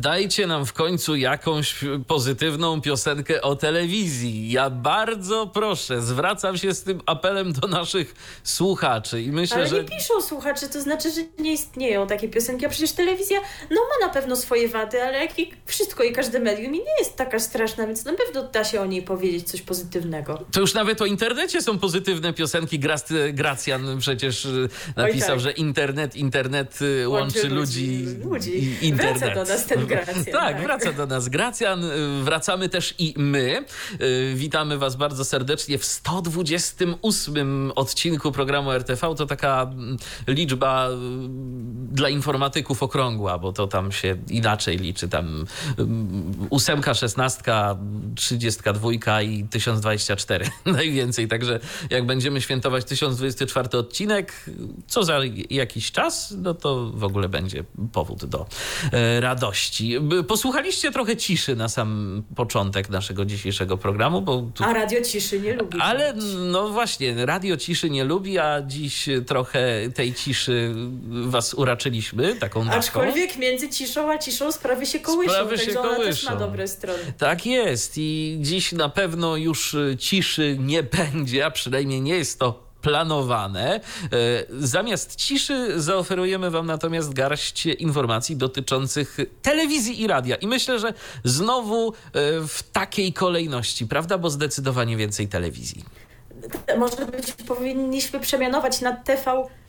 Dajcie nam w końcu jakąś pozytywną piosenkę o telewizji. Ja bardzo proszę, zwracam się z tym apelem do naszych słuchaczy i myślę, Ale że. nie piszą słuchacze, to znaczy, że nie istnieją takie piosenki, a przecież telewizja, no ma na pewno swoje wady, ale jak i wszystko i każde medium i nie jest taka straszna, więc na pewno da się o niej powiedzieć coś pozytywnego. To już nawet o internecie są pozytywne piosenki. Gras- Gracjan przecież y, napisał, tak. że internet, internet y, łączy, ludzi, ludzi. i internet. Wraca do nas ten Gracjan. Tak, wraca do nas Gracjan. Y, Wracamy też i my. Y, Witamy Was bardzo serdecznie w 128 odcinku programu RTV. To taka mm, liczba y, dla informatyków okrągła, bo to tam się inaczej liczy. Tam ym, ósemka, szesnastka, trzydziestka dwójka i 1024 najwięcej. Także jak będziemy świętować 1024 odcinek, co za jakiś czas, no to w ogóle będzie powód do radości. Posłuchaliście trochę ciszy na sam początek naszego dzisiejszego programu, bo tu A radio ciszy nie lubi. ale no właśnie, radio ciszy nie lubi, a dziś trochę tej ciszy was uraczyliśmy, taką dawką. Aczkolwiek między ciszą a ciszą sprawy się kołyszą, Sprawy się ona też kołyszą. ma dobre strony. Tak jest i dziś na pewno już ciszy nie będzie, a przynajmniej nie jest to planowane. E, Zamiast ciszy zaoferujemy Wam natomiast garść informacji dotyczących telewizji i radia. I myślę, że znowu e, w takiej kolejności, prawda? Bo zdecydowanie więcej telewizji. Może być powinniśmy przemianować na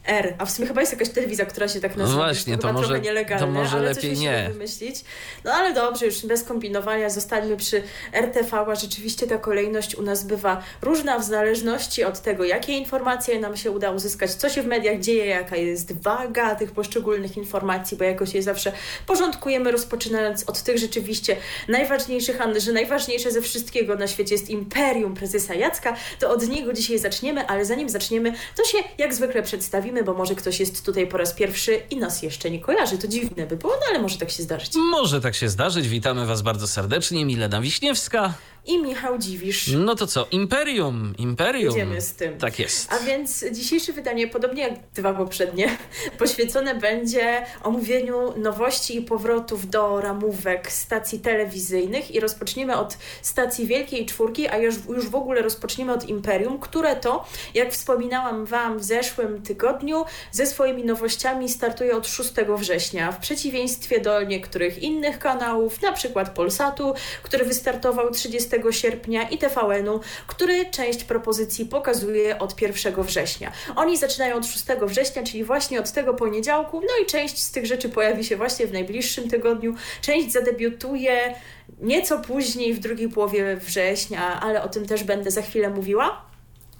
TVR, a w sumie chyba jest jakaś telewizja, która się tak nazywa. No właśnie, to chyba może- nielegalne, to może ale lepiej nie. wymyślić. No ale dobrze, już bez kombinowania zostańmy przy RTV, a rzeczywiście ta kolejność u nas bywa różna w zależności od tego, jakie informacje nam się uda uzyskać, co się w mediach dzieje, jaka jest waga tych poszczególnych informacji, bo jakoś je zawsze porządkujemy, rozpoczynając od tych rzeczywiście najważniejszych, a że najważniejsze ze wszystkiego na świecie jest imperium prezesa Jacka, to od niego dzisiaj zaczniemy, ale zanim zaczniemy, to się jak zwykle przedstawimy, bo może ktoś jest tutaj po raz pierwszy i nas jeszcze nie kojarzy. To dziwne by było, no ale może tak się zdarzyć. Może tak się zdarzyć. Witamy Was bardzo serdecznie. Milena Wiśniewska. I Michał Dziwisz. No to co? Imperium. Imperium. Jedziemy z tym. Tak jest. A więc dzisiejsze wydanie, podobnie jak dwa poprzednie, poświęcone będzie omówieniu nowości i powrotów do ramówek stacji telewizyjnych i rozpoczniemy od stacji Wielkiej Czwórki, a już, już w ogóle rozpoczniemy od Imperium, które to, jak wspominałam Wam w zeszłym tygodniu, ze swoimi nowościami startuje od 6 września, w przeciwieństwie do niektórych innych kanałów, na przykład Polsatu, który wystartował 30 sierpnia i TVN-u, który część propozycji pokazuje od 1 września. Oni zaczynają od 6 września, czyli właśnie od tego poniedziałku, no i część z tych rzeczy pojawi się właśnie w najbliższym tygodniu, część zadebiutuje nieco później, w drugiej połowie września, ale o tym też będę za chwilę mówiła.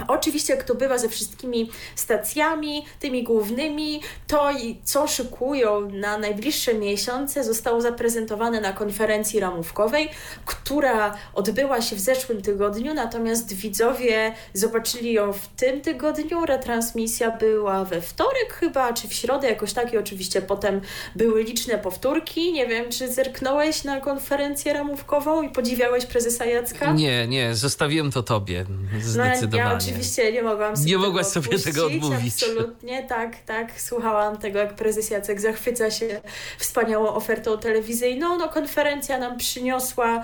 Oczywiście, jak to bywa ze wszystkimi stacjami, tymi głównymi, to i co szykują na najbliższe miesiące zostało zaprezentowane na konferencji ramówkowej, która odbyła się w zeszłym tygodniu, natomiast widzowie zobaczyli ją w tym tygodniu. Retransmisja była we wtorek chyba, czy w środę, jakoś tak i oczywiście potem były liczne powtórki. Nie wiem, czy zerknąłeś na konferencję ramówkową i podziwiałeś prezesa Jacka? Nie, nie, zostawiłem to tobie. No, Zdecydowanie. ja oczywiście nie mogłam sobie Nie tego sobie tego odmówić. Absolutnie, tak, tak. Słuchałam tego, jak prezes Jacek zachwyca się wspaniałą ofertą telewizyjną. No, konferencja nam przyniosła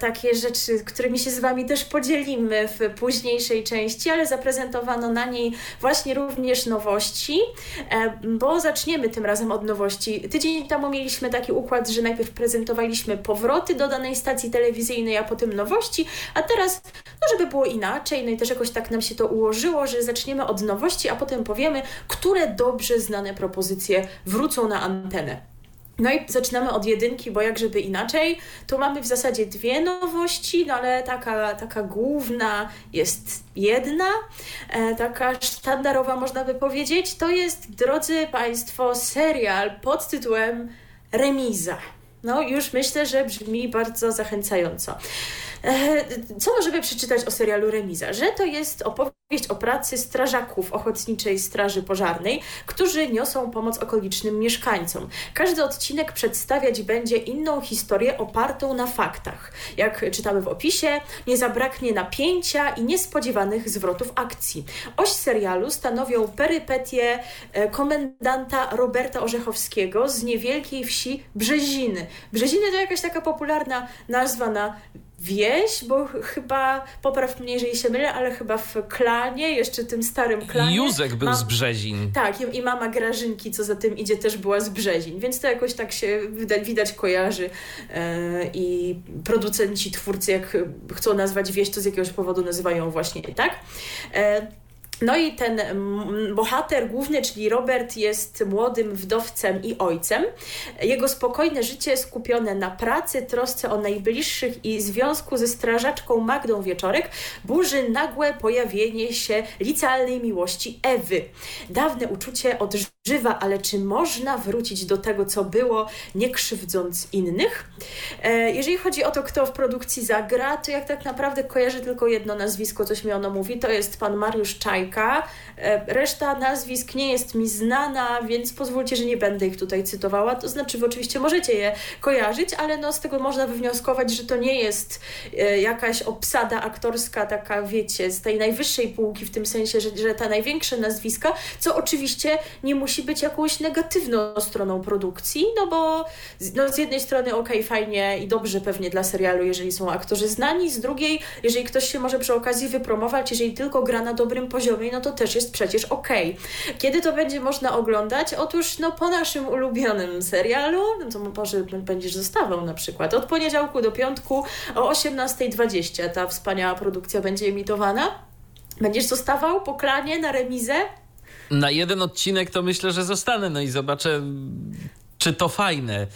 takie rzeczy, którymi się z Wami też podzielimy w późniejszej części, ale zaprezentowano na niej właśnie również nowości, e, bo zaczniemy tym razem od nowości. Tydzień temu mieliśmy taki układ, że najpierw prezentowaliśmy powroty do danej stacji telewizyjnej, a potem nowości, a teraz, no żeby było inaczej, no i też jakoś tak nam się to ułożyło, że zaczniemy od nowości, a potem powiemy, które dobrze znane propozycje wrócą na antenę. No i zaczynamy od jedynki, bo jak żeby inaczej, tu mamy w zasadzie dwie nowości, no ale taka, taka główna jest jedna, e, taka sztandarowa można by powiedzieć. To jest, drodzy Państwo, serial pod tytułem Remiza. no już myślę, że brzmi bardzo zachęcająco. E, co możemy przeczytać o serialu Remiza? Że to jest opowieść o pracy strażaków Ochotniczej Straży Pożarnej, którzy niosą pomoc okolicznym mieszkańcom. Każdy odcinek przedstawiać będzie inną historię opartą na faktach. Jak czytamy w opisie, nie zabraknie napięcia i niespodziewanych zwrotów akcji. Oś serialu stanowią perypetie e, komendanta Roberta Orzechowskiego z niewielkiej wsi Brzeziny. Brzeziny to jakaś taka popularna nazwa na wieś, bo chyba, popraw mnie, jeżeli się mylę, ale chyba w klanie, jeszcze tym starym klanie. Józek był mam, z Brzezin. Tak, i mama Grażynki, co za tym idzie, też była z Brzezin, więc to jakoś tak się widać, widać kojarzy yy, i producenci, twórcy, jak chcą nazwać wieś, to z jakiegoś powodu nazywają właśnie tak. Yy, no i ten mm, bohater główny, czyli Robert, jest młodym wdowcem i ojcem. Jego spokojne życie skupione na pracy, trosce o najbliższych i związku ze strażaczką Magdą Wieczorek burzy nagłe pojawienie się licealnej miłości Ewy. Dawne uczucie odżywa, ale czy można wrócić do tego, co było, nie krzywdząc innych? E, jeżeli chodzi o to, kto w produkcji zagra, to jak tak naprawdę kojarzy tylko jedno nazwisko, coś mi ono mówi, to jest pan Mariusz Czaj E, reszta nazwisk nie jest mi znana, więc pozwólcie, że nie będę ich tutaj cytowała. To znaczy, wy oczywiście możecie je kojarzyć, ale no z tego można wywnioskować, że to nie jest e, jakaś obsada aktorska, taka wiecie, z tej najwyższej półki, w tym sensie, że, że ta największe nazwiska, co oczywiście nie musi być jakąś negatywną stroną produkcji, no bo no z jednej strony ok, fajnie i dobrze pewnie dla serialu, jeżeli są aktorzy znani, z drugiej, jeżeli ktoś się może przy okazji wypromować, jeżeli tylko gra na dobrym poziomie, no to też jest przecież ok. Kiedy to będzie można oglądać? Otóż no po naszym ulubionym serialu, no to może będziesz zostawał na przykład od poniedziałku do piątku o 18.20 ta wspaniała produkcja będzie emitowana. Będziesz zostawał po klanie na remizę? Na jeden odcinek to myślę, że zostanę, no i zobaczę, czy to fajne.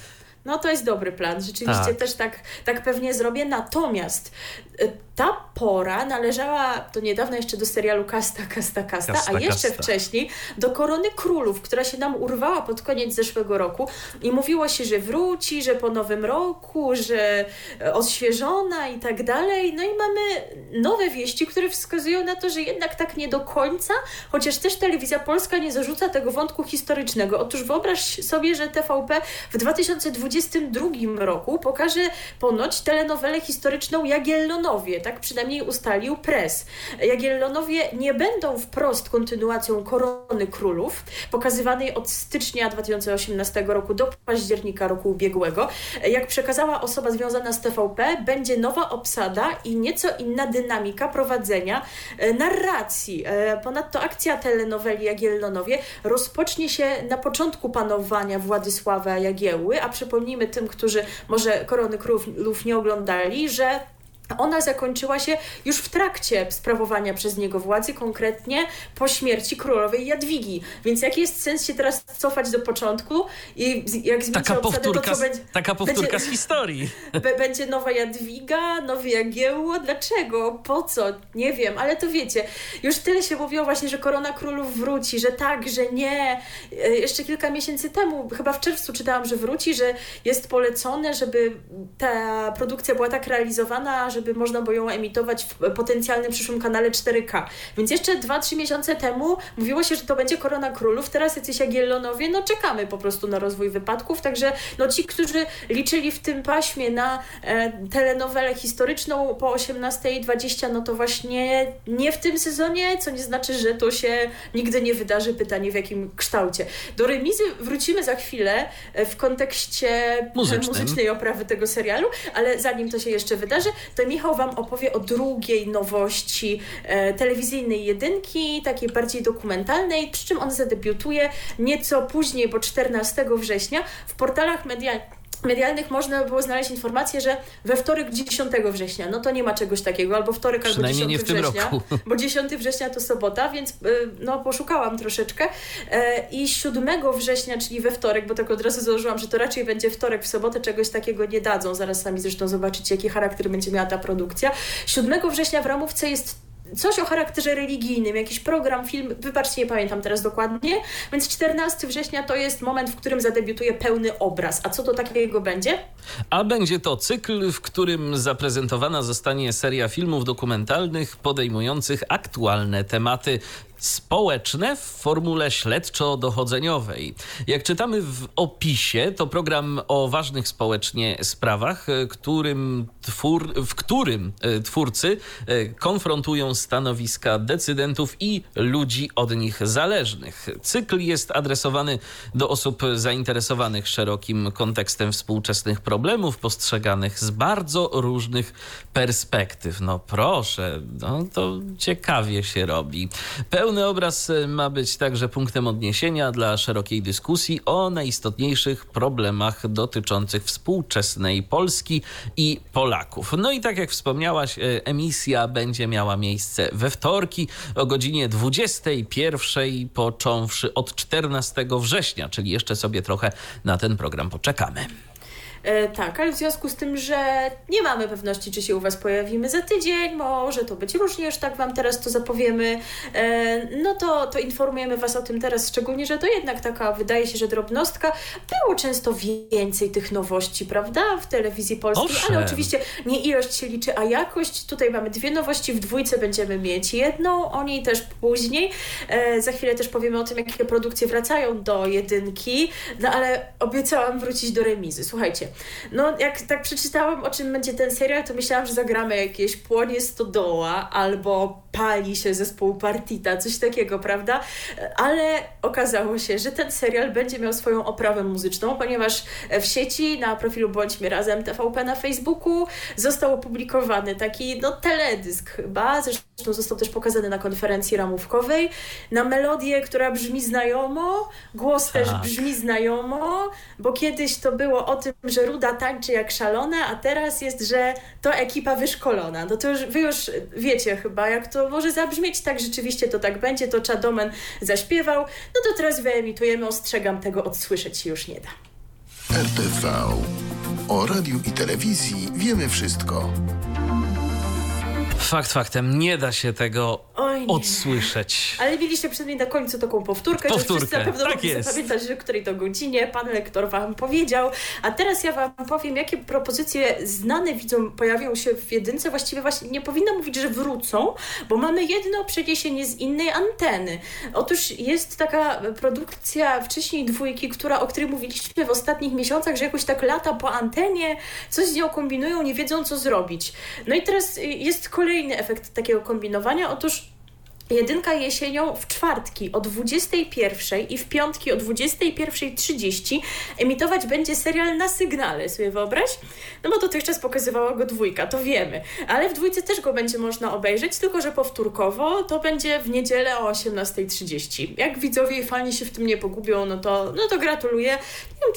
No to jest dobry plan. Rzeczywiście tak. też tak, tak pewnie zrobię. Natomiast ta pora należała to niedawno jeszcze do serialu Kasta, Kasta, Kasta, Kasta a jeszcze Kasta. wcześniej do Korony Królów, która się nam urwała pod koniec zeszłego roku i mówiło się, że wróci, że po nowym roku, że e, odświeżona i tak dalej. No i mamy nowe wieści, które wskazują na to, że jednak tak nie do końca, chociaż też telewizja polska nie zarzuca tego wątku historycznego. Otóż wyobraź sobie, że TVP w 2022 roku pokaże ponoć telenowelę historyczną Jagiellonowie, tak przynajmniej ustalił Press. Jagiellonowie nie będą wprost kontynuacją Korony Królów, pokazywanej od stycznia 2018 roku do października roku ubiegłego. Jak przekazała osoba związana z TVP, będzie nowa obsada i nieco inna dynamika prowadzenia e, narracji. E, ponadto akcja telenoweli Jagiellonowie rozpocznie się na początku panowania Władysława Jagiełły, a przypomnijmy tym, którzy może Korony Królów nie oglądali, że ona zakończyła się już w trakcie sprawowania przez niego władzy, konkretnie po śmierci królowej Jadwigi. Więc jaki jest sens się teraz cofać do początku i jak zmienić taka powtórka, to, co będzie... Taka powtórka będzie, z historii. Będzie nowa Jadwiga, nowy Jagiełło. Dlaczego? Po co? Nie wiem, ale to wiecie. Już tyle się mówiło właśnie, że Korona Królów wróci, że tak, że nie. E, jeszcze kilka miesięcy temu, chyba w czerwcu czytałam, że wróci, że jest polecone, żeby ta produkcja była tak realizowana, że żeby można było ją emitować w potencjalnym przyszłym kanale 4K. Więc jeszcze 2-3 miesiące temu mówiło się, że to będzie Korona Królów, teraz jacyś Jagiellonowie, no czekamy po prostu na rozwój wypadków, także no ci, którzy liczyli w tym paśmie na e, telenowelę historyczną po 18.20, no to właśnie nie w tym sezonie, co nie znaczy, że to się nigdy nie wydarzy. Pytanie w jakim kształcie. Do remizy wrócimy za chwilę e, w kontekście Muzycznym. muzycznej oprawy tego serialu, ale zanim to się jeszcze wydarzy, to Michał Wam opowie o drugiej nowości e, telewizyjnej jedynki, takiej bardziej dokumentalnej, przy czym on zadebiutuje nieco później, bo 14 września w portalach medialnych medialnych można było znaleźć informację, że we wtorek 10 września, no to nie ma czegoś takiego, albo wtorek, albo 10 nie w tym września, roku. bo 10 września to sobota, więc y, no poszukałam troszeczkę e, i 7 września, czyli we wtorek, bo tak od razu założyłam, że to raczej będzie wtorek w sobotę, czegoś takiego nie dadzą, zaraz sami zresztą zobaczycie, jaki charakter będzie miała ta produkcja. 7 września w ramówce jest coś o charakterze religijnym, jakiś program, film, wybaczcie, nie pamiętam teraz dokładnie, więc 14 września to jest moment, w którym zadebiutuje pełny obraz. A co to takiego będzie? A będzie to cykl, w którym zaprezentowana zostanie seria filmów dokumentalnych podejmujących aktualne tematy społeczne w formule śledczo-dochodzeniowej. Jak czytamy w opisie, to program o ważnych społecznie sprawach, e, którym twór, w którym e, twórcy e, konfrontują stanowiska decydentów i ludzi od nich zależnych. Cykl jest adresowany do osób zainteresowanych szerokim kontekstem współczesnych problemów, postrzeganych z bardzo różnych perspektyw. No proszę, no to ciekawie się robi. Pełny Pełny obraz e, ma być także punktem odniesienia dla szerokiej dyskusji o najistotniejszych problemach dotyczących współczesnej Polski i Polaków. No i tak jak wspomniałaś, e, emisja będzie miała miejsce we wtorki o godzinie 21, począwszy od 14 września, czyli jeszcze sobie trochę na ten program poczekamy. E, tak, ale w związku z tym, że nie mamy pewności, czy się u Was pojawimy za tydzień, może to być różnie, już tak Wam teraz to zapowiemy, e, no to, to informujemy Was o tym teraz, szczególnie, że to jednak taka, wydaje się, że drobnostka. Było często więcej tych nowości, prawda, w telewizji polskiej, Owszem. ale oczywiście nie ilość się liczy, a jakość. Tutaj mamy dwie nowości, w dwójce będziemy mieć jedną, o niej też później. E, za chwilę też powiemy o tym, jakie produkcje wracają do jedynki, no ale obiecałam wrócić do remizy. Słuchajcie, no jak tak przeczytałam, o czym będzie ten serial, to myślałam, że zagramy jakieś płonie stodoła albo pali się zespół Partita, coś takiego, prawda? Ale okazało się, że ten serial będzie miał swoją oprawę muzyczną, ponieważ w sieci na profilu Bądźmy Razem TVP na Facebooku został opublikowany taki no teledysk chyba, zresztą został też pokazany na konferencji ramówkowej, na melodię, która brzmi znajomo, głos tak. też brzmi znajomo, bo kiedyś to było o tym, że Ruda tańczy jak szalona, a teraz jest, że to ekipa wyszkolona. No to już, wy już wiecie chyba, jak to może zabrzmieć tak, rzeczywiście to tak będzie, to Czadomen zaśpiewał, no to teraz wyemitujemy, ostrzegam, tego odsłyszeć się już nie da. RTV. O radiu i telewizji wiemy wszystko. Fakt faktem, nie da się tego odsłyszeć. Ale mieliście przed na końcu taką powtórkę, powtórkę. że na pewno tak jest. zapamiętać, że w której to godzinie pan lektor wam powiedział. A teraz ja wam powiem, jakie propozycje znane widzom pojawią się w jedynce. Właściwie właśnie nie powinno mówić, że wrócą, bo mamy jedno przeniesienie z innej anteny. Otóż jest taka produkcja wcześniej dwójki, która, o której mówiliśmy w ostatnich miesiącach, że jakoś tak lata po antenie, coś z nią kombinują, nie wiedzą co zrobić. No i teraz jest kolejny efekt takiego kombinowania. Otóż Jedynka jesienią w czwartki o 21 i w piątki o 21.30 emitować będzie serial na sygnale, sobie wyobraź? No bo dotychczas pokazywała go dwójka, to wiemy. Ale w dwójce też go będzie można obejrzeć, tylko że powtórkowo to będzie w niedzielę o 18.30. Jak widzowie i fani się w tym nie pogubią, no to, no to gratuluję.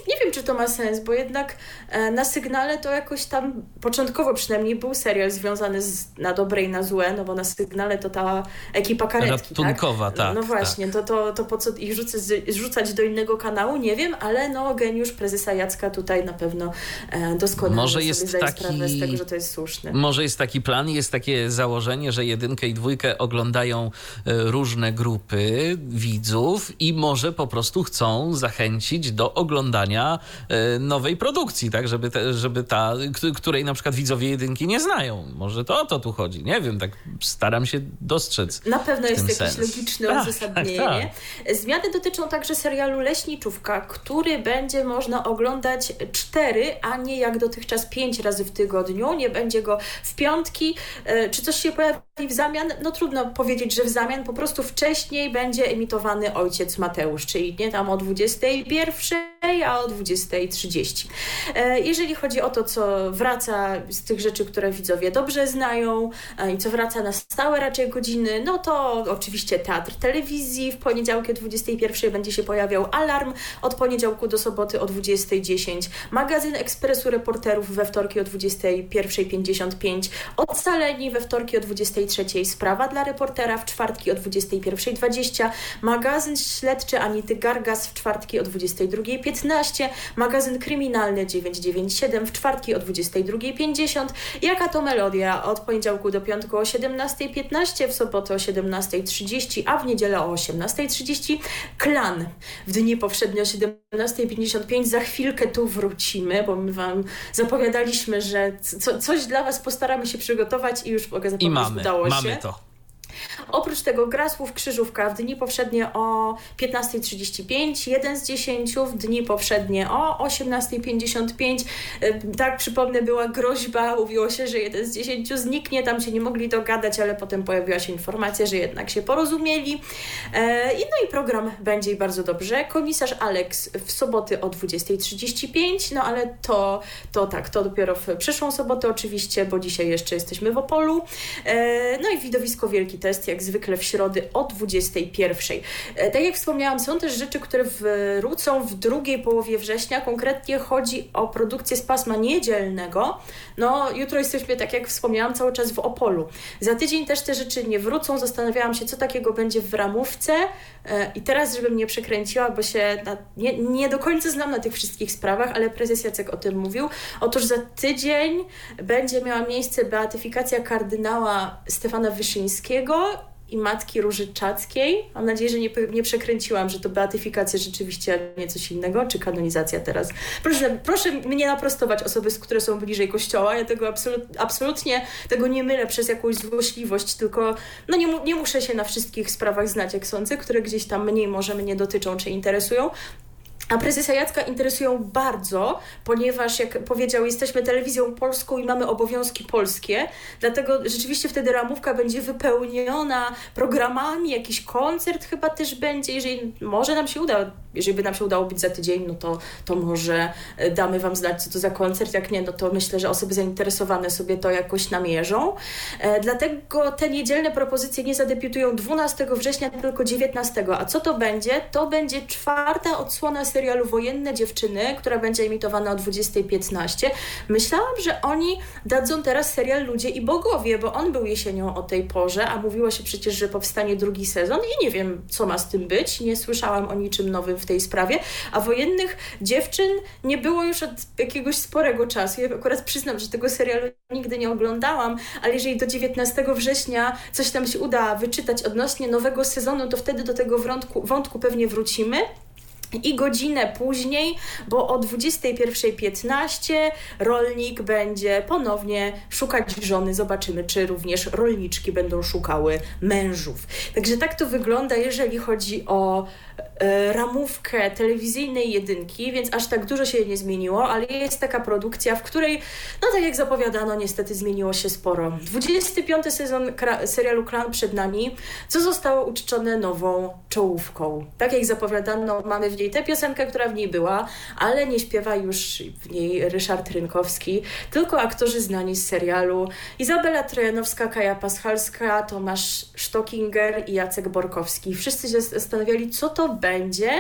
Nie wiem, nie wiem, czy to ma sens, bo jednak e, na sygnale to jakoś tam początkowo przynajmniej był serial związany z, na dobre i na złe, no bo na sygnale to ta ekipa karetki, Ratunkowa, tak? tak no tak. właśnie, tak. To, to, to po co ich rzucać, rzucać do innego kanału, nie wiem, ale no geniusz prezesa Jacka tutaj na pewno e, doskonale może sobie jest zdaje taki, sprawę z tego, że to jest słuszne. Może jest taki plan, jest takie założenie, że jedynkę i dwójkę oglądają e, różne grupy widzów i może po prostu chcą zachęcić do oglądania e, nowej produkcji, tak, żeby, te, żeby ta, której na przykład widzowie jedynki nie znają. Może to o to tu chodzi, nie wiem, tak staram się dostrzec. Na pewno jest jakieś sens. logiczne tak, uzasadnienie. Tak, tak. Zmiany dotyczą także serialu Leśniczówka, który będzie można oglądać cztery, a nie jak dotychczas pięć razy w tygodniu. Nie będzie go w piątki. E, czy coś się pojawi w zamian? No trudno powiedzieć, że w zamian. Po prostu wcześniej będzie emitowany Ojciec Mateusz, czyli nie tam o 21, a o 20.30. E, jeżeli chodzi o to, co wraca z tych rzeczy, które widzowie dobrze znają e, i co wraca na stałe raczej godziny, no to oczywiście teatr telewizji. W poniedziałki o 21 będzie się pojawiał alarm od poniedziałku do soboty o 20.10. Magazyn Ekspresu Reporterów we wtorki o 21.55. Ocaleni we wtorki o 20.30 23 Sprawa dla reportera, w czwartki o 21.20 magazyn śledczy Anity Gargas w czwartki o 22.15, magazyn kryminalny 997 w czwartki o 22.50, Jaka to melodia? Od poniedziałku do piątku o 17.15, w sobotę o 17.30, a w niedzielę o 18.30 Klan. W dni powszednie o 17.55 za chwilkę tu wrócimy, bo my Wam zapowiadaliśmy, że co, coś dla Was postaramy się przygotować i już mogę zapowiedzieć, I mamy, udało mamy to. Oprócz tego gra słów krzyżówka w dni powszednie o 15.35, 1 z 10, w dni powszednie o 18.55. E, Tak, przypomnę, była groźba, mówiło się, że 1 z 10 zniknie, tam się nie mogli dogadać, ale potem pojawiła się informacja, że jednak się porozumieli. E, i No i program będzie i bardzo dobrze. Komisarz Alex w soboty o 20.35, no ale to, to tak, to dopiero w przyszłą sobotę oczywiście, bo dzisiaj jeszcze jesteśmy w Opolu. E, No i widowisko Wielki Test, jak zwykle w środę o 21.00. E, Tak jak wspomniałam, są też rzeczy, które wrócą w drugiej połowie września. Konkretnie chodzi o produkcję z pasma niedzielnego. No, jutro jesteśmy, tak jak wspomniałam, cały czas w Opolu. Za tydzień też te rzeczy nie wrócą. Zastanawiałam się, co takiego będzie w ramówce. E, I teraz, żebym nie przekręciła, bo się na, nie, nie do końca znam na tych wszystkich sprawach, ale prezes Jacek o tym mówił. Otóż za tydzień będzie miała miejsce beatyfikacja kardynała Stefana Wyszyńskiego i matki Róży Czackiej. Mam nadzieję, że nie, nie przekręciłam, że to beatyfikacja rzeczywiście, a nie coś innego, czy kanonizacja teraz. Proszę, proszę mnie naprostować osoby, które są bliżej kościoła. Ja tego absolut, absolutnie tego nie mylę przez jakąś złośliwość, tylko no nie, nie muszę się na wszystkich sprawach znać, jak sądzę, które gdzieś tam mniej może mnie dotyczą czy interesują. A prezesa Jacka interesują bardzo, ponieważ, jak powiedział, jesteśmy telewizją polską i mamy obowiązki polskie, dlatego rzeczywiście wtedy ramówka będzie wypełniona programami, jakiś koncert chyba też będzie, jeżeli może nam się uda, jeżeli by nam się udało być za tydzień, no to, to może e, damy Wam znać, co to za koncert, jak nie, no to myślę, że osoby zainteresowane sobie to jakoś namierzą. E, dlatego te niedzielne propozycje nie zadebiutują 12 września, tylko 19. A co to będzie? To będzie czwarta odsłona serialu Wojenne Dziewczyny, która będzie emitowana o 20.15. Myślałam, że oni dadzą teraz serial Ludzie i Bogowie, bo on był jesienią o tej porze, a mówiło się przecież, że powstanie drugi sezon i nie wiem, co ma z tym być. Nie słyszałam o niczym nowym w tej sprawie, a Wojennych Dziewczyn nie było już od jakiegoś sporego czasu. Ja akurat przyznam, że tego serialu nigdy nie oglądałam, ale jeżeli do 19 września coś tam się uda wyczytać odnośnie nowego sezonu, to wtedy do tego wątku, wątku pewnie wrócimy. I godzinę później, bo o 21.15 rolnik będzie ponownie szukać żony. Zobaczymy, czy również rolniczki będą szukały mężów. Także tak to wygląda, jeżeli chodzi o ramówkę telewizyjnej jedynki, więc aż tak dużo się nie zmieniło, ale jest taka produkcja, w której, no tak jak zapowiadano, niestety zmieniło się sporo. 25 sezon serialu Klan przed nami, co zostało uczczone nową czołówką. Tak jak zapowiadano, mamy w niej tę piosenkę, która w niej była, ale nie śpiewa już w niej Ryszard Rynkowski, tylko aktorzy znani z serialu Izabela Trojanowska, Kaja Paschalska, Tomasz Stockinger i Jacek Borkowski. Wszyscy się zastanawiali, co to będzie,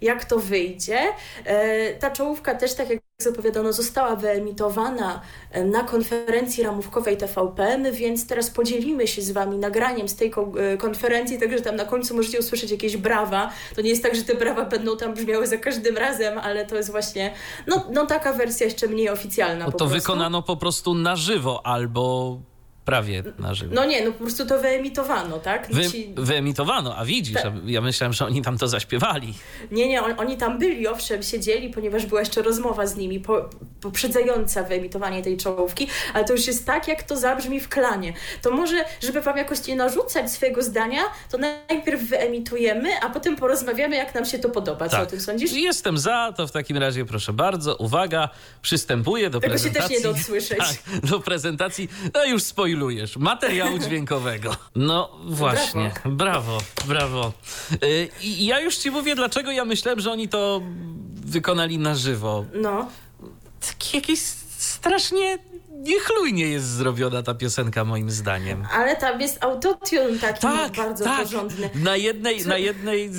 jak to wyjdzie. E, Ta czołówka też, tak jak zapowiadano, została wyemitowana e, na konferencji ramówkowej TVP, my więc teraz podzielimy się z Wami nagraniem z tej e, konferencji, także tam na końcu możecie usłyszeć jakieś brawa. To nie jest tak, że te brawa będą tam brzmiały za każdym razem, ale to jest właśnie no, no taka wersja jeszcze mniej oficjalna No to prostu. wykonano po prostu na żywo albo prawie na żywo. No nie, no po prostu to wyemitowano, tak? Wy, ci- wyemitowano, a widzisz, Tak. a ja myślałem, że oni tam to zaśpiewali. Nie, nie, on, oni tam byli, owszem, siedzieli, ponieważ była jeszcze rozmowa z nimi po, poprzedzająca wyemitowanie tej czołówki, ale to już jest tak, jak to zabrzmi w klanie. To może, żeby wam jakoś nie narzucać swojego zdania, to najpierw wyemitujemy, a potem porozmawiamy, jak nam się to podoba. Co o tym sądzisz? Jestem za, to w takim razie proszę bardzo, uwaga, przystępuję do Tego się też prezentacji. nie da odsłyszeć. Tak, do prezentacji, no już spoilujesz, materiału dźwiękowego. No właśnie, brawo, brawo. Y, I ja już ci mówię, dlaczego ja myślałem, że oni to wykonali na żywo. No. Taki jakiś strasznie niechlujnie jest zrobiona ta piosenka moim zdaniem. Ale tam jest autotune taki tak, bardzo tak. porządny. Na jednej, Co? na jednej,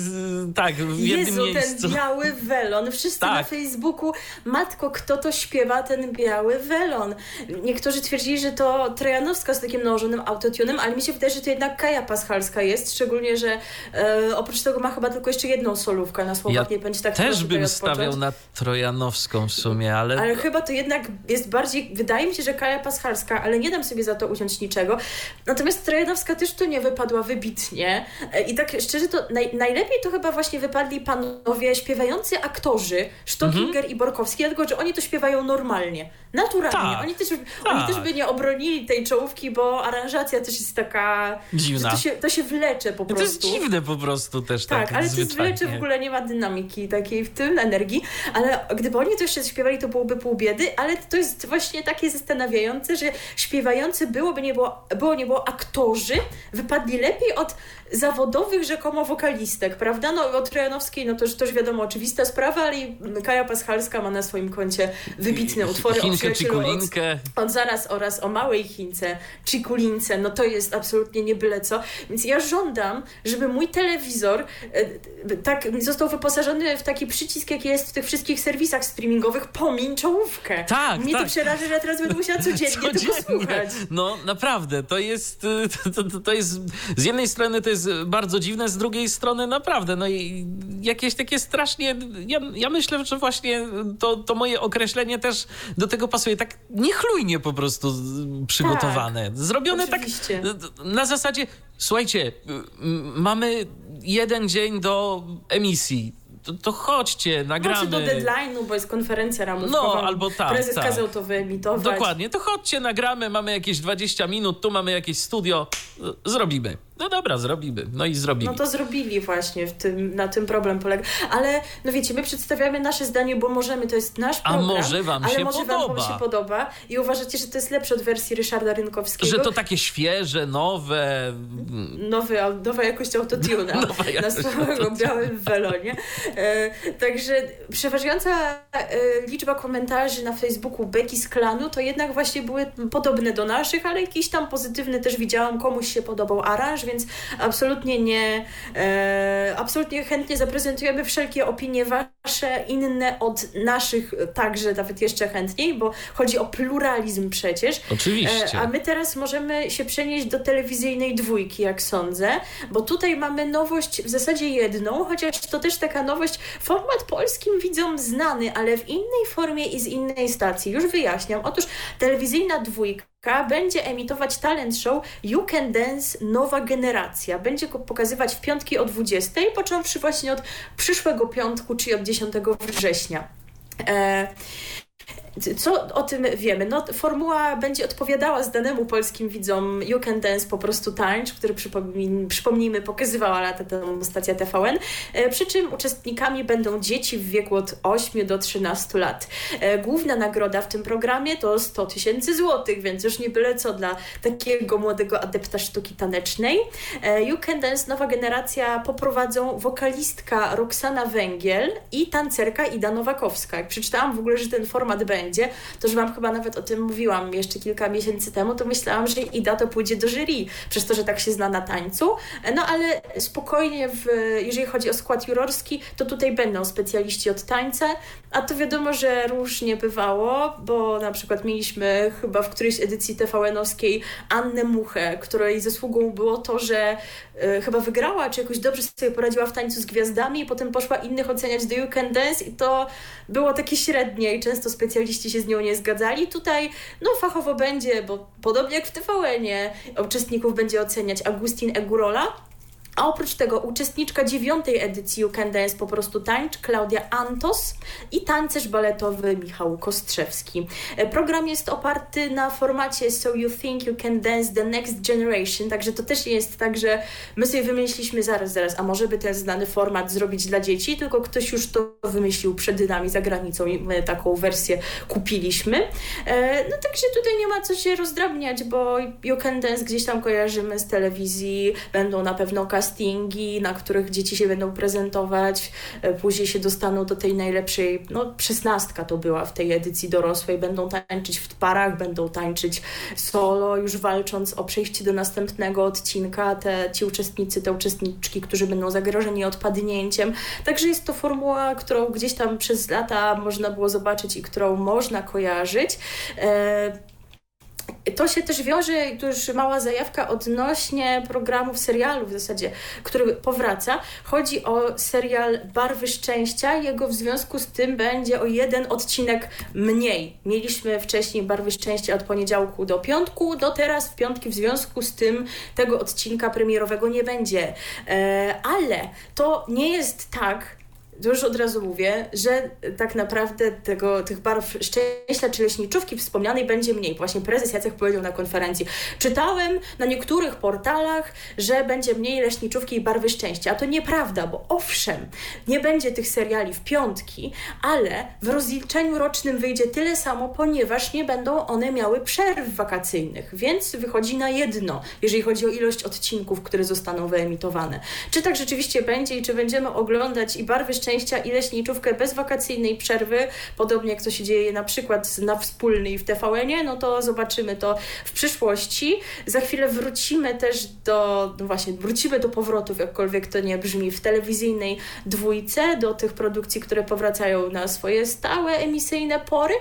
tak, w jednym Jezu, miejscu. ten biały welon. Wszyscy tak. na Facebooku, matko, kto to śpiewa ten biały welon? Niektórzy twierdzili, że to Trojanowska z takim nałożonym autotunem, ale mi się wydaje, że to jednak Kaja Paschalska jest, szczególnie, że e, oprócz tego ma chyba tylko jeszcze jedną solówkę na słowach, ja nie będzie tak też bym stawiał na Trojanowską w sumie, ale... Ale chyba to jednak jest bardziej, wydaje mi się, że Kaja Paschalska, ale nie dam sobie za to uciąć niczego. Natomiast Trojanowska też tu nie wypadła wybitnie e, i tak szczerze to naj, najlepiej to chyba właśnie wypadli panowie śpiewający aktorzy, Stockinger mhm. i Borkowski, dlatego, że oni to śpiewają normalnie, naturalnie. Tak, oni, też, tak. oni też by nie obronili tej czołówki, bo aranżacja też jest taka... Dziwna. To się, to się wlecze po prostu. To jest dziwne po prostu też tak Tak, ale to wlecze, w ogóle nie ma dynamiki takiej w tym, energii, ale gdyby oni to jeszcze śpiewali, to byłoby pół biedy, ale to jest właśnie takie zastanawiające, że śpiewający byłoby nie było, było nie było aktorzy, wypadli lepiej od zawodowych rzekomo wokalistek, prawda? No o Trojanowskiej, no to już, już wiadomo, oczywista sprawa, ale Kaja Paschalska ma na swoim koncie wybitne utwory Chinkę, o Cikulinkę. Od, od zaraz oraz o małej Chince, Cikulince, no to jest absolutnie nie byle co. Więc ja żądam, żeby mój telewizor e, tak został wyposażony w taki przycisk, jaki jest w tych wszystkich serwisach streamingowych, pomiń czołówkę. Tak, Mnie tak. to przeraża, że ja teraz będę musiała codziennie, codziennie tego słuchać. No naprawdę, to jest, to, to, to jest z jednej strony to jest jest bardzo dziwne, z drugiej strony naprawdę, no i jakieś takie strasznie, ja, ja myślę, że właśnie to, to moje określenie też do tego pasuje, tak niechlujnie po prostu przygotowane. Tak, Zrobione oczywiście. tak na zasadzie, słuchajcie, mamy jeden dzień do emisji, to, to chodźcie, nagramy. Znaczy do deadline'u, bo jest konferencja ramówkowa. No, albo tak. Prezes tak. kazał to wyemitować. Dokładnie, to chodźcie, nagramy, mamy jakieś 20 minut, tu mamy jakieś studio, zrobimy. No dobra, zrobimy. No i zrobili. No to zrobili właśnie, w tym, na tym problem polega. Ale no wiecie, my przedstawiamy nasze zdanie, bo możemy, to jest nasz program. A może wam ale się może podoba. wam się podoba i uważacie, że to jest lepsze od wersji Ryszarda Rynkowskiego. Że to takie świeże, nowe... Nowy, nowa jakość autotuna na swoim białym welonie. E, także przeważająca e, liczba komentarzy na Facebooku Beki z klanu to jednak właśnie były podobne do naszych, ale jakiś tam pozytywny też widziałam, komuś się podobał aranż, więc absolutnie nie, e, absolutnie chętnie zaprezentujemy wszelkie opinie wasze, inne od naszych także nawet jeszcze chętniej, bo chodzi o pluralizm przecież. Oczywiście. E, a my teraz możemy się przenieść do telewizyjnej dwójki, jak sądzę, bo tutaj mamy nowość w zasadzie jedną, chociaż to też taka nowość, format polskim widzom znany, ale w innej formie i z innej stacji. Już wyjaśniam. Otóż telewizyjna dwójka będzie emitować talent show You Can Dance Nowa Generacja. Będzie go pokazywać w piątki o 20, począwszy właśnie od przyszłego piątku, czyli od 10 września. Co o tym wiemy? No, formuła będzie odpowiadała zdanemu polskim widzom You Can Dance po prostu tańcz, który przypomnijmy pokazywała lata temu stacja TVN, e, przy czym uczestnikami będą dzieci w wieku od 8 do 13 lat. E, główna nagroda w tym programie to 100 tysięcy złotych, więc już nie byle co dla takiego młodego adepta sztuki tanecznej. E, you Can Dance Nowa Generacja poprowadzą wokalistka Roxana Węgiel i tancerka Ida Nowakowska. Jak przeczytałam w ogóle, że ten format będzie będzie, to już Wam chyba nawet o tym mówiłam jeszcze kilka miesięcy temu, to myślałam, że Ida to pójdzie do jury, przez to, że tak się zna na tańcu. No ale spokojnie, w, jeżeli chodzi o skład jurorski, to tutaj będą specjaliści od tańca, a to wiadomo, że różnie bywało, bo na przykład mieliśmy chyba w którejś edycji TVN-owskiej Annę Muchę, której zasługą było to, że y, chyba wygrała, czy jakoś dobrze sobie poradziła w tańcu z gwiazdami i potem poszła innych oceniać do You Can Dance i to było takie średnie i często specjaliści się z nią nie zgadzali. Tutaj no fachowo będzie, bo podobnie jak w TVN-ie uczestników będzie oceniać Agustin Egurola, a oprócz tego uczestniczka dziewiątej edycji You Can Dance po prostu tańcz, Klaudia Antos i tancerz baletowy Michał Kostrzewski. Program jest oparty na formacie So You Think You Can Dance The Next Generation, także to też nie jest tak, że my sobie wymyśliliśmy zaraz, zaraz, a może by ten znany format zrobić dla dzieci, tylko ktoś już to wymyślił przed nami za granicą i my taką wersję kupiliśmy. E, no także tutaj nie ma co się rozdrabniać, bo You Can Dance gdzieś tam kojarzymy z telewizji, będą na pewno okazje castingi, na których dzieci się będą prezentować, e, później się dostaną do tej najlepszej, no szesnastka to była w tej edycji dorosłej, będą tańczyć w parach, będą tańczyć solo, już walcząc o przejście do następnego odcinka, te, ci uczestnicy, te uczestniczki, którzy będą zagrożeni odpadnięciem. Także jest to formuła, którą gdzieś tam przez lata można było zobaczyć i którą można kojarzyć. E, to się też wiąże, tu już mała zajawka odnośnie programów, serialu w zasadzie, który powraca. Chodzi o serial Barwy Szczęścia. Jego w związku z tym będzie o jeden odcinek mniej. Mieliśmy wcześniej Barwy Szczęścia od poniedziałku do piątku, do teraz w piątki w związku z tym tego odcinka premierowego nie będzie. E, ale to nie jest tak, już od razu mówię, że tak naprawdę tego, tych barw szczęścia czy leśniczówki wspomnianej będzie mniej. Właśnie prezes Jacek powiedział na konferencji. Czytałem na niektórych portalach, że będzie mniej leśniczówki i barwy szczęścia. A to nieprawda, bo owszem, nie będzie tych seriali w piątki, ale w rozliczeniu rocznym wyjdzie tyle samo, ponieważ nie będą one miały przerw wakacyjnych, więc wychodzi na jedno, jeżeli chodzi o ilość odcinków, które zostaną wyemitowane. Czy tak rzeczywiście będzie i czy będziemy oglądać i barwy szczęścia szczęścia i leśniczówkę bez wakacyjnej przerwy, podobnie jak to się dzieje na przykład na wspólnej w TVN-ie, no to zobaczymy to w przyszłości. Za chwilę wrócimy też do, no właśnie, wrócimy do powrotów, jakkolwiek to nie brzmi, w telewizyjnej dwójce, do tych produkcji, które powracają na swoje stałe emisyjne pory,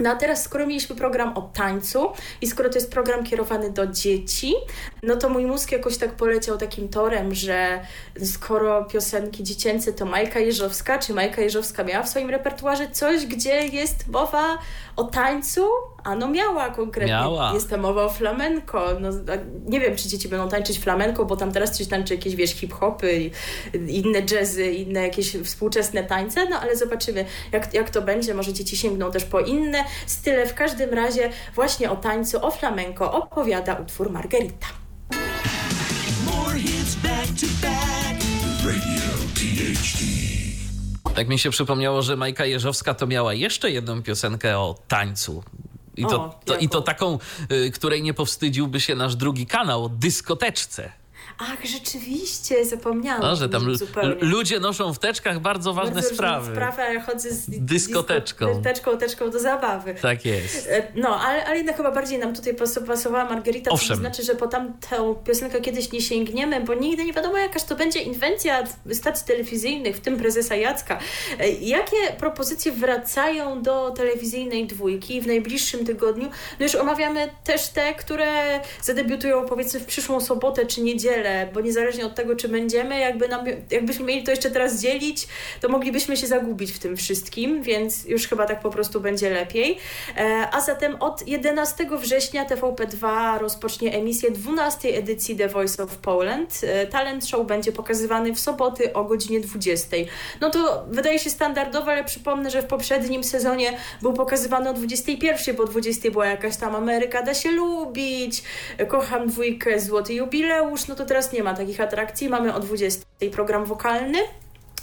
no a teraz, skoro mieliśmy program o tańcu i skoro to jest program kierowany do dzieci, no to mój mózg jakoś tak poleciał takim torem, że skoro piosenki dziecięce to Majka Jeżowska, czy Majka Jeżowska miała w swoim repertuarze coś, gdzie jest mowa o tańcu, a no miała konkretnie. Miała. Jest tam mowa o flamenko. No, nie wiem, czy dzieci będą tańczyć flamenko, bo tam teraz coś tańczy jakieś, wiesz, hip-hopy, inne jazzy, inne jakieś współczesne tańce, no ale zobaczymy, jak, jak to będzie. Może dzieci sięgną też po inne style. W każdym razie właśnie o tańcu, o flamenko opowiada utwór Margarita. Tak mi się przypomniało, że Majka Jeżowska to miała jeszcze jedną piosenkę o tańcu. I to, o, to, i to taką, y, której nie powstydziłby się nasz drugi kanał, o dyskoteczce. Ach, rzeczywiście, zapomniałam. No, że tam ludzie noszą w teczkach bardzo ważne bardzo sprawy. Sprawę, ja chodzę z dyskoteczką. Dyskoteczką, teczką do zabawy. Tak jest. E, no, ale, ale jednak chyba bardziej nam tutaj pasowała Margarita, Owszem. to znaczy, że po tamtą piosenkę kiedyś nie sięgniemy, bo nigdy nie wiadomo jakaż to będzie inwencja stacji telewizyjnych, w tym prezesa Jacka. E, jakie propozycje wracają do telewizyjnej dwójki w najbliższym tygodniu? No już omawiamy też te, które zadebiutują powiedzmy w przyszłą sobotę czy niedzielę, bo niezależnie od tego, czy będziemy, jakby nam, jakbyśmy mieli to jeszcze teraz dzielić, to moglibyśmy się zagubić w tym wszystkim, więc już chyba tak po prostu będzie lepiej. E, a zatem od 11 września TVP2 rozpocznie emisję 12 edycji The Voice of Poland. E, talent show będzie pokazywany w soboty o godzinie 20. No to wydaje się standardowe, ale przypomnę, że w poprzednim sezonie był pokazywany o 21, bo o 20 była jakaś tam Ameryka da się lubić, kocham dwójkę, złoty jubileusz, no to teraz teraz nie ma takich atrakcji. Mamy o 20 program wokalny.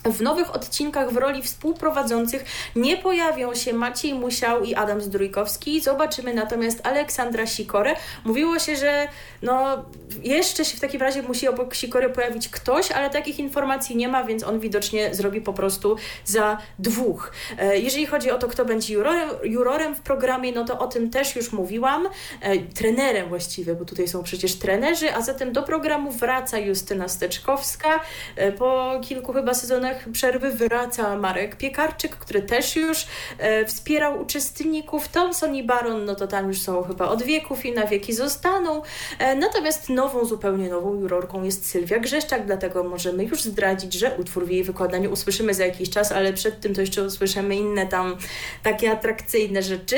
W nowych odcinkach w roli współprowadzących nie pojawią się Maciej Musiał i Adam Zdrójkowski. Zobaczymy natomiast Aleksandra Sikorę. Mówiło się, że no, jeszcze się w takim razie musi obok Sikory pojawić ktoś, ale takich informacji nie ma, więc on widocznie zrobi po prostu za dwóch. E, jeżeli chodzi o to, kto będzie jurorem, jurorem w programie, no to o tym też już mówiłam. E, trenerem właściwie, bo tutaj są przecież trenerzy, a zatem do programu wraca Justyna Steczkowska. E, po kilku chyba sezonach przerwy wraca Marek Piekarczyk, który też już e, wspierał uczestników. Thompson i Baron, no to tam już są chyba od wieków i na wieki zostaną. E, natomiast nową, zupełnie nową jurorką jest Sylwia Grzeszczak, dlatego możemy już zdradzić, że utwór w jej wykonaniu usłyszymy za jakiś czas, ale przed tym to jeszcze usłyszymy inne tam takie atrakcyjne rzeczy.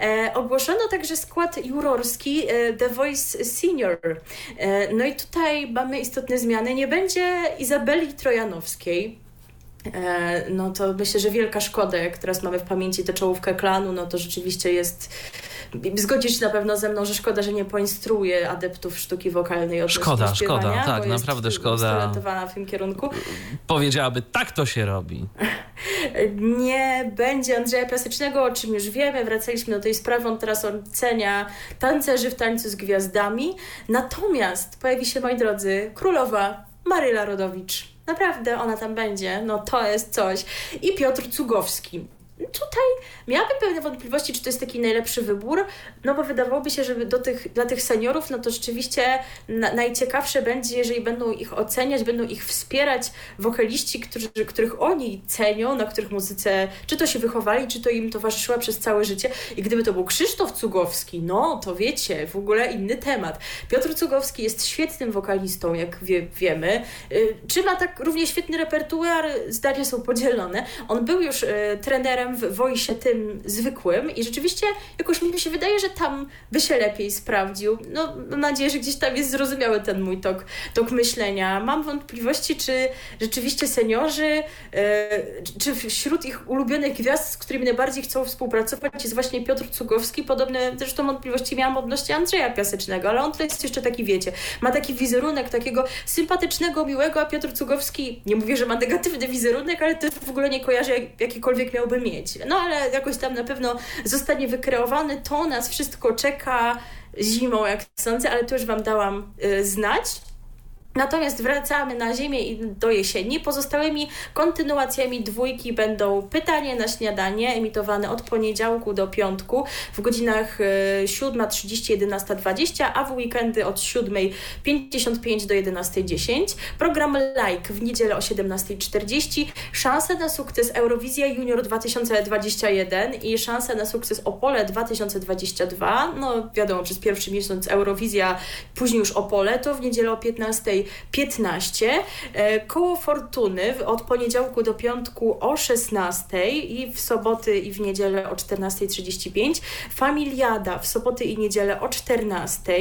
E, ogłoszono także skład jurorski e, The Voice Senior. E, no i tutaj mamy istotne zmiany. Nie będzie Izabeli Trojanowskiej, no to myślę, że wielka szkoda, jak teraz mamy w pamięci tę czołówkę klanu, no to rzeczywiście jest Zgodzisz się na pewno ze mną, że szkoda, że nie poinstruuje adeptów sztuki wokalnej od Szkoda, szkoda, tak, naprawdę szkoda. w tym kierunku. Powiedziałaby, tak to się robi. nie będzie Andrzeja Piasecznego, o czym już wiemy. Wracaliśmy do tej sprawy, on teraz ocenia tancerzy w tańcu z gwiazdami. Natomiast pojawi się, moi drodzy, królowa Maryla Rodowicz. Naprawdę ona tam będzie, no to jest coś. I Piotr Cugowski. Tutaj miałabym pewne wątpliwości, czy to jest taki najlepszy wybór, no bo wydawałoby się, że do tych, dla tych seniorów, no to rzeczywiście na, najciekawsze będzie, jeżeli będą ich oceniać, będą ich wspierać wokaliści, którzy, których oni cenią, na których muzyce czy to się wychowali, czy to im towarzyszyła przez całe życie. I gdyby to był Krzysztof Cugowski, no to wiecie, w ogóle inny temat. Piotr Cugowski jest świetnym wokalistą, jak wie, wiemy. Y, czy ma tak równie świetny repertuar? Zdania są podzielone. On był już y, trenerem w wojsie tym zwykłym i rzeczywiście jakoś mi się wydaje, że tam by się lepiej sprawdził. No, mam nadzieję, że gdzieś tam jest zrozumiały ten mój tok, tok myślenia. Mam wątpliwości, czy rzeczywiście seniorzy, yy, czy wśród ich ulubionych gwiazd, z którymi najbardziej chcą współpracować jest właśnie Piotr Cugowski. Podobne zresztą wątpliwości miałam odnośnie Andrzeja Piasecznego, ale on to jest jeszcze taki, wiecie, ma taki wizerunek takiego sympatycznego, miłego, a Piotr Cugowski, nie mówię, że ma negatywny wizerunek, ale też w ogóle nie kojarzę, jak, jakikolwiek miałby mieć mieć. No ale jakoś tam na pewno zostanie wykreowany. To nas wszystko czeka zimą, jak sądzę, ale to już Wam dałam y, znać. Natomiast wracamy na ziemię i do jesieni. Pozostałymi kontynuacjami dwójki będą pytanie na śniadanie, emitowane od poniedziałku do piątku w godzinach 7.30, e, 11.20, a w weekendy od 7.55 do 11.10. Program Like w niedzielę o 17.40. Szanse na sukces Eurowizja Junior 2021 i szanse na sukces Opole 2022. No wiadomo, przez pierwszy miesiąc Eurowizja, później już Opole, to w niedzielę o 15 15. E, koło Fortuny od poniedziałku do piątku o 16 i w soboty i w niedzielę o 14.35. Familiada w soboty i niedzielę o 14.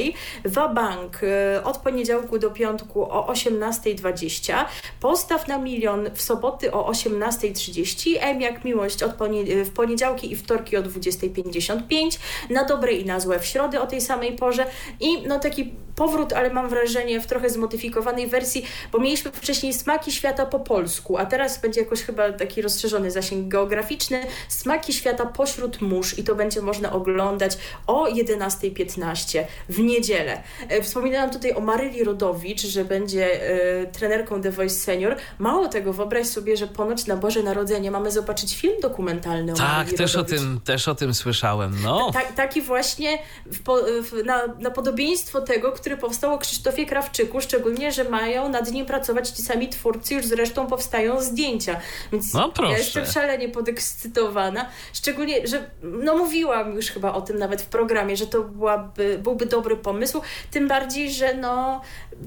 Wabank e, od poniedziałku do piątku o 18.20. Postaw na milion w soboty o 18.30. M jak miłość od ponie w poniedziałki i wtorki o 20.55. Na dobre i na złe w środę o tej samej porze. I no taki powrót, ale mam wrażenie w trochę zmodyfikowanej wersji, bo mieliśmy wcześniej Smaki Świata po polsku, a teraz będzie jakoś chyba taki rozszerzony zasięg geograficzny. Smaki Świata pośród mórz i to będzie można oglądać o 11.15 w niedzielę. E, wspominałam tutaj o Maryli Rodowicz, że będzie y, trenerką The Voice Senior. Mało tego, wyobraź sobie, że ponoć na Boże Narodzenie mamy zobaczyć film dokumentalny o Tak, też Rodowicz. o, tym, też o tym słyszałem. No. Ta, taki właśnie w, w, na, na podobieństwo tego, który powstał o Krzysztofie Krawczyku, szczególnie, że mają nad nim pracować ci sami twórcy, już zresztą powstają zdjęcia. Więc no proszę. ja jestem szalenie podekscytowana. Szczególnie, że no mówiłam już chyba o tym nawet w programie, że to byłaby, byłby dobry pomysł, tym bardziej, że no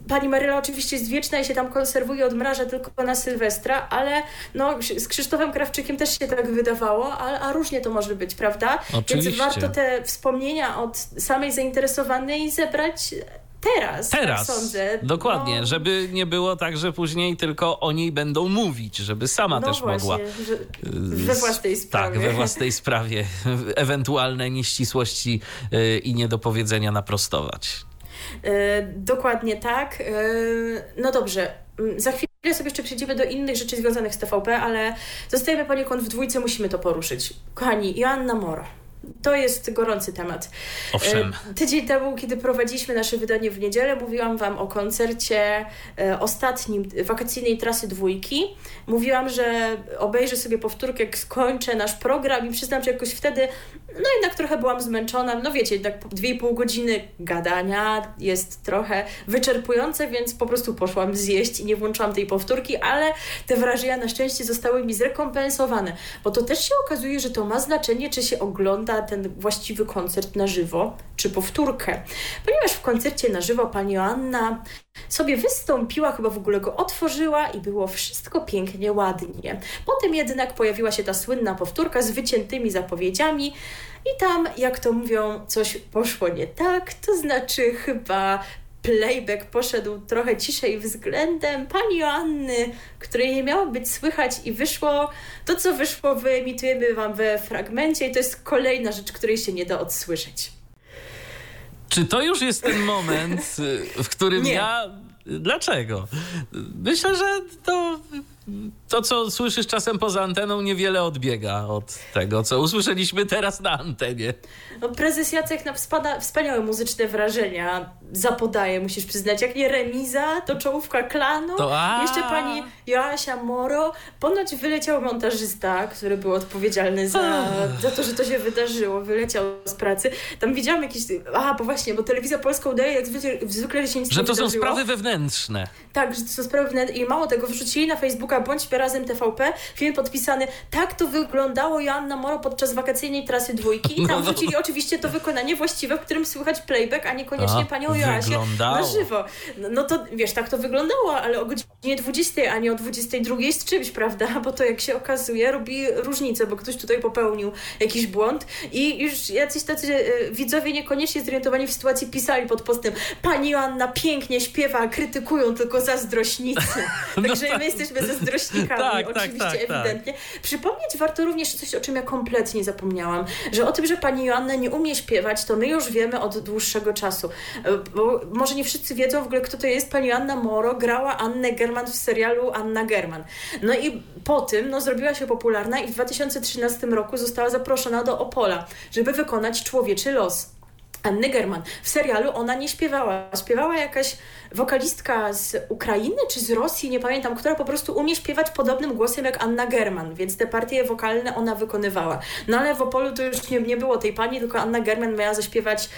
pani Maryla oczywiście jest wieczna i się tam konserwuje, odmraża tylko na Sylwestra, ale no z Krzysztofem Krawczykiem też się tak wydawało, a, a różnie to może być, prawda? Oczywiście. Więc warto te wspomnienia od samej zainteresowanej zebrać Teraz, Teraz. Tak sądzę. Dokładnie, no. żeby nie było tak, że później tylko o niej będą mówić, żeby sama no też właśnie, mogła. Że we własnej sprawie. Tak, we własnej sprawie ewentualne nieścisłości y, i niedopowiedzenia naprostować. Yy, dokładnie tak. No dobrze, mm, za chwilę sobie jeszcze przejdziemy do innych rzeczy związanych z TVP, ale zostajemy poniekąd w dwójce, musimy to poruszyć. Kochani, Joanna Moro. To jest gorący temat. Owszem. E, tydzień temu, kiedy prowadziliśmy nasze wydanie w niedzielę, mówiłam Wam o koncercie e, ostatnim wakacyjnej trasy dwójki. Mówiłam, że obejrzę sobie powtórkę, jak skończę nasz program i przyznam, że jakoś wtedy, no jednak trochę byłam zmęczona. No wiecie, jednak dwie i pół godziny gadania jest trochę wyczerpujące, więc po prostu poszłam zjeść i nie włączyłam tej powtórki, ale te wrażenia na szczęście zostały mi zrekompensowane, bo to też się okazuje, że to ma znaczenie, czy się ogląda ten właściwy koncert na żywo, czy powtórkę. Ponieważ w koncercie na żywo pani Joanna sobie wystąpiła, chyba w ogóle go otworzyła i było wszystko pięknie, ładnie. Potem jednak pojawiła się ta słynna powtórka z wyciętymi zapowiedziami i tam, jak to mówią, coś poszło nie tak, to znaczy chyba playback poszedł trochę ciszej względem pani Joanny, której nie miało być słychać i wyszło to, co wyszło, wyemitujemy Wam we fragmencie i to jest kolejna rzecz, której się nie da odsłyszeć. Czy to już jest ten moment, w którym nie. ja... Dlaczego? Myślę, że to to, co słyszysz czasem poza anteną, niewiele odbiega od tego, co usłyszeliśmy teraz na antenie. No, prezes Jacek na spada, wspaniałe muzyczne wrażenia zapodaje, musisz przyznać. Jak nie remiza, to czołówka klanu. To, Jeszcze pani Joasia Moro. Ponoć wyleciał montażysta, który był odpowiedzialny za, za to, że to się wydarzyło. Wyleciał z pracy. Tam widziałam jakieś... A, bo właśnie, bo telewizja polska udaje jak zwykle, zwykle że się nic Że to wydarzyło. są sprawy wewnętrzne. Tak, że to są sprawy wewnętrzne. I mało tego, wrzucili na Facebooka Bądźmy Razem TVP, film podpisany Tak to wyglądało Joanna Moro podczas wakacyjnej trasy dwójki. I tam no. wrzucili oczywiście to wykonanie właściwe, w którym słychać playback, a niekoniecznie a, panią Joasię na żywo. No, no, to wiesz, tak to wyglądało, ale o godzinie 20, a nie o 22 z czymś, prawda? Bo to jak się okazuje robi różnicę, bo ktoś tutaj popełnił jakiś błąd i już jacyś tacy e, widzowie niekoniecznie zorientowani w sytuacji pisali pod postem Pani Joanna pięknie śpiewa, krytykują tylko zazdrośnicy. Także no tak. my jesteśmy zazdrośnikami, tak, tak oczywiście, tak, tak, ewidentnie. Przypomnieć warto również coś, o czym ja kompletnie zapomniałam, że o tym, że pani Joanna nie umie śpiewać, to my już wiemy od dłuższego czasu. E, bo może nie wszyscy wiedzą w ogóle, kto to jest. Pani Anna Moro grała Annę German w serialu Anna German. No i po tym no, zrobiła się popularna i w 2013 roku została zaproszona do Opola, żeby wykonać człowieczy los. Anny German. W serialu ona nie śpiewała. Śpiewała jakaś wokalistka z Ukrainy czy z Rosji, nie pamiętam, która po prostu umie śpiewać podobnym głosem jak Anna German, więc te partie wokalne ona wykonywała. No ale w Opolu to już nie, nie było tej pani, tylko Anna German miała zaśpiewać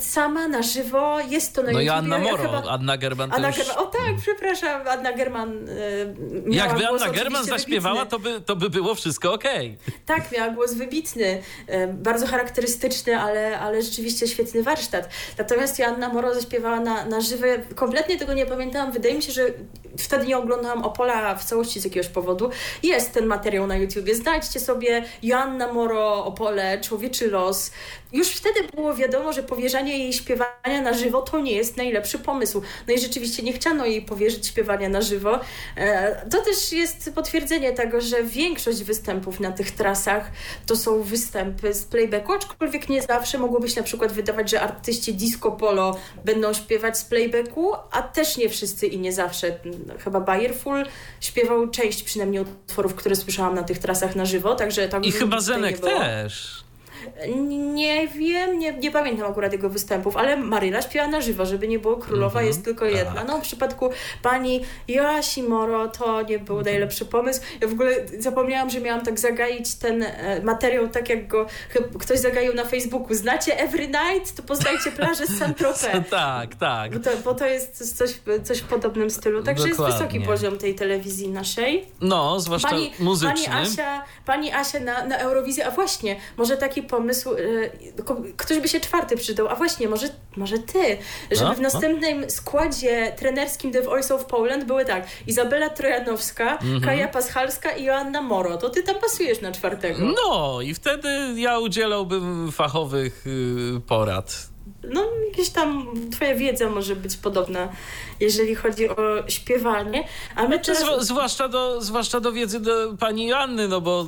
sama na żywo, jest to na no YouTubie. No i Anna Moro, ja chyba... Anna German Anna. German, o tak, przepraszam, Anna German e, Jakby Anna German zaśpiewała, to by, to by było wszystko okej. Okay. Tak, miała głos wybitny, e, bardzo charakterystyczny, ale, ale rzeczywiście świetny warsztat. Natomiast Joanna Moro zaśpiewała na, na żywo, kompletnie tego nie pamiętałam, wydaje mi się, że wtedy nie oglądałam Opola w całości z jakiegoś powodu. Jest ten materiał na YouTubie, znajdźcie sobie Joanna Moro, Opole, Człowieczy Los. Już wtedy było wiadomo, że powierzanie jej śpiewania na żywo to nie jest najlepszy pomysł. No i rzeczywiście nie chciano jej powierzyć śpiewania na żywo. E, to też jest potwierdzenie tego, że większość występów na tych trasach to są występy z playbacku, aczkolwiek nie zawsze mogłoby się na przykład wydawać, że artyści disco polo będą śpiewać z playbacku, a też nie wszyscy i nie zawsze. Chyba Bayerful śpiewał część przynajmniej utworów, które słyszałam na tych trasach na żywo, także tak I chyba Zenek też. Nie wiem, nie, nie pamiętam akurat jego występów, ale Maryla śpiewa na żywo, żeby nie było królowa, mm -hmm, jest tylko jedna. Tak. No w przypadku pani Joasi Moro to nie był mm -hmm. najlepszy pomysł. Ja w ogóle zapomniałam, że miałam tak zagaić ten e, materiał tak jak go ktoś zagaił na Facebooku. Znacie Every Night? To poznajcie plażę z Saint-Tropez. tak, tak. Bo to, bo to jest coś, coś w podobnym stylu. Także Dokładnie. jest wysoki poziom tej telewizji naszej. No, zwłaszcza pani, muzyczny. Pani Asia, pani Asia na, na Eurowizję, a właśnie, może taki pomysł, y, ktoś by się czwarty przydał, a właśnie, może, może ty, żeby no, w następnym no. składzie trenerskim The Voice of Poland były tak, Izabela Trojanowska, mhm. Kaja Paschalska i Joanna Moro, to ty tam pasujesz na czwartego. No i wtedy ja udzielałbym fachowych y, porad no jakieś tam twoja wiedza może być podobna, jeżeli chodzi o śpiewanie. A my teraz... zwłaszcza, do, zwłaszcza do wiedzy do pani Joanny, no bo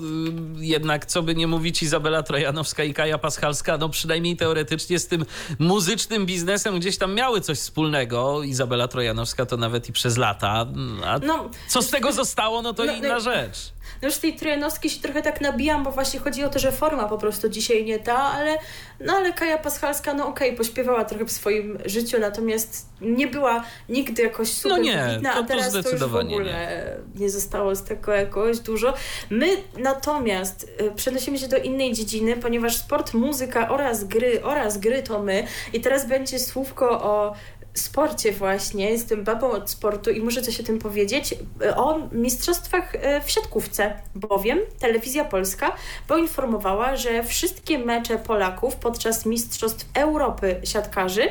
y, jednak co by nie mówić Izabela Trojanowska i Kaja Paschalska, no przynajmniej teoretycznie z tym muzycznym biznesem gdzieś tam miały coś wspólnego. Izabela Trojanowska to nawet i przez lata. A no, co z tego zostało, no to no, inna no, rzecz. No już z tej trojanowskiej się trochę tak nabijam, bo właśnie chodzi o to, że forma po prostu dzisiaj nie ta, ale, no ale Kaja Paschalska, no okej, okay, pośpiewała trochę w swoim życiu, natomiast nie była nigdy jakoś super no nie, wybitna, a teraz to, to już w ogóle nie. nie zostało z tego jakoś dużo. My natomiast y, przenosimy się do innej dziedziny, ponieważ sport, muzyka oraz gry, oraz gry to my i teraz będzie słówko o sporcie właśnie, jestem babą od sportu i muszę coś o tym powiedzieć, o mistrzostwach e, w siatkówce, bowiem Telewizja Polska poinformowała, że wszystkie mecze Polaków podczas Mistrzostw Europy siatkarzy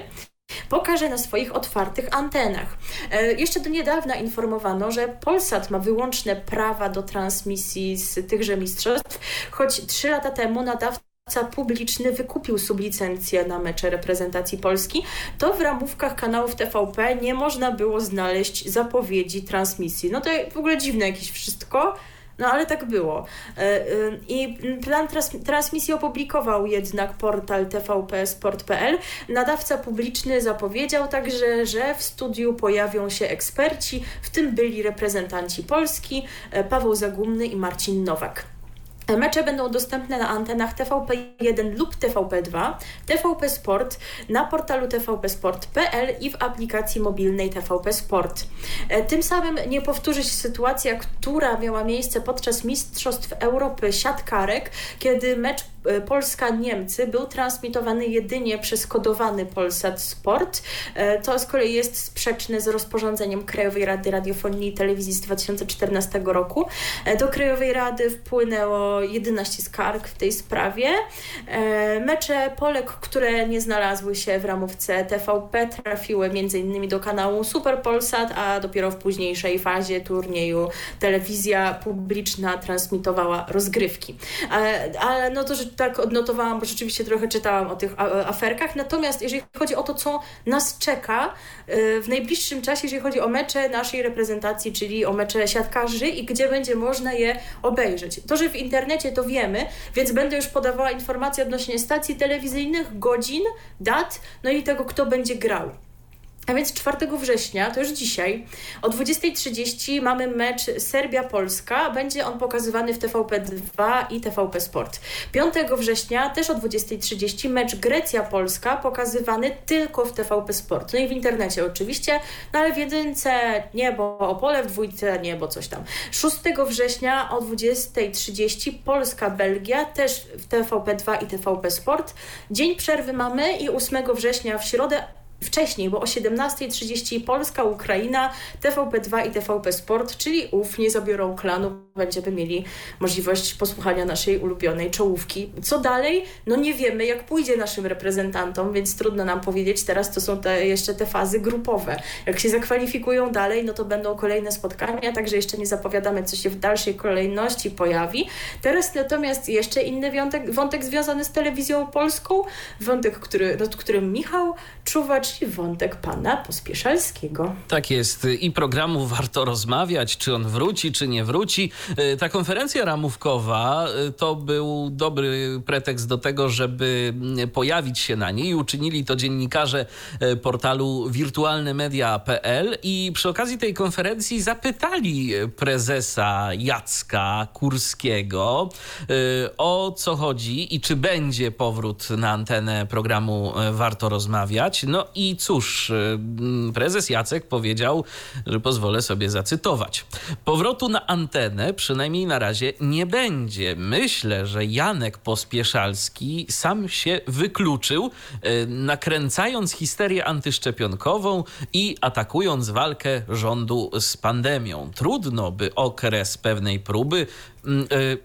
pokaże na swoich otwartych antenach. E, jeszcze do niedawna informowano, że Polsat ma wyłączne prawa do transmisji z tychże mistrzostw, choć trzy lata temu nadawca publiczny wykupił sublicencję na mecze reprezentacji Polski, to w ramówkach kanałów TVP nie można było znaleźć zapowiedzi transmisji. No to w ogóle dziwne jakieś wszystko, No ale tak było. I plan transmisji opublikował jednak portal tvpsport.pl. Nadawca publiczny zapowiedział także, że w studiu pojawią się eksperci, w tym byli reprezentanci Polski, Paweł Zagumny i Marcin Nowak. Mecze będą dostępne na antenach TVP1 lub TVP2, TVP Sport, na portalu tvpsport.pl i w aplikacji mobilnej TVP Sport. E, tym samym nie powtórzy się sytuacja, która miała miejsce podczas Mistrzostw Europy siatkarek, kiedy mecz Polska-Niemcy był transmitowany jedynie przez kodowany Polsat Sport. E, to z kolei jest sprzeczne z rozporządzeniem Krajowej Rady Radiofonii i Telewizji z 2014 roku. Do Krajowej Rady wpłynęło 11 skarg w tej sprawie. E, mecze Polek, które nie znalazły się w ramówce TVP, trafiły m.in. do kanału Super Polsat, a dopiero w późniejszej fazie turnieju telewizja publiczna transmitowała rozgrywki. Ale no to, że tak odnotowałam, bo rzeczywiście trochę czytałam o tych aferkach. Natomiast jeżeli chodzi o to, co nas czeka e, w najbliższym czasie, jeżeli chodzi o mecze naszej reprezentacji, czyli o mecze siatkarzy i gdzie będzie można je obejrzeć. To, że w internecie to wiemy, więc będę już podawała informacje odnośnie stacji telewizyjnych, godzin, dat, no i tego, kto będzie grał. A więc 4 września, to już dzisiaj, o 20.30 mamy mecz Serbia-Polska. Będzie on pokazywany w TVP2 i TVP Sport. 5 września, też o 20.30, mecz Grecja-Polska, pokazywany tylko w TVP Sport. No i w internecie oczywiście, no ale w jedynce nie, bo Opole, w dwójce nie, bo coś tam. 6 września o 20.30 Polska-Belgia, też w TVP2 i TVP Sport. Dzień przerwy mamy i 8 września w środę wcześniej, bo o 17.30 Polska, Ukraina, TVP2 i TVP Sport, czyli ów nie zabiorą klanu, będziemy mieli możliwość posłuchania naszej ulubionej czołówki. Co dalej? No nie wiemy, jak pójdzie naszym reprezentantom, więc trudno nam powiedzieć. Teraz to są te, jeszcze te fazy grupowe. Jak się zakwalifikują dalej, no to będą kolejne spotkania, także jeszcze nie zapowiadamy, co się w dalszej kolejności pojawi. Teraz natomiast jeszcze inny wątek, wątek związany z telewizją polską, wątek, który, nad którym Michał Czyli wątek pana Pospieszalskiego. Tak jest. I programu warto rozmawiać, czy on wróci, czy nie wróci. E, ta konferencja ramówkowa e, to był dobry pretekst do tego, żeby mm, pojawić się na niej. Uczynili to dziennikarze e, portalu wirtualnemedia.pl i przy okazji tej konferencji zapytali prezesa Jacka Kurskiego o co chodzi i czy będzie powrót na antenę programu Warto Rozmawiać. No i cóż, y, prezes Jacek powiedział, że pozwolę sobie zacytować. Powrotu na antenę przynajmniej na razie nie będzie. Myślę, że Janek Pospieszalski sam się wykluczył, y, nakręcając histerię antyszczepionkową i atakując walkę rządu z pandemią. Trudno by okres pewnej próby. Yy,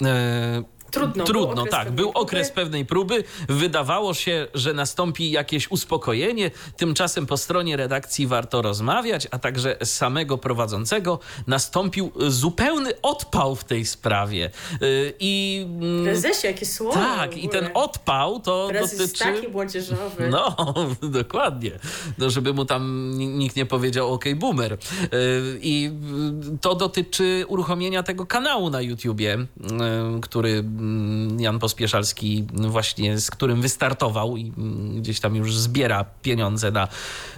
yy, Trudno. Trudno, tak. Był okres pewnej próby. Wydawało się, że nastąpi jakieś uspokojenie. Tymczasem po stronie redakcji warto rozmawiać, a także samego prowadzącego nastąpił zupełny odpał w tej sprawie. Y, I, mm, Prezesie, jakie słowo. Tak, i ten odpał to Prezes dotyczy... taki młodzieżowy. No, dokładnie. No, żeby mu tam nikt nie powiedział OK boomer. Y, I to dotyczy uruchomienia tego kanału na YouTubie, y, który Jan Pospieszalski, właśnie z którym wystartował i mm, gdzieś tam już zbiera pieniądze na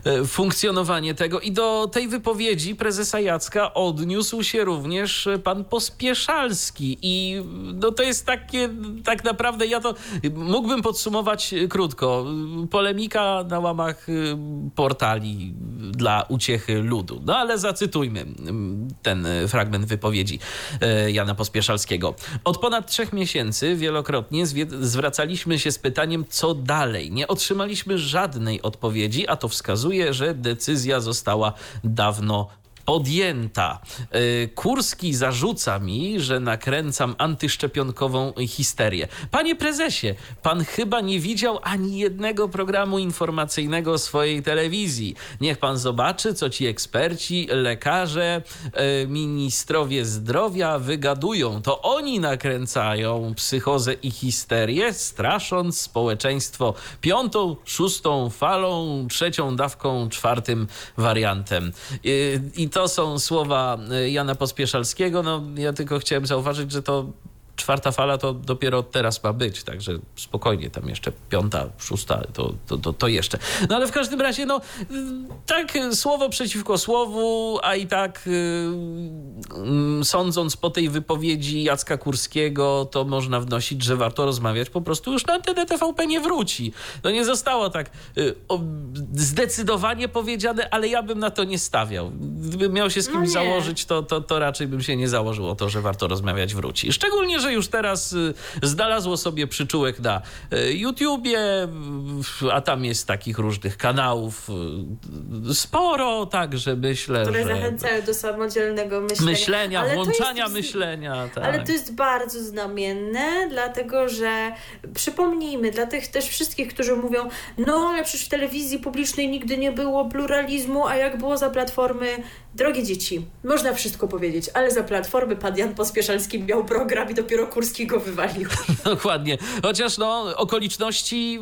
e, funkcjonowanie tego. I do tej wypowiedzi prezesa Jacka odniósł się również pan Pospieszalski. I no to jest takie, tak naprawdę, ja to mógłbym podsumować krótko. Polemika na łamach y, portali dla uciechy ludu. No ale zacytujmy mm, ten fragment wypowiedzi e, Jana Pospieszalskiego. Od ponad trzech miesięcy miesięcy wielokrotnie zwracaliśmy się z pytaniem, co dalej. Nie otrzymaliśmy żadnej odpowiedzi, a to wskazuje, że decyzja została dawno podjęta. E, Kurski zarzuca mi, że nakręcam antyszczepionkową histerię. Panie prezesie, pan chyba nie widział ani jednego programu informacyjnego swojej telewizji. Niech pan zobaczy, co ci eksperci, lekarze, e, ministrowie zdrowia wygadują. To oni nakręcają psychozę i histerię, strasząc społeczeństwo piątą, szóstą falą, trzecią dawką, czwartym wariantem. E, I to są słowa Jana Pospieszalskiego. No, ja tylko chciałem zauważyć, że to czwarta fala to dopiero teraz ma być, także spokojnie, tam jeszcze piąta, szósta, to, to, to, to, jeszcze. No ale w każdym razie, no tak słowo przeciwko słowu, a i tak yy, sądząc po tej wypowiedzi Jacka Kurskiego, to można wnosić, że warto rozmawiać po prostu już na antenę TVP nie wróci. No nie zostało tak yy, o, zdecydowanie powiedziane, ale ja bym na to nie stawiał. Gdybym miał się z kimś no założyć, to, to, to raczej bym się nie założył o to, że warto rozmawiać wróci. Szczególnie, że już teraz y, znalazło sobie przyczółek na y, YouTubie, a tam jest takich różnych kanałów y, sporo, także myślę, Które że... zachęcają do samodzielnego myślenia. Myślenia, ale włączania jest, myślenia. Tak. Ale to jest bardzo znamienne, dlatego że przypomnijmy, dla tych też wszystkich, którzy mówią, no ale przecież w telewizji publicznej nigdy nie było pluralizmu, a jak było za Platformy Drogie dzieci, można wszystko powiedzieć, ale za Platformy pan Jan Pospieszalski miał program i dopiero Kurski go wywalił. Dokładnie. Chociaż no, okoliczności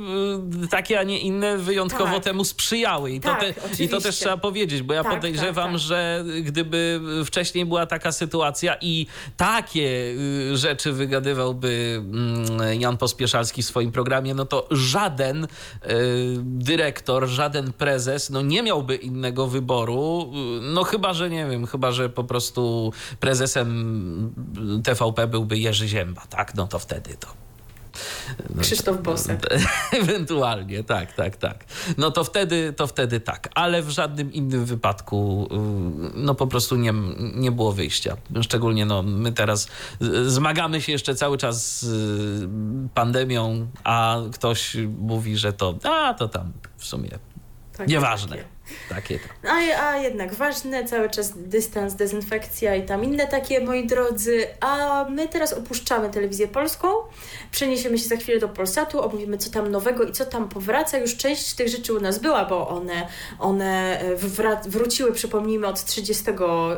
y, takie, a nie inne wyjątkowo tak. temu sprzyjały. I, tak, to te, I to też trzeba powiedzieć, bo ja tak, podejrzewam, tak, tak. że gdyby wcześniej była taka sytuacja i takie y, rzeczy wygadywałby mm, Jan Pospieszalski w swoim programie, no to żaden y, dyrektor, żaden prezes no nie miałby innego wyboru. No Chyba, że nie wiem, chyba, że po prostu prezesem TVP byłby Jerzy Zięba, tak? No to wtedy to no, Krzysztof Bosak. Ewentualnie, tak, tak, tak. No to wtedy, to wtedy tak, ale w żadnym innym wypadku y, no po prostu nie, nie było wyjścia. Szczególnie no, my teraz zmagamy się jeszcze cały czas z pandemią, a ktoś mówi, że to, a to tam w sumie tak, nieważne. Takie to. A, a jednak ważne, cały czas dystans, dezynfekcja i tam inne takie, moi drodzy. A my teraz opuszczamy telewizję polską, przeniesiemy się za chwilę do Polsatu, omówimy co tam nowego i co tam powraca. Już część tych rzeczy u nas była, bo one, one wróciły, przypomnijmy, od 30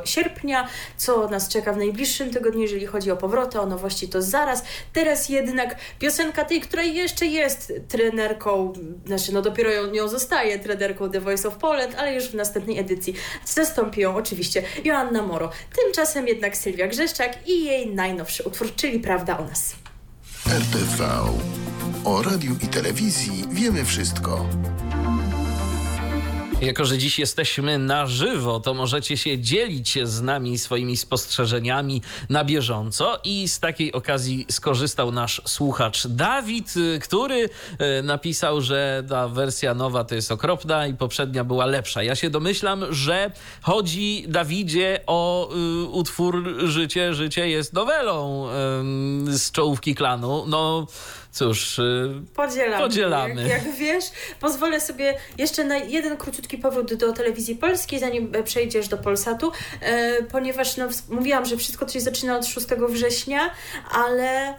sierpnia, co nas czeka w najbliższym tygodniu, jeżeli chodzi o powroty, o nowości, to zaraz. Teraz jednak piosenka tej, która jeszcze jest trenerką, znaczy no dopiero ją, zostaje trenerką The Voice of Poland, ale już w następnej edycji zastąpi ją oczywiście Joanna Moro. Tymczasem jednak Sylwia Grzeszczak i jej najnowszy utwór, czyli Prawda o nas. RTV. O radiu i telewizji wiemy wszystko. Jako, że dziś jesteśmy na żywo, to możecie się dzielić z nami swoimi spostrzeżeniami na bieżąco i z takiej okazji skorzystał nasz słuchacz Dawid, który e, napisał, że ta wersja nowa to jest okropna i poprzednia była lepsza. Ja się domyślam, że chodzi Dawidzie o y, utwór Życie, życie jest nowelą y, z czołówki klanu. No cóż, y, podzielamy. podzielamy. Jak, jak, wiesz, pozwolę sobie jeszcze na jeden króciutki powrót do telewizji polskiej, zanim e, przejdziesz do Polsatu, e, ponieważ no, mówiłam, że wszystko to się zaczyna od 6 września, ale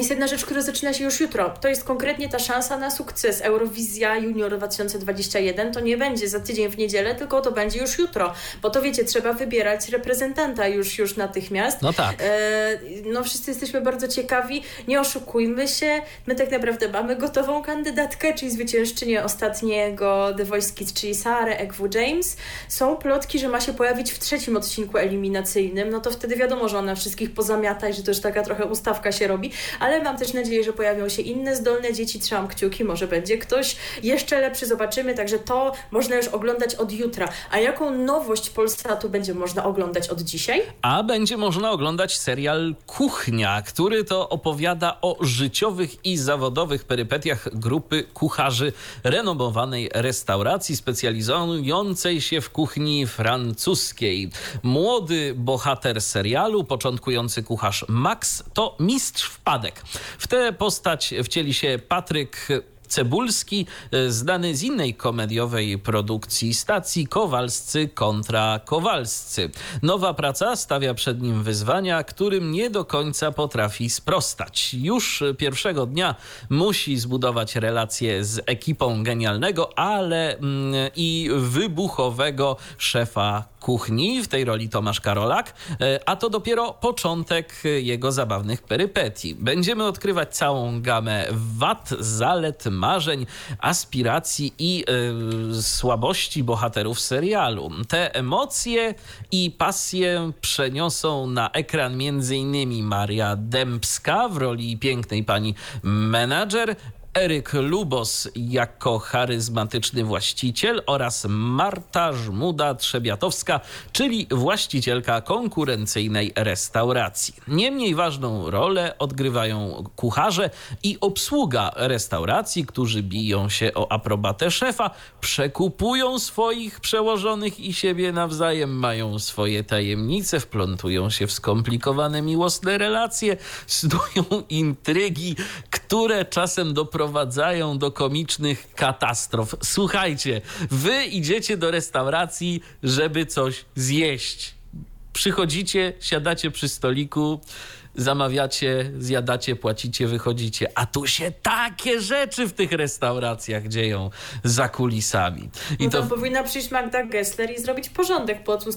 jest jedna rzecz, która zaczyna się już jutro. To jest konkretnie ta szansa na sukces. Eurowizja Junior 2021 to nie będzie za tydzień w niedzielę, tylko to będzie już jutro. Bo to wiecie, trzeba wybierać reprezentanta już, już natychmiast. No tak. E, no wszyscy jesteśmy bardzo ciekawi. Nie oszukujmy się. My tak naprawdę mamy gotową kandydatkę, czyli zwyciężczynię ostatniego The Voice Kids, czyli Sarę Ekwu James. Są plotki, że ma się pojawić w trzecim odcinku eliminacyjnym. No to wtedy wiadomo, że ona wszystkich pozamiata i że to już taka trochę ustawka się robi ale mam też nadzieję, że pojawią się inne zdolne dzieci. Trzymam kciuki, może będzie ktoś jeszcze lepszy, zobaczymy. Także to można już oglądać od jutra. A jaką nowość Polsatu będzie można oglądać od dzisiaj? A będzie można oglądać serial Kuchnia, który to opowiada o życiowych i zawodowych perypetiach grupy kucharzy renomowanej restauracji specjalizującej się w kuchni francuskiej. Młody bohater serialu, początkujący kucharz Max, to mistrz wpadek. W tę postać wcieli się Patryk Cebulski, e, znany z innej komediowej produkcji stacji Kowalscy kontra Kowalscy. Nowa praca stawia przed nim wyzwania, którym nie do końca potrafi sprostać. Już pierwszego dnia musi zbudować relacje z ekipą genialnego, ale mm, i wybuchowego szefa kuchni, w tej roli Tomasz Karolak, e, a to dopiero początek jego zabawnych perypetii. Będziemy odkrywać całą gamę wad, zalet, marzeń, aspiracji i y, słabości bohaterów serialu. Te emocje i pasje przeniosą na ekran m.in. Maria Dębska w roli pięknej pani menadżer, Eryk Lubos jako charyzmatyczny właściciel oraz Marta Żmuda-Trzebiatowska, czyli właścicielka konkurencyjnej restauracji. Niemniej ważną rolę odgrywają kucharze i obsługa restauracji, którzy biją się o aprobatę szefa, przekupują swoich przełożonych i siebie nawzajem, mają swoje tajemnice, wplątują się w skomplikowane miłosne relacje, snują intrygi, które czasem doprowadzają doprowadzają do komicznych katastrof. Słuchajcie, wy idziecie do restauracji, żeby coś zjeść. Przychodzicie, siadacie przy stoliku, zamawiacie, zjadacie, płacicie, wychodzicie. A tu się takie rzeczy w tych restauracjach dzieją za kulisami. I no to powinna przyjść Magda Gessler i zrobić porządek, potłuc,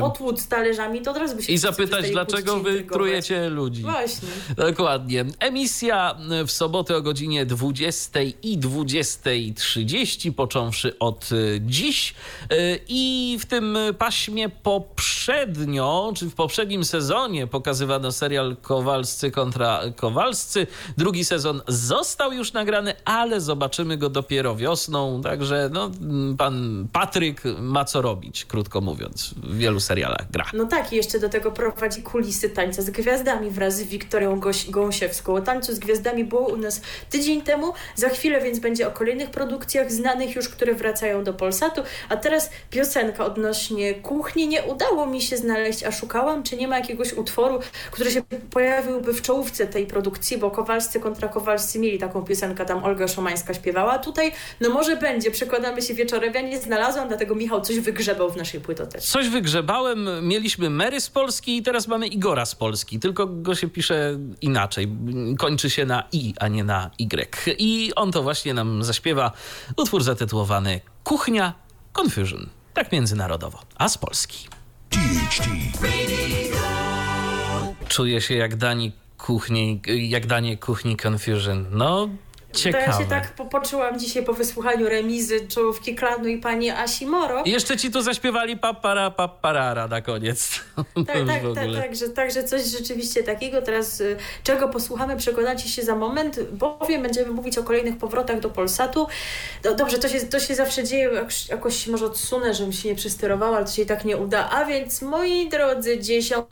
potłuc, talerzami, to od razu by się I zapytać, dlaczego wy trujecie ludzi. Właśnie. Dokładnie. Emisja w sobotę o godzinie 20 i 20.30, począwszy od y, dziś. Y, I w tym paśmie poprzednio, czy w poprzednim sezonie pokazywano serial serial Kowalscy kontra Kowalscy. Drugi sezon został już nagrany, ale zobaczymy go dopiero wiosną. Także no, pan Patryk ma co robić, krótko mówiąc. W wielu serialach gra. No tak, i jeszcze do tego prowadzi kulisy tańca z gwiazdami wraz z Wiktorią Gąsiewską. O tańcu z gwiazdami było u nas tydzień temu. Za chwilę więc będzie o kolejnych produkcjach znanych już, które wracają do Polsatu. A teraz piosenka odnośnie kuchni. Nie udało mi się znaleźć, a szukałam, czy nie ma jakiegoś utworu, który się pojawiłby w czołówce tej produkcji, bo Kowalscy kontra Kowalscy mieli taką piosenkę, tam Olga Szomańska śpiewała. Tutaj, no może będzie, przekładamy się wieczorem. Ja nie znalazłam, dlatego Michał coś wygrzebał w naszej płytotece. Coś wygrzebałem, mieliśmy Mary z Polski i teraz mamy Igora z Polski, tylko go się pisze inaczej. Kończy się na I, a nie na Y. I on to właśnie nam zaśpiewa utwór zatytułowany Kuchnia Confusion. Tak międzynarodowo, a z Polski. Czuję się jak dani kuchni, jak danie kuchni Confusion. No, Ciekawe. To ja się tak poczułam dzisiaj po wysłuchaniu remizy czołówki klanu i pani Asimoro. I jeszcze ci tu zaśpiewali papara paparara na koniec. Tak, tak, tak, tak, że, tak, że coś rzeczywiście takiego. Teraz y, czego posłuchamy, przekonacie się za moment, bowiem będziemy mówić o kolejnych powrotach do Polsatu. No, dobrze, to się, to się zawsze dzieje, jakoś, może odsunę, żebym się nie przesterowała, ale to się i tak nie uda. A więc, moi drodzy, 10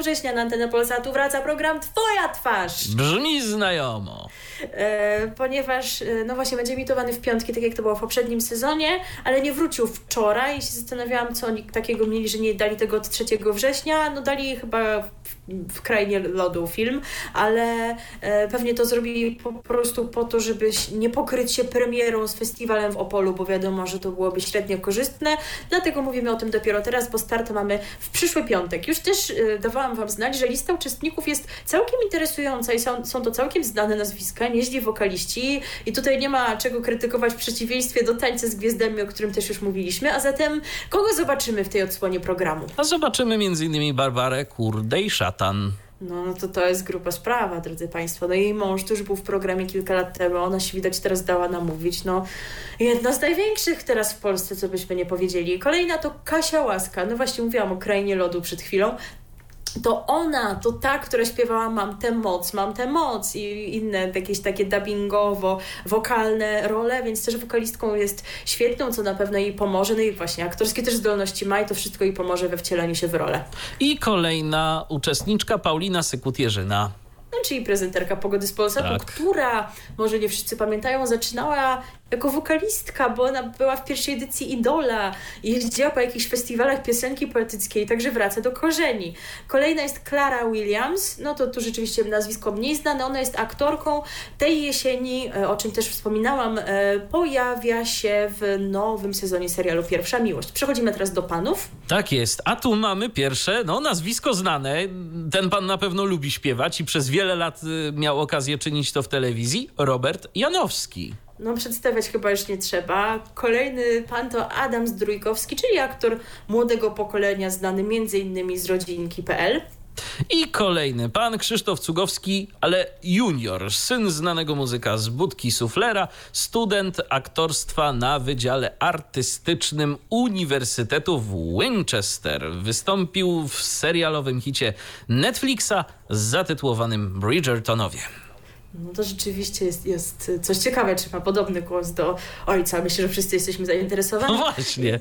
września na antenę Polsatu wraca program Twoja twarz. Brzmi znajomo. E ponieważ e, no właśnie będzie emitowany w piątki, tak jak to było w poprzednim sezonie, ale nie wrócił wczoraj i się zastanawiałam, co oni takiego mieli, że nie dali tego od 3 września. No dali chyba w krainie lodu film, ale e, pewnie to zrobili po prostu po to, żeby nie pokryć się premierą z festiwalem w Opolu, bo wiadomo, że to byłoby średnio korzystne. Dlatego mówimy o tym dopiero teraz, bo start mamy w przyszły piątek. Już też e, dawałam Wam znać, że lista uczestników jest całkiem interesująca i są, są to całkiem znane nazwiska, nieźli wokaliści i tutaj nie ma czego krytykować w przeciwieństwie do tańca z gwiazdami, o którym też już mówiliśmy. A zatem kogo zobaczymy w tej odsłonie programu? A zobaczymy m.in. Barbarę Kurdejsza szatan. No, no to to jest grupa sprawa, drodzy Państwo. No jej mąż też był w programie kilka lat temu, ona się widać teraz dała namówić. No, jedna z największych teraz w Polsce, co byśmy nie powiedzieli. Kolejna to Kasia Łaska. No właśnie mówiłam o Krainie Lodu przed chwilą to ona, to ta, która śpiewała Mam tę moc, mam tę moc i inne jakieś takie dubbingowo-wokalne role, więc też wokalistką jest świetną, co na pewno jej pomoże. No i właśnie aktorskie też zdolności ma i to wszystko jej pomoże we wcieleniu się w rolę. I kolejna uczestniczka Paulina Sykut-Jerzyna no, czyli prezenterka Pogody z Polsatu, tak. która, może nie wszyscy pamiętają, zaczynała jako wokalistka, bo ona była w pierwszej edycji Idola, jeździła po jakichś festiwalach piosenki poetyckiej, także wraca do korzeni. Kolejna jest Clara Williams, no to tu rzeczywiście nazwisko mniej znane, ona jest aktorką. Tej jesieni, e, o czym też wspominałam, e, pojawia się w nowym sezonie serialu Pierwsza Miłość. Przechodzimy teraz do panów. Tak jest, a tu mamy pierwsze, no nazwisko znane, ten pan na pewno lubi śpiewać i przez wiele lat y, miał okazję czynić to w telewizji, Robert Janowski. No, przedstawiać chyba już nie trzeba. Kolejny pan to Adam Zdrójkowski, czyli aktor młodego pokolenia, znany m.in. z rodzinki.pl. I kolejny pan Krzysztof Cugowski, ale junior, syn znanego muzyka z budki suflera, student aktorstwa na Wydziale Artystycznym Uniwersytetu w Winchester. Wystąpił w serialowym hicie Netflixa zatytułowanym Bridgertonowie. No to rzeczywiście jest, jest coś ciekawe, czy ma podobny głos do ojca. Myślę, że wszyscy jesteśmy zainteresowani. No właśnie.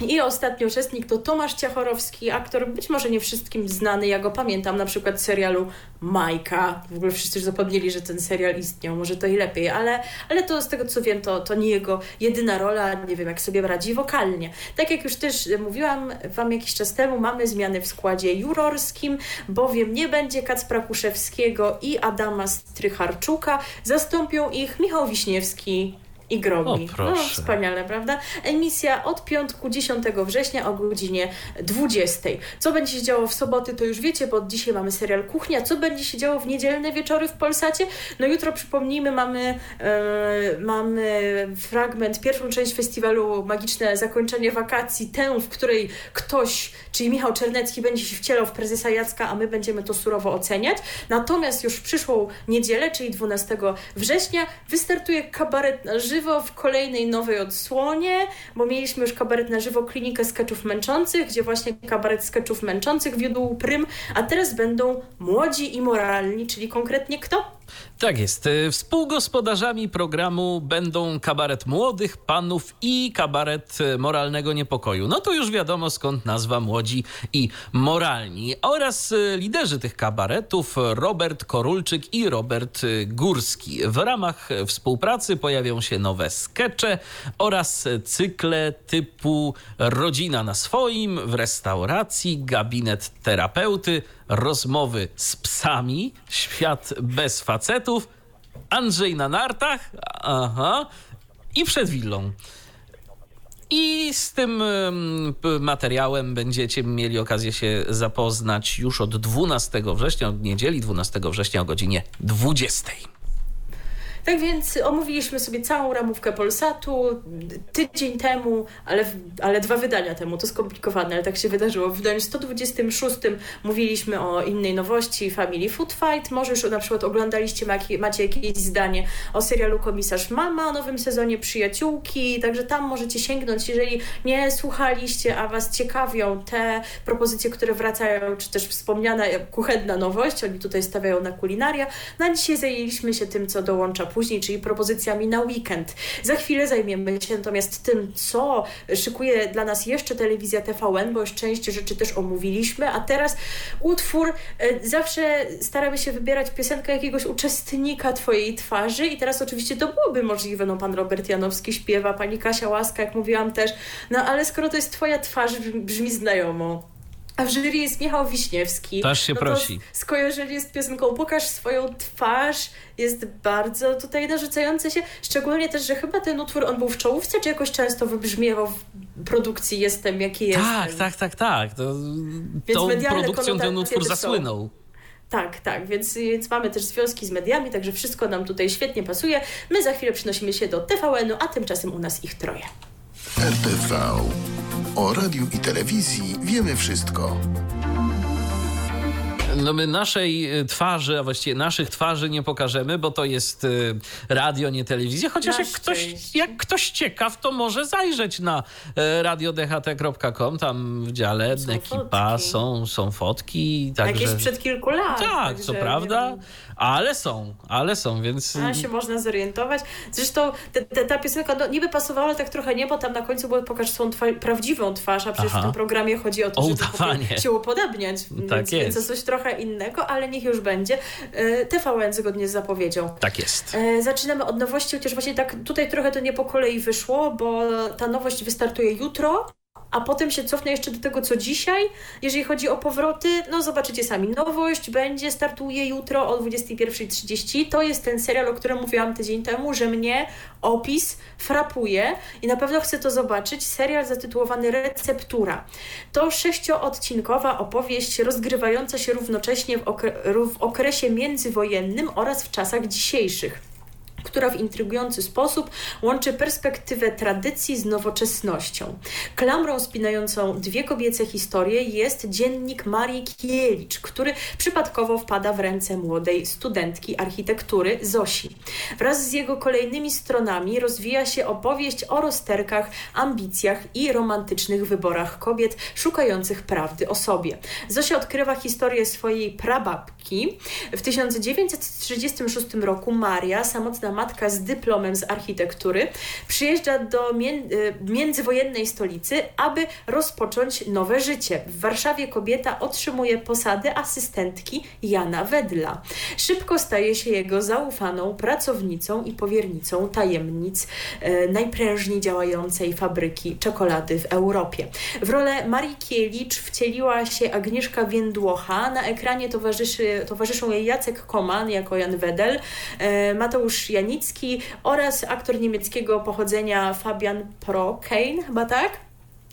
I ostatni uczestnik to Tomasz Ciachorowski, aktor być może nie wszystkim znany. Ja go pamiętam na przykład z serialu Majka. W ogóle wszyscy już zapomnieli, że ten serial istniał. Może to i lepiej, ale, ale to z tego co wiem, to, to nie jego jedyna rola. Nie wiem, jak sobie radzi wokalnie. Tak jak już też mówiłam Wam jakiś czas temu, mamy zmiany w składzie jurorskim, bowiem nie będzie Kacpra Kuszewskiego i Adama Strycharczuka. Zastąpią ich Michał Wiśniewski, i grobi. O, no wspaniale, prawda? Emisja od piątku 10 września o godzinie 20. Co będzie się działo w soboty, to już wiecie, bo dzisiaj mamy serial Kuchnia. Co będzie się działo w niedzielne wieczory w Polsacie? No jutro przypomnijmy, mamy, e, mamy fragment, pierwszą część festiwalu Magiczne Zakończenie Wakacji, tę, w której ktoś, czyli Michał Czernecki będzie się wcielał w prezesa Jacka, a my będziemy to surowo oceniać. Natomiast już w przyszłą niedzielę, czyli 12 września, wystartuje kabaret na żywo żywo w kolejnej nowej odsłonie, bo mieliśmy już kabaret na żywo klinikę skeczów męczących, gdzie właśnie kabaret skeczów męczących wiódł prym, a teraz będą młodzi i moralni, czyli konkretnie kto? Tak jest. E, współgospodarzami programu będą kabaret młodych panów i kabaret e, moralnego niepokoju. No to już wiadomo skąd nazwa młodzi i moralni. Oraz e, liderzy tych kabaretów Robert Korulczyk i Robert Górski. W ramach współpracy pojawią się nowe skecze oraz cykle typu Rodzina na swoim, w restauracji, gabinet terapeuty, rozmowy z psami, świat bez facetów, Andrzej na nartach, aha, i przed willą. I z tym materiałem będziecie mieli okazję się zapoznać już od 12 września, od niedzieli 12 września o godzinie 20. Tak więc omówiliśmy sobie całą ramówkę Polsatu tydzień temu, ale, ale dwa wydania temu, to skomplikowane, ale tak się wydarzyło. W wydaniu 126 mówiliśmy o innej nowości, Family Food Fight. Może już na przykład oglądaliście, macie jakieś zdanie o serialu Komisarz Mama, o nowym sezonie Przyjaciółki, także tam możecie sięgnąć, jeżeli nie słuchaliście, a Was ciekawią te propozycje, które wracają, czy też wspomniana kuchenna nowość, oni tutaj stawiają na kulinaria. Na dzisiaj zajęliśmy się tym, co dołącza później, czyli propozycjami na weekend. Za chwilę zajmiemy się natomiast tym, co szykuje dla nas jeszcze telewizja TVN, bo już część rzeczy też omówiliśmy, a teraz utwór, e, zawsze staramy się wybierać piosenkę jakiegoś uczestnika Twojej twarzy i teraz oczywiście to byłoby możliwe, no pan Robert Janowski śpiewa, pani Kasia Łaska, jak mówiłam też, no ale skoro to jest Twoja twarz, brzmi znajomo. A w jury jest Michał Wiśniewski. Też się no prosi. Skojarzenie z piosenką Pokaż swoją twarz jest bardzo tutaj narzucające się. Szczególnie też, że chyba ten utwór, on był w czołówce, czy jakoś często wybrzmiewał w produkcji Jestem, jaki jestem. Tak, tak, tak, tak. To, tą produkcją ten utwór zasłynął. Tak, tak, więc, więc mamy też związki z mediami, także wszystko nam tutaj świetnie pasuje. My za chwilę przynosimy się do TVN-u, a tymczasem u nas ich troje. RTV. O radiu i telewizji wiemy wszystko. No my naszej y, twarzy, a właściwie naszych twarzy nie pokażemy, bo to jest y, radio, nie telewizja. Chociaż jak ktoś, jak ktoś ciekaw, to może zajrzeć na y, radiodht.com. Tam w dziale są ekipa fotki. są, są fotki. Także... Jakieś przed kilku lat. Tak, co prawda. Ale są, ale są, więc... A się można zorientować. Zresztą te, te, ta piosenka no, niby pasowała, ale tak trochę nie, bo tam na końcu było pokaż swoją twa prawdziwą twarz, a przecież Aha. w tym programie chodzi o to, żeby się upodabniać. Tak więc, jest. Więc to coś trochę innego, ale niech już będzie. E, TVN zgodnie z zapowiedzią. Tak jest. E, zaczynamy od nowości, chociaż właśnie tak tutaj trochę to nie po kolei wyszło, bo ta nowość wystartuje jutro a potem się cofnę jeszcze do tego, co dzisiaj. Jeżeli chodzi o powroty, no zobaczycie sami. Nowość będzie, startuje jutro o 21.30. To jest ten serial, o którym mówiłam tydzień temu, że mnie opis frapuje i na pewno chcę to zobaczyć. Serial zatytułowany Receptura. To sześcioodcinkowa opowieść rozgrywająca się równocześnie w, okre w okresie międzywojennym oraz w czasach dzisiejszych. Która w intrygujący sposób łączy perspektywę tradycji z nowoczesnością. Klamrą spinającą dwie kobiece historie jest dziennik Marii Kielicz, który przypadkowo wpada w ręce młodej studentki architektury Zosi. Wraz z jego kolejnymi stronami rozwija się opowieść o rozterkach, ambicjach i romantycznych wyborach kobiet szukających prawdy o sobie. Zosia odkrywa historię swojej prababki. W 1936 roku Maria, samotna matka z dyplomem z architektury, przyjeżdża do y, międzywojennej stolicy, aby rozpocząć nowe życie. W Warszawie kobieta otrzymuje posadę asystentki Jana Wedla. Szybko staje się jego zaufaną pracownicą i powiernicą tajemnic e, najprężniej działającej fabryki czekolady w Europie. W rolę Marii Kielicz wcieliła się Agnieszka Więdłocha. Na ekranie towarzyszy, towarzyszą jej Jacek Koman jako Jan Wedel, e, Mateusz Janicki oraz aktor niemieckiego pochodzenia Fabian Prokein, chyba tak?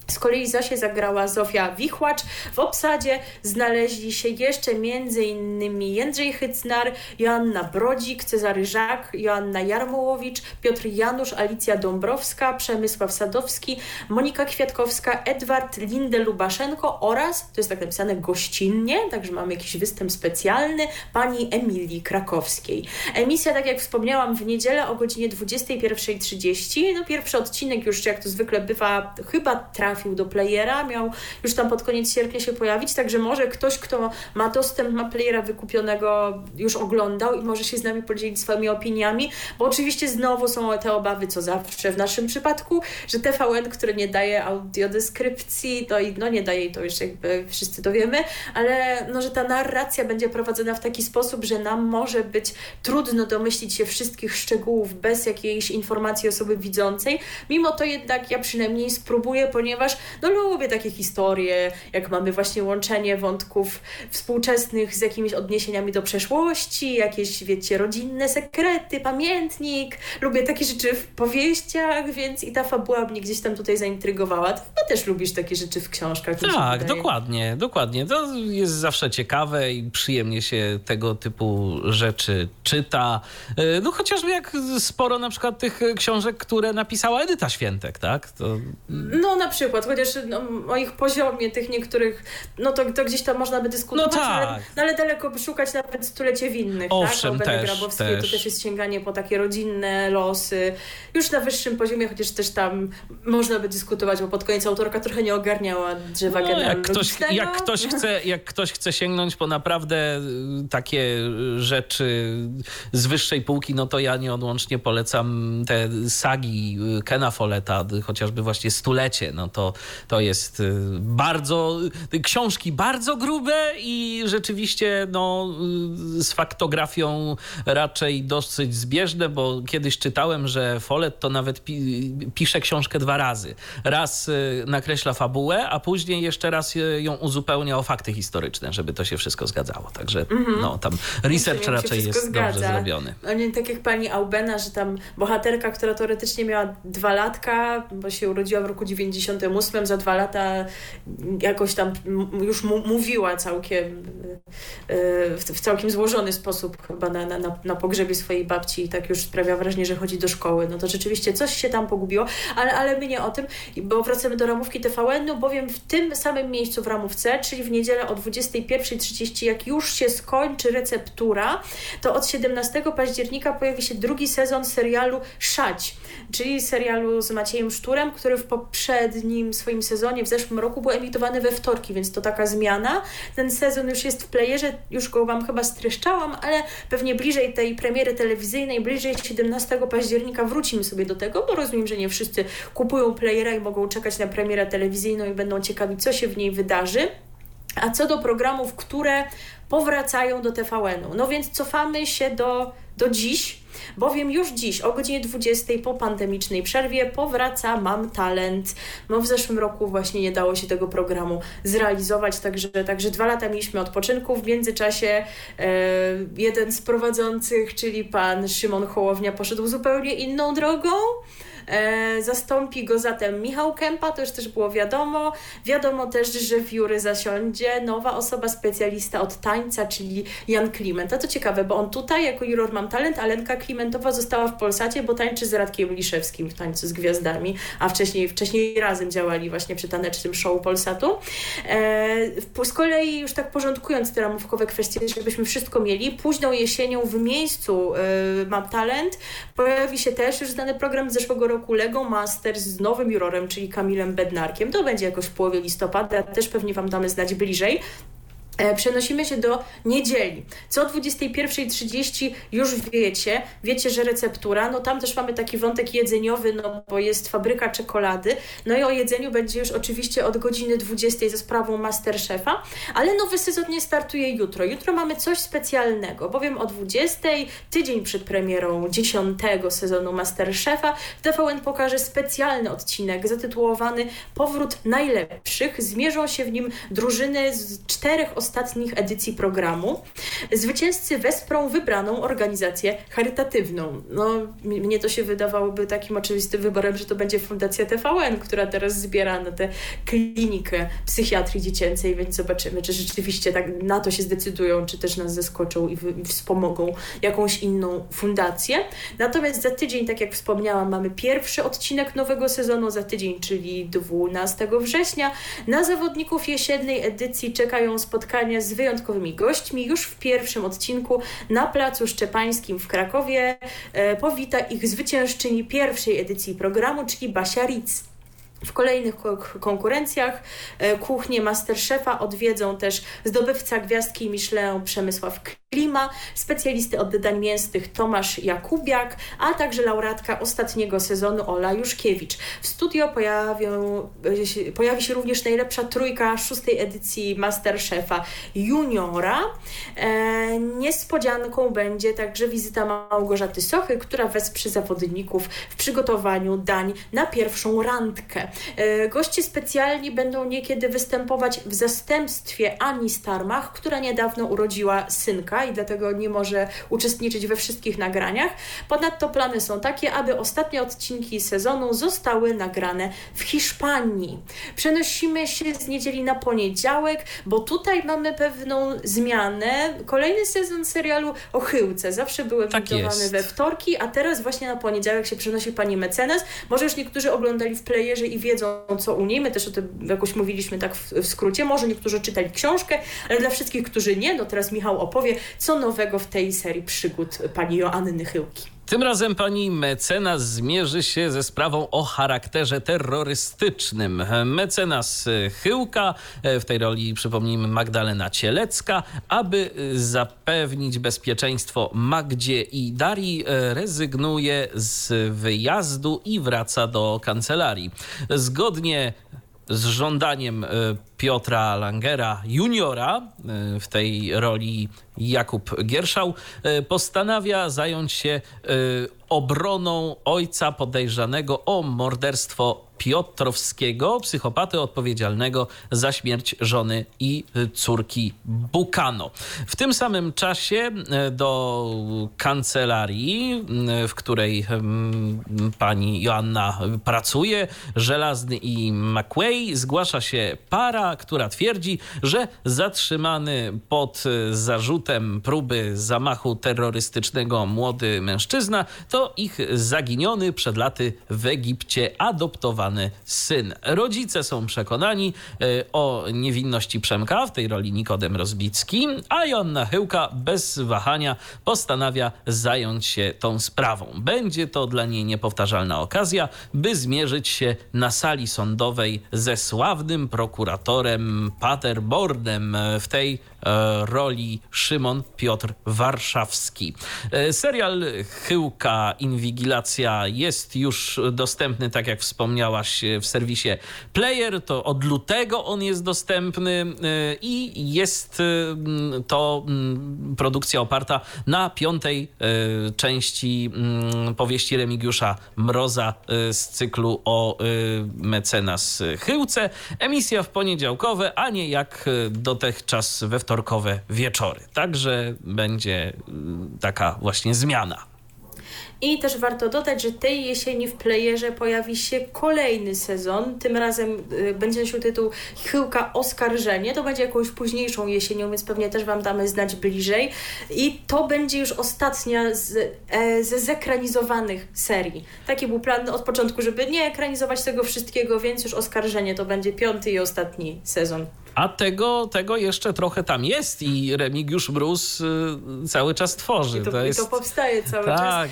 Z kolei Zosię zagrała Zofia Wichłacz. W obsadzie znaleźli się jeszcze m.in. Jędrzej Hycnar, Joanna Brodzik, Cezary Żak, Joanna Jarmołowicz, Piotr Janusz, Alicja Dąbrowska, Przemysław Sadowski, Monika Kwiatkowska, Edward Linde-Lubaszenko oraz, to jest tak napisane gościnnie, także mamy jakiś występ specjalny, pani Emilii Krakowskiej. Emisja, tak jak wspomniałam, w niedzielę o godzinie 21.30. No pierwszy odcinek już, jak to zwykle bywa, chyba trafi trafił do playera, miał już tam pod koniec sierpnia się pojawić, także może ktoś, kto ma dostęp, ma playera wykupionego, już oglądał i może się z nami podzielić swoimi opiniami, bo oczywiście znowu są te obawy, co zawsze w naszym przypadku, że TVN, który nie daje audiodeskrypcji, to no nie daje to już jakby wszyscy to wiemy, ale no, że ta narracja będzie prowadzona w taki sposób, że nam może być trudno domyślić się wszystkich szczegółów bez jakiejś informacji osoby widzącej. Mimo to jednak ja przynajmniej spróbuję, ponieważ ponieważ no lubię takie historie, jak mamy właśnie łączenie wątków współczesnych z jakimiś odniesieniami do przeszłości, jakieś, wiecie, rodzinne sekrety, pamiętnik. Lubię takie rzeczy w powieściach, więc i ta fabuła mnie gdzieś tam tutaj zaintrygowała. Ty też lubisz takie rzeczy w książkach. Tak, dokładnie, dokładnie. To jest zawsze ciekawe i przyjemnie się tego typu rzeczy czyta. E, no chociażby jak sporo na przykład tych książek, które napisała Edyta Świętek, tak? To... No na przykład przykład, chociaż no, o ich poziomie tych niektórych, no to, to gdzieś tam można by dyskutować, no tak. ale, no, ale daleko szukać nawet stulecie winnych, tak? Owszem, tak? Też, też. to też jest sięganie po takie rodzinne losy, już na wyższym poziomie, chociaż też tam można by dyskutować, bo pod koniec autorka trochę nie ogarniała drzewa no, jak ktoś, jak ktoś chce, Jak ktoś chce sięgnąć po naprawdę y, takie rzeczy z wyższej półki, no to ja nieodłącznie polecam te sagi y, Kena Folletta, chociażby właśnie stulecie, no to to, jest y, bardzo, y, książki bardzo grube i rzeczywiście no, y, z faktografią raczej dosyć zbieżne, bo kiedyś czytałem, że Follett to nawet pi pisze książkę dwa razy. Raz nakreśla fabułę, a później jeszcze raz ją uzupełnia o fakty historyczne, żeby to się wszystko zgadzało. Także mm -hmm. no, tam research raczej jest zgadza. dobrze zrobiony. No nie tak jak pani Aubena, że tam bohaterka, która teoretycznie miała dwa latka, bo się urodziła w roku 98, za dwa lata jakoś tam już mówiła całkiem e, w całkiem złożony sposób chyba na, na, na pogrzebie swojej babci i tak już sprawia wrażenie, że chodzi do szkoły. No to rzeczywiście coś się tam pogubiło, ale, ale my nie o tym, bo wracamy do ramówki TVN-u, bowiem w tym samym miejscu w ramówce, czyli w niedzielę o 21.30, jak już się skończy receptura, to od 17 października pojawi się drugi sezon serialu Szać, czyli serialu z Maciejem Szturem, który w poprzednim swoim swoim sezonie w zeszłym roku był emitowany we wtorki, więc to taka zmiana. Ten sezon już jest w playerze, już go Wam chyba streszczałam, ale pewnie bliżej tej premiery telewizyjnej, bliżej 17 października wrócimy sobie do tego, bo rozumiem, że nie wszyscy kupują playera i mogą czekać na premierę telewizyjną i będą ciekawi, co się w niej wydarzy. A co do programów, które powracają do TVN-u, no więc cofamy się do, do dziś, bowiem już dziś o godzinie 20 po pandemicznej przerwie powraca Mam Talent. No w zeszłym roku właśnie nie dało się tego programu zrealizować, także, także dwa lata mieliśmy odpoczynku. W międzyczasie e, jeden z prowadzących, czyli pan Szymon Hołownia poszedł zupełnie inną drogą. E, zastąpi go zatem Michał Kępa, to już też było wiadomo. Wiadomo też, że w jury zasiądzie nowa osoba, specjalista od tańca, czyli Jan Kliment. A to ciekawe, bo on tutaj jako juror Mam Talent, a Lenka Klimentowa została w Polsacie, bo tańczy z Radkiem Liszewskim w Tańcu z Gwiazdami, a wcześniej, wcześniej razem działali właśnie przy tanecznym show Polsatu. E, z kolei już tak porządkując te ramówkowe kwestie, żebyśmy wszystko mieli, późną jesienią w miejscu e, Mam Talent pojawi się też już znany program z zeszłego roku Lego Masters z nowym jurorem, czyli Kamilem Bednarkiem. To będzie jakoś w połowie listopada, też pewnie Wam damy znać bliżej. E, przenosimy się do niedzieli. Co o 21.30 już wiecie, wiecie, że receptura, no tam też mamy taki wątek jedzeniowy, no bo jest fabryka czekolady, no i o jedzeniu będzie już oczywiście od godziny 20 ze sprawą Masterchefa, ale nowy sezon nie startuje jutro. Jutro mamy coś specjalnego, bowiem o 20, tydzień przed premierą 10 sezonu Masterchefa, TVN pokaże specjalny odcinek zatytułowany Powrót najlepszych. Zmierzą się w nim drużyny z czterech ostatnich edycji programu. Zwycięzcy wesprą wybraną organizację charytatywną. No, mnie to się wydawałoby takim oczywistym wyborem, że to będzie Fundacja TVN, która teraz zbiera na tę klinikę psychiatrii dziecięcej, więc zobaczymy, czy rzeczywiście tak na to się zdecydują, czy też nas zaskoczą i, i wspomogą jakąś inną fundację. Natomiast za tydzień, tak jak wspomniałam, mamy pierwszy odcinek nowego sezonu, za tydzień, czyli 12 września. Na zawodników jesiennej edycji czekają spotkania spotkania z wyjątkowymi gośćmi. Już w pierwszym odcinku na Placu Szczepańskim w Krakowie e, powita ich zwyciężczyni pierwszej edycji programu, czyli Basia Ritz. W kolejnych konkurencjach e, kuchnię Masterchefa odwiedzą też zdobywca gwiazdki Michelin Przemysław Klima, specjalisty od dań mięsnych Tomasz Jakubiak, a także laureatka ostatniego sezonu Ola Juszkiewicz. W studio pojawią, pojawi się również najlepsza trójka szóstej edycji Masterchefa Juniora. E, niespodzianką będzie także wizyta Małgorzaty Sochy, która wesprze zawodników w przygotowaniu dań na pierwszą randkę. E, goście specjalni będą niekiedy występować w zastępstwie Ani Starmach, która niedawno urodziła synka i dlatego nie może uczestniczyć we wszystkich nagraniach. Ponadto plany są takie, aby ostatnie odcinki sezonu zostały nagrane w Hiszpanii. Przenosimy się z niedzieli na poniedziałek, bo tutaj mamy pewną zmianę. Kolejny sezon serialu o Chyłce. Zawsze były tak we wtorki, a teraz właśnie na poniedziałek się przenosi pani mecenas. Może już niektórzy oglądali w playerze i wiedzą, co u niej. My też o tym jakoś mówiliśmy tak w, w skrócie. Może niektórzy czytali książkę, ale dla wszystkich, którzy nie, no teraz Michał opowie, co nowego w tej serii przygód pani Joanny Chyłki. Tym razem pani mecenas zmierzy się ze sprawą o charakterze terrorystycznym. Mecenas Chyłka, w tej roli przypomnijmy Magdalena Cielecka, aby zapewnić bezpieczeństwo Magdzie i Darii, rezygnuje z wyjazdu i wraca do kancelarii. Zgodnie z żądaniem Piotra Langera juniora, w tej roli Jakub Gierszał, postanawia zająć się obroną ojca podejrzanego o morderstwo Piotrowskiego, psychopaty odpowiedzialnego za śmierć żony i córki Bukano. W tym samym czasie e, do kancelarii, e, w której pani Joanna pracuje, Żelazny i McQuay, zgłasza się para, która twierdzi, że zatrzymany pod zarzutem próby zamachu terrorystycznego młody mężczyzna to ich zaginiony przed laty w Egipcie adoptowany syn. Rodzice są przekonani e, o niewinności Przemka, w tej roli Nikodem Rozbicki, a Joanna Chyłka bez wahania postanawia zająć się tą sprawą. Będzie to dla niej niepowtarzalna okazja, by zmierzyć się na sali sądowej ze sławnym prokuratorem Paterbornem w tej E, roli Szymon Piotr Warszawski. E, serial Chyłka Inwigilacja jest już dostępny, tak jak wspomniałaś, w serwisie Player. To od lutego on jest dostępny e, i jest to produkcja oparta na piątej części powieści Remigiusza Mroza z cyklu o mecenas Chyłce. Emisja w poniedziałkowe, a nie jak dotychczas we wtorkowe wieczory. Także będzie mm, taka właśnie zmiana. I też warto dodać, że tej jesieni w playerze pojawi się kolejny sezon. Tym razem y, będzie nosił tytuł Chyłka Oskarżenie. To będzie jakąś późniejszą jesienią, więc pewnie też Wam damy znać bliżej. I to będzie już ostatnia z, e, ze zekranizowanych serii. Taki był plan od początku, żeby nie ekranizować tego wszystkiego, więc już Oskarżenie to będzie piąty i ostatni sezon. A tego, tego jeszcze trochę tam jest i Remigiusz Brus y, cały czas tworzy. I to, to, jest... to powstaje cały tak. czas.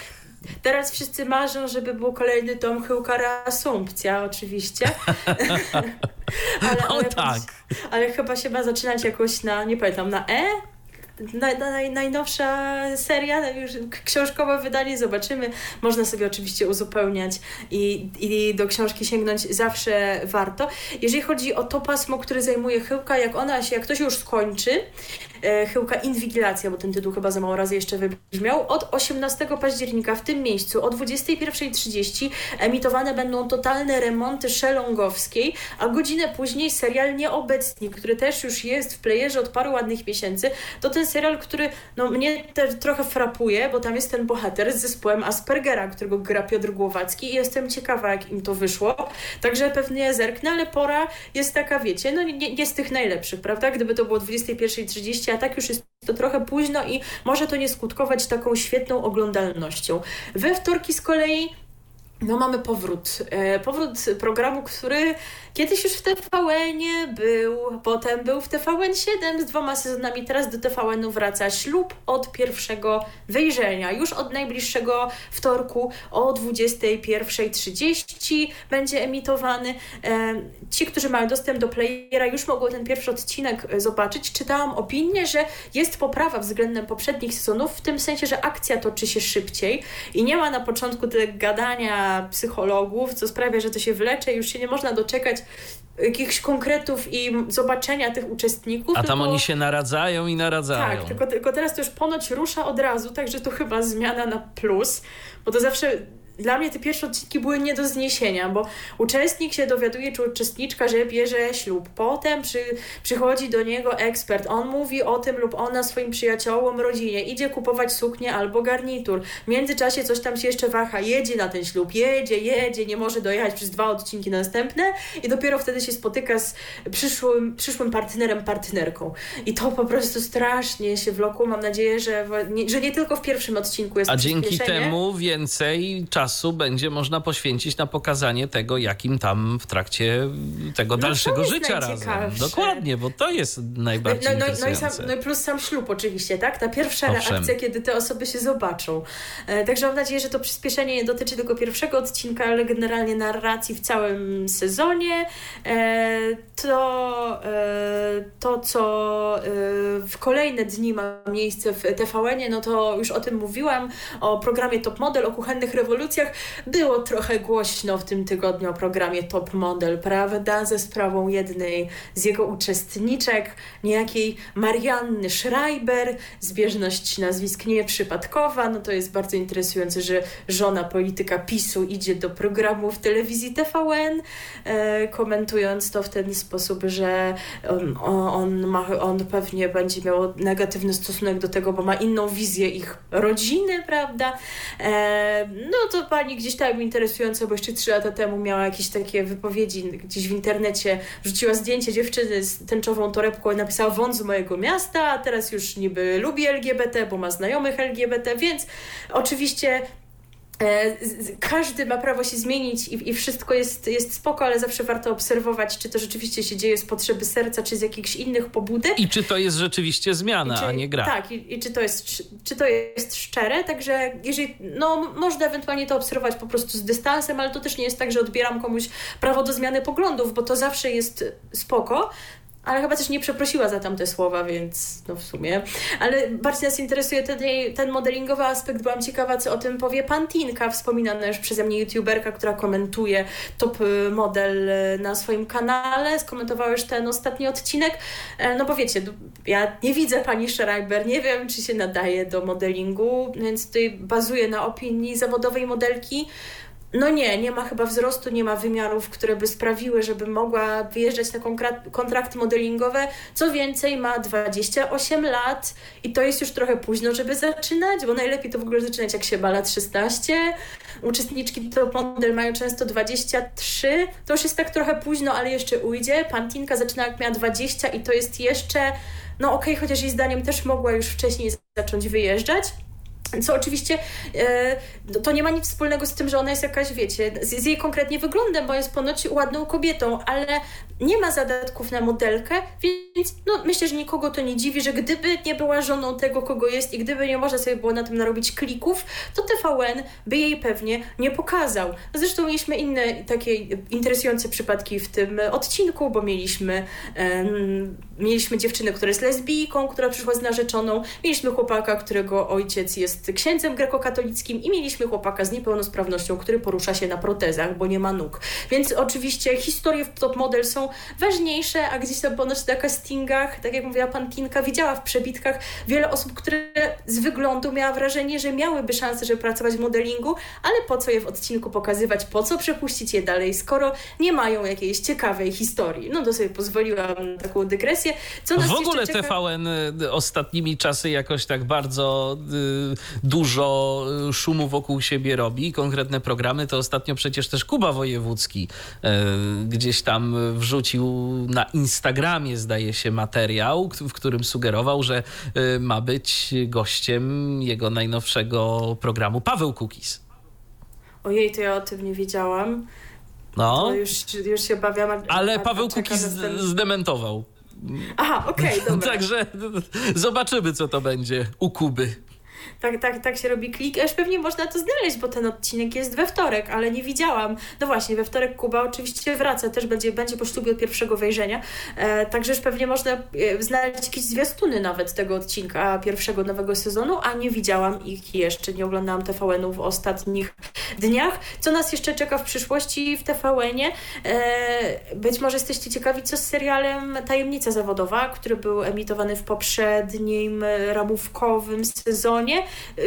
Teraz wszyscy marzą, żeby był kolejny tom Chyłka Reasumpcja, oczywiście. ale, ale, tak. ale chyba się ma zaczynać jakoś na, nie pamiętam, na E? Na, na, najnowsza seria, już książkowe wydanie, zobaczymy. Można sobie oczywiście uzupełniać i, i do książki sięgnąć zawsze warto. Jeżeli chodzi o to pasmo, które zajmuje Chyłka, jak ona się, jak to się już skończy, chyłka Inwigilacja, bo ten tytuł chyba za mało razy jeszcze wybrzmiał. Od 18 października w tym miejscu o 21.30 emitowane będą totalne remonty szelongowskiej, a godzinę później serial Nieobecni, który też już jest w playerze od paru ładnych miesięcy. To ten serial, który no, mnie trochę frapuje, bo tam jest ten bohater z zespołem Aspergera, którego gra Piotr Głowacki i jestem ciekawa, jak im to wyszło. Także pewnie zerknę, ale pora jest taka, wiecie, no nie, nie z tych najlepszych, prawda? Gdyby to było 21.30, a tak już jest to trochę późno i może to nie skutkować taką świetną oglądalnością. We wtorki z kolei no mamy powrót. E, powrót programu, który kiedyś już w TVN był, potem był w TVN7 z dwoma sezonami, teraz do TVN-u wraca ślub od pierwszego wejrzenia. Już od najbliższego wtorku o 21.30 będzie emitowany. E, ci, którzy mają dostęp do playera już mogą ten pierwszy odcinek zobaczyć. Czytałam opinię, że jest poprawa względem poprzednich sezonów, w tym sensie, że akcja toczy się szybciej i nie ma na początku tego gadania psychologów, co sprawia, że to się wlecze i już się nie można doczekać jakichś konkretów i zobaczenia tych uczestników. A tam tylko... oni się naradzają i naradzają. Tak, tylko, tylko teraz to już ponoć rusza od razu, także to chyba zmiana na plus, bo to zawsze dla mnie te pierwsze odcinki były nie do zniesienia, bo uczestnik się dowiaduje, czy uczestniczka, że bierze ślub. Potem przy, przychodzi do niego ekspert, on mówi o tym lub ona swoim przyjaciołom, rodzinie, idzie kupować suknię albo garnitur. W międzyczasie coś tam się jeszcze waha, jedzie na ten ślub, jedzie, jedzie, nie może dojechać przez dwa odcinki następne i dopiero wtedy się spotyka z przyszłym, przyszłym partnerem, partnerką. I to po prostu strasznie się wlokło. Mam nadzieję, że nie, że nie tylko w pierwszym odcinku jest A dzięki temu więcej czasu czasu będzie można poświęcić na pokazanie tego, jakim tam w trakcie tego no dalszego życia razem. Dokładnie, bo to jest najbardziej no, no, no, i sam, no i plus sam ślub oczywiście, tak? Ta pierwsza Owszem. reakcja, kiedy te osoby się zobaczą. E, także mam nadzieję, że to przyspieszenie nie dotyczy tylko pierwszego odcinka, ale generalnie narracji w całym sezonie. E, to, e, to co w kolejne dni ma miejsce w TVN-ie, no to już o tym mówiłam, o programie Top Model, o kuchennych rewolucjach, było trochę głośno w tym tygodniu o programie Top Model, prawda? Ze sprawą jednej z jego uczestniczek, niejakiej Marianny Schreiber, zbieżność nazwisk nieprzypadkowa. No to jest bardzo interesujące, że żona polityka PiSu idzie do programu w telewizji TVN, e, komentując to w ten sposób, że on, on, ma, on pewnie będzie miał negatywny stosunek do tego, bo ma inną wizję ich rodziny, prawda? E, no to pani gdzieś tam interesujące, bo jeszcze trzy lata temu miała jakieś takie wypowiedzi gdzieś w internecie, wrzuciła zdjęcie dziewczyny z tęczową torebką i napisała wąt z mojego miasta, a teraz już niby lubi LGBT, bo ma znajomych LGBT, więc oczywiście każdy ma prawo się zmienić i, i, wszystko jest, jest spoko, ale zawsze warto obserwować, czy to rzeczywiście się dzieje z potrzeby serca, czy z jakichś innych pobudek. I czy to jest rzeczywiście zmiana, czy, a nie gra. Tak, i, i, czy, to jest, czy to jest szczere, także jeżeli, no można ewentualnie to obserwować po prostu z dystansem, ale to też nie jest tak, że odbieram komuś prawo do zmiany poglądów, bo to zawsze jest spoko, ale chyba też nie przeprosiła za tamte słowa, więc no w sumie. Ale bardziej nas interesuje ten, ten modelingowy aspekt. Byłam ciekawa, co o tym powie Pantinka, wspominana już przeze mnie youtuberka, która komentuje top y, model y, na swoim kanale. Skomentowała już ten ostatni odcinek. E, no bo wiecie, ja nie widzę pani Schreiber, nie wiem, czy się nadaje do modelingu, więc tutaj bazuję na opinii zawodowej modelki no nie, nie ma chyba wzrostu, nie ma wymiarów, które by sprawiły, żeby mogła wyjeżdżać na kontrakty modelingowe. Co więcej, ma 28 lat i to jest już trochę późno, żeby zaczynać, bo najlepiej to w ogóle zaczynać jak się ma lat 16. Uczestniczki top model mają często 23. To już jest tak trochę późno, ale jeszcze ujdzie. Pantinka zaczyna jak miała 20 i to jest jeszcze, no okej, okay, chociaż jej zdaniem też mogła już wcześniej zacząć wyjeżdżać. Co oczywiście e, to nie ma nic wspólnego z tym, że ona jest jakaś, wiecie, z, jej konkretnie wyglądem, bo jest ponoć ładną kobietą, ale nie ma zadatków na modelkę, więc no, myślę, że nikogo to nie dziwi, że gdyby nie była żoną tego, kogo jest i gdyby nie można sobie było na tym narobić klików, to TVN by jej pewnie nie pokazał. Zresztą mieliśmy inne takie interesujące przypadki w tym odcinku, bo mieliśmy, um, mieliśmy dziewczynę, która jest lesbijką, która przyszła z narzeczoną, mieliśmy chłopaka, którego ojciec jest księdzem grekokatolickim i mieliśmy chłopaka z niepełnosprawnością, który porusza się na protezach, bo nie ma nóg. Więc oczywiście historie w Top Model są ważniejsze, a gdzieś tam ponoć na castingach, tak jak mówiła pan Kinka, widziała w przebitkach wiele osób, które z wyglądu miała wrażenie, że miałyby szansę, żeby pracować w modelingu, ale po co je w odcinku pokazywać, po co przepuścić je dalej, skoro nie mają jakiejś ciekawej historii. No to sobie pozwoliłam na taką dygresję. Co nas w ogóle czeka... TVN y, ostatnimi czasy jakoś tak bardzo y, dużo y, szumu wokół siebie robi. Konkretne programy to ostatnio przecież też Kuba Wojewódzki y, gdzieś tam wrzucił na Instagramie, zdaje się, materiał, w którym sugerował, że y, ma być gościem jego najnowszego programu Paweł Kukis. Ojej, to ja o tym nie wiedziałam. No. To już, już się bawiam. Ale Paweł Kukis zdementował. Aha, okej, okay, dobra. Także zobaczymy, co to będzie u Kuby tak, tak, tak się robi klik. Już pewnie można to znaleźć, bo ten odcinek jest we wtorek, ale nie widziałam. No właśnie, we wtorek Kuba oczywiście wraca, też będzie, będzie po ślubie od pierwszego wejrzenia, e, także już pewnie można e, znaleźć jakieś zwiastuny nawet tego odcinka pierwszego nowego sezonu, a nie widziałam ich jeszcze, nie oglądałam TVN-u w ostatnich dniach. Co nas jeszcze czeka w przyszłości w TVN-ie? E, być może jesteście ciekawi, co z serialem Tajemnica Zawodowa, który był emitowany w poprzednim ramówkowym sezonie.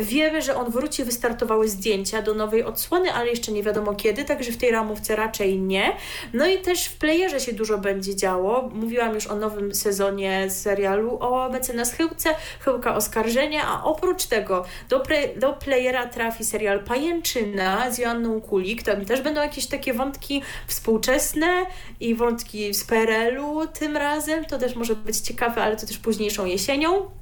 Wiemy, że on wróci, wystartowały zdjęcia do nowej odsłony, ale jeszcze nie wiadomo kiedy, także w tej ramówce raczej nie. No i też w playerze się dużo będzie działo. Mówiłam już o nowym sezonie serialu o mecenas Chyłce, Chyłka Oskarżenia, a oprócz tego do, pre, do playera trafi serial Pajęczyna z Joanną Kulik. Tam też będą jakieś takie wątki współczesne i wątki z PRL-u tym razem. To też może być ciekawe, ale to też późniejszą jesienią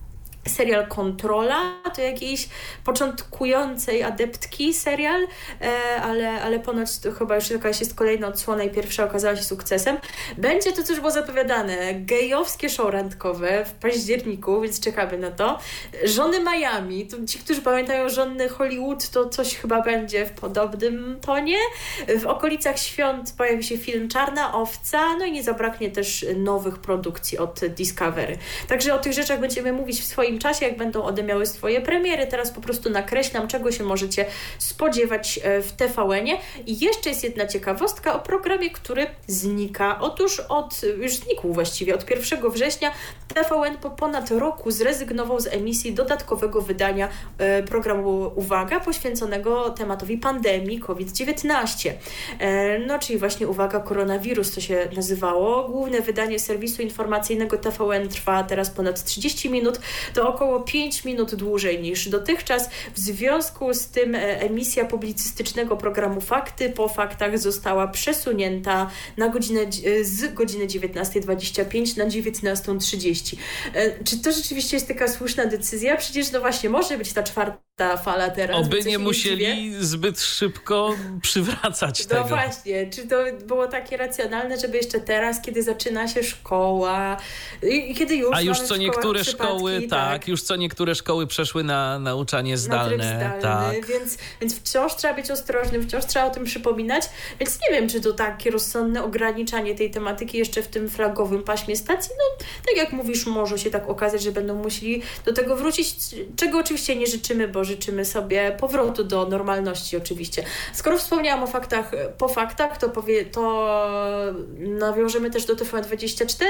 serial Kontrola, to jakiejś początkującej adeptki serial, e, ale, ale ponoć to chyba już jakaś jest kolejna odsłona i pierwsza okazała się sukcesem. Będzie to, co już było zapowiadane, gejowskie show randkowe w październiku, więc czekamy na to. Żony Miami, to ci, którzy pamiętają żony Hollywood, to coś chyba będzie w podobnym tonie. W okolicach świąt pojawi się film Czarna Owca, no i nie zabraknie też nowych produkcji od Discovery. Także o tych rzeczach będziemy mówić w swoim czasie, jak będą one miały swoje premiery. Teraz po prostu nakreślam, czego się możecie spodziewać e, w TVN-ie. I jeszcze jest jedna ciekawostka o programie, który znika. Otóż od, już znikł właściwie, od 1 września TVN po ponad roku zrezygnował z emisji dodatkowego wydania e, programu Uwaga, poświęconego tematowi pandemii COVID-19. E, no, czyli właśnie Uwaga, koronawirus to się nazywało. Główne wydanie serwisu informacyjnego TVN trwa teraz ponad 30 minut. To około 5 minut dłużej niż dotychczas. W związku z tym e, emisja publicystycznego programu Fakty po faktach została przesunięta na godzinę, e, z godziny 19.25 na 19.30. E, czy to rzeczywiście jest taka słuszna decyzja? Przecież no właśnie może być ta czwarta ta fala teraz. Oby nie musieli zbyt szybko przywracać no tego. No właśnie, czy to było takie racjonalne, żeby jeszcze teraz, kiedy zaczyna się szkoła, kiedy już A już co niektóre szkoły, tak, tak, już co niektóre szkoły przeszły na nauczanie zdalne. Na zdalny, tak. więc, więc wciąż trzeba być ostrożnym, wciąż trzeba o tym przypominać, więc nie wiem, czy to takie rozsądne ograniczanie tej tematyki jeszcze w tym flagowym paśmie stacji, no tak jak mówisz, może się tak okazać, że będą musieli do tego wrócić, czego oczywiście nie życzymy, bo życzymy sobie powrotu do normalności oczywiście. Skoro wspomniałam o faktach po faktach, to, powie, to nawiążemy też do TVN24.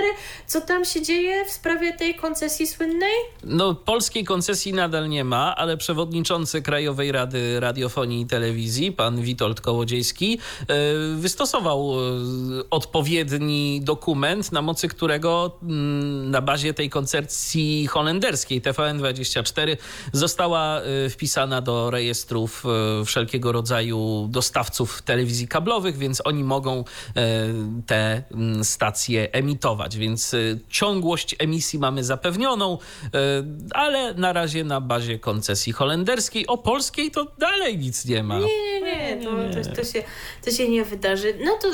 Co tam się dzieje w sprawie tej koncesji słynnej? No, polskiej koncesji nadal nie ma, ale przewodniczący Krajowej Rady Radiofonii i Telewizji, pan Witold Kołodziejski, e, wystosował e, odpowiedni dokument, na mocy którego mm, na bazie tej koncesji holenderskiej TVN24 została e, wpisana do rejestrów wszelkiego rodzaju dostawców telewizji kablowych, więc oni mogą te mm, stacje emitować. Więc ciągłość emisji mamy zapewnioną, ale na razie na bazie koncesji holenderskiej. O polskiej to dalej nic nie ma. Nie, nie, nie. To, to, to, się, to się nie wydarzy. No to,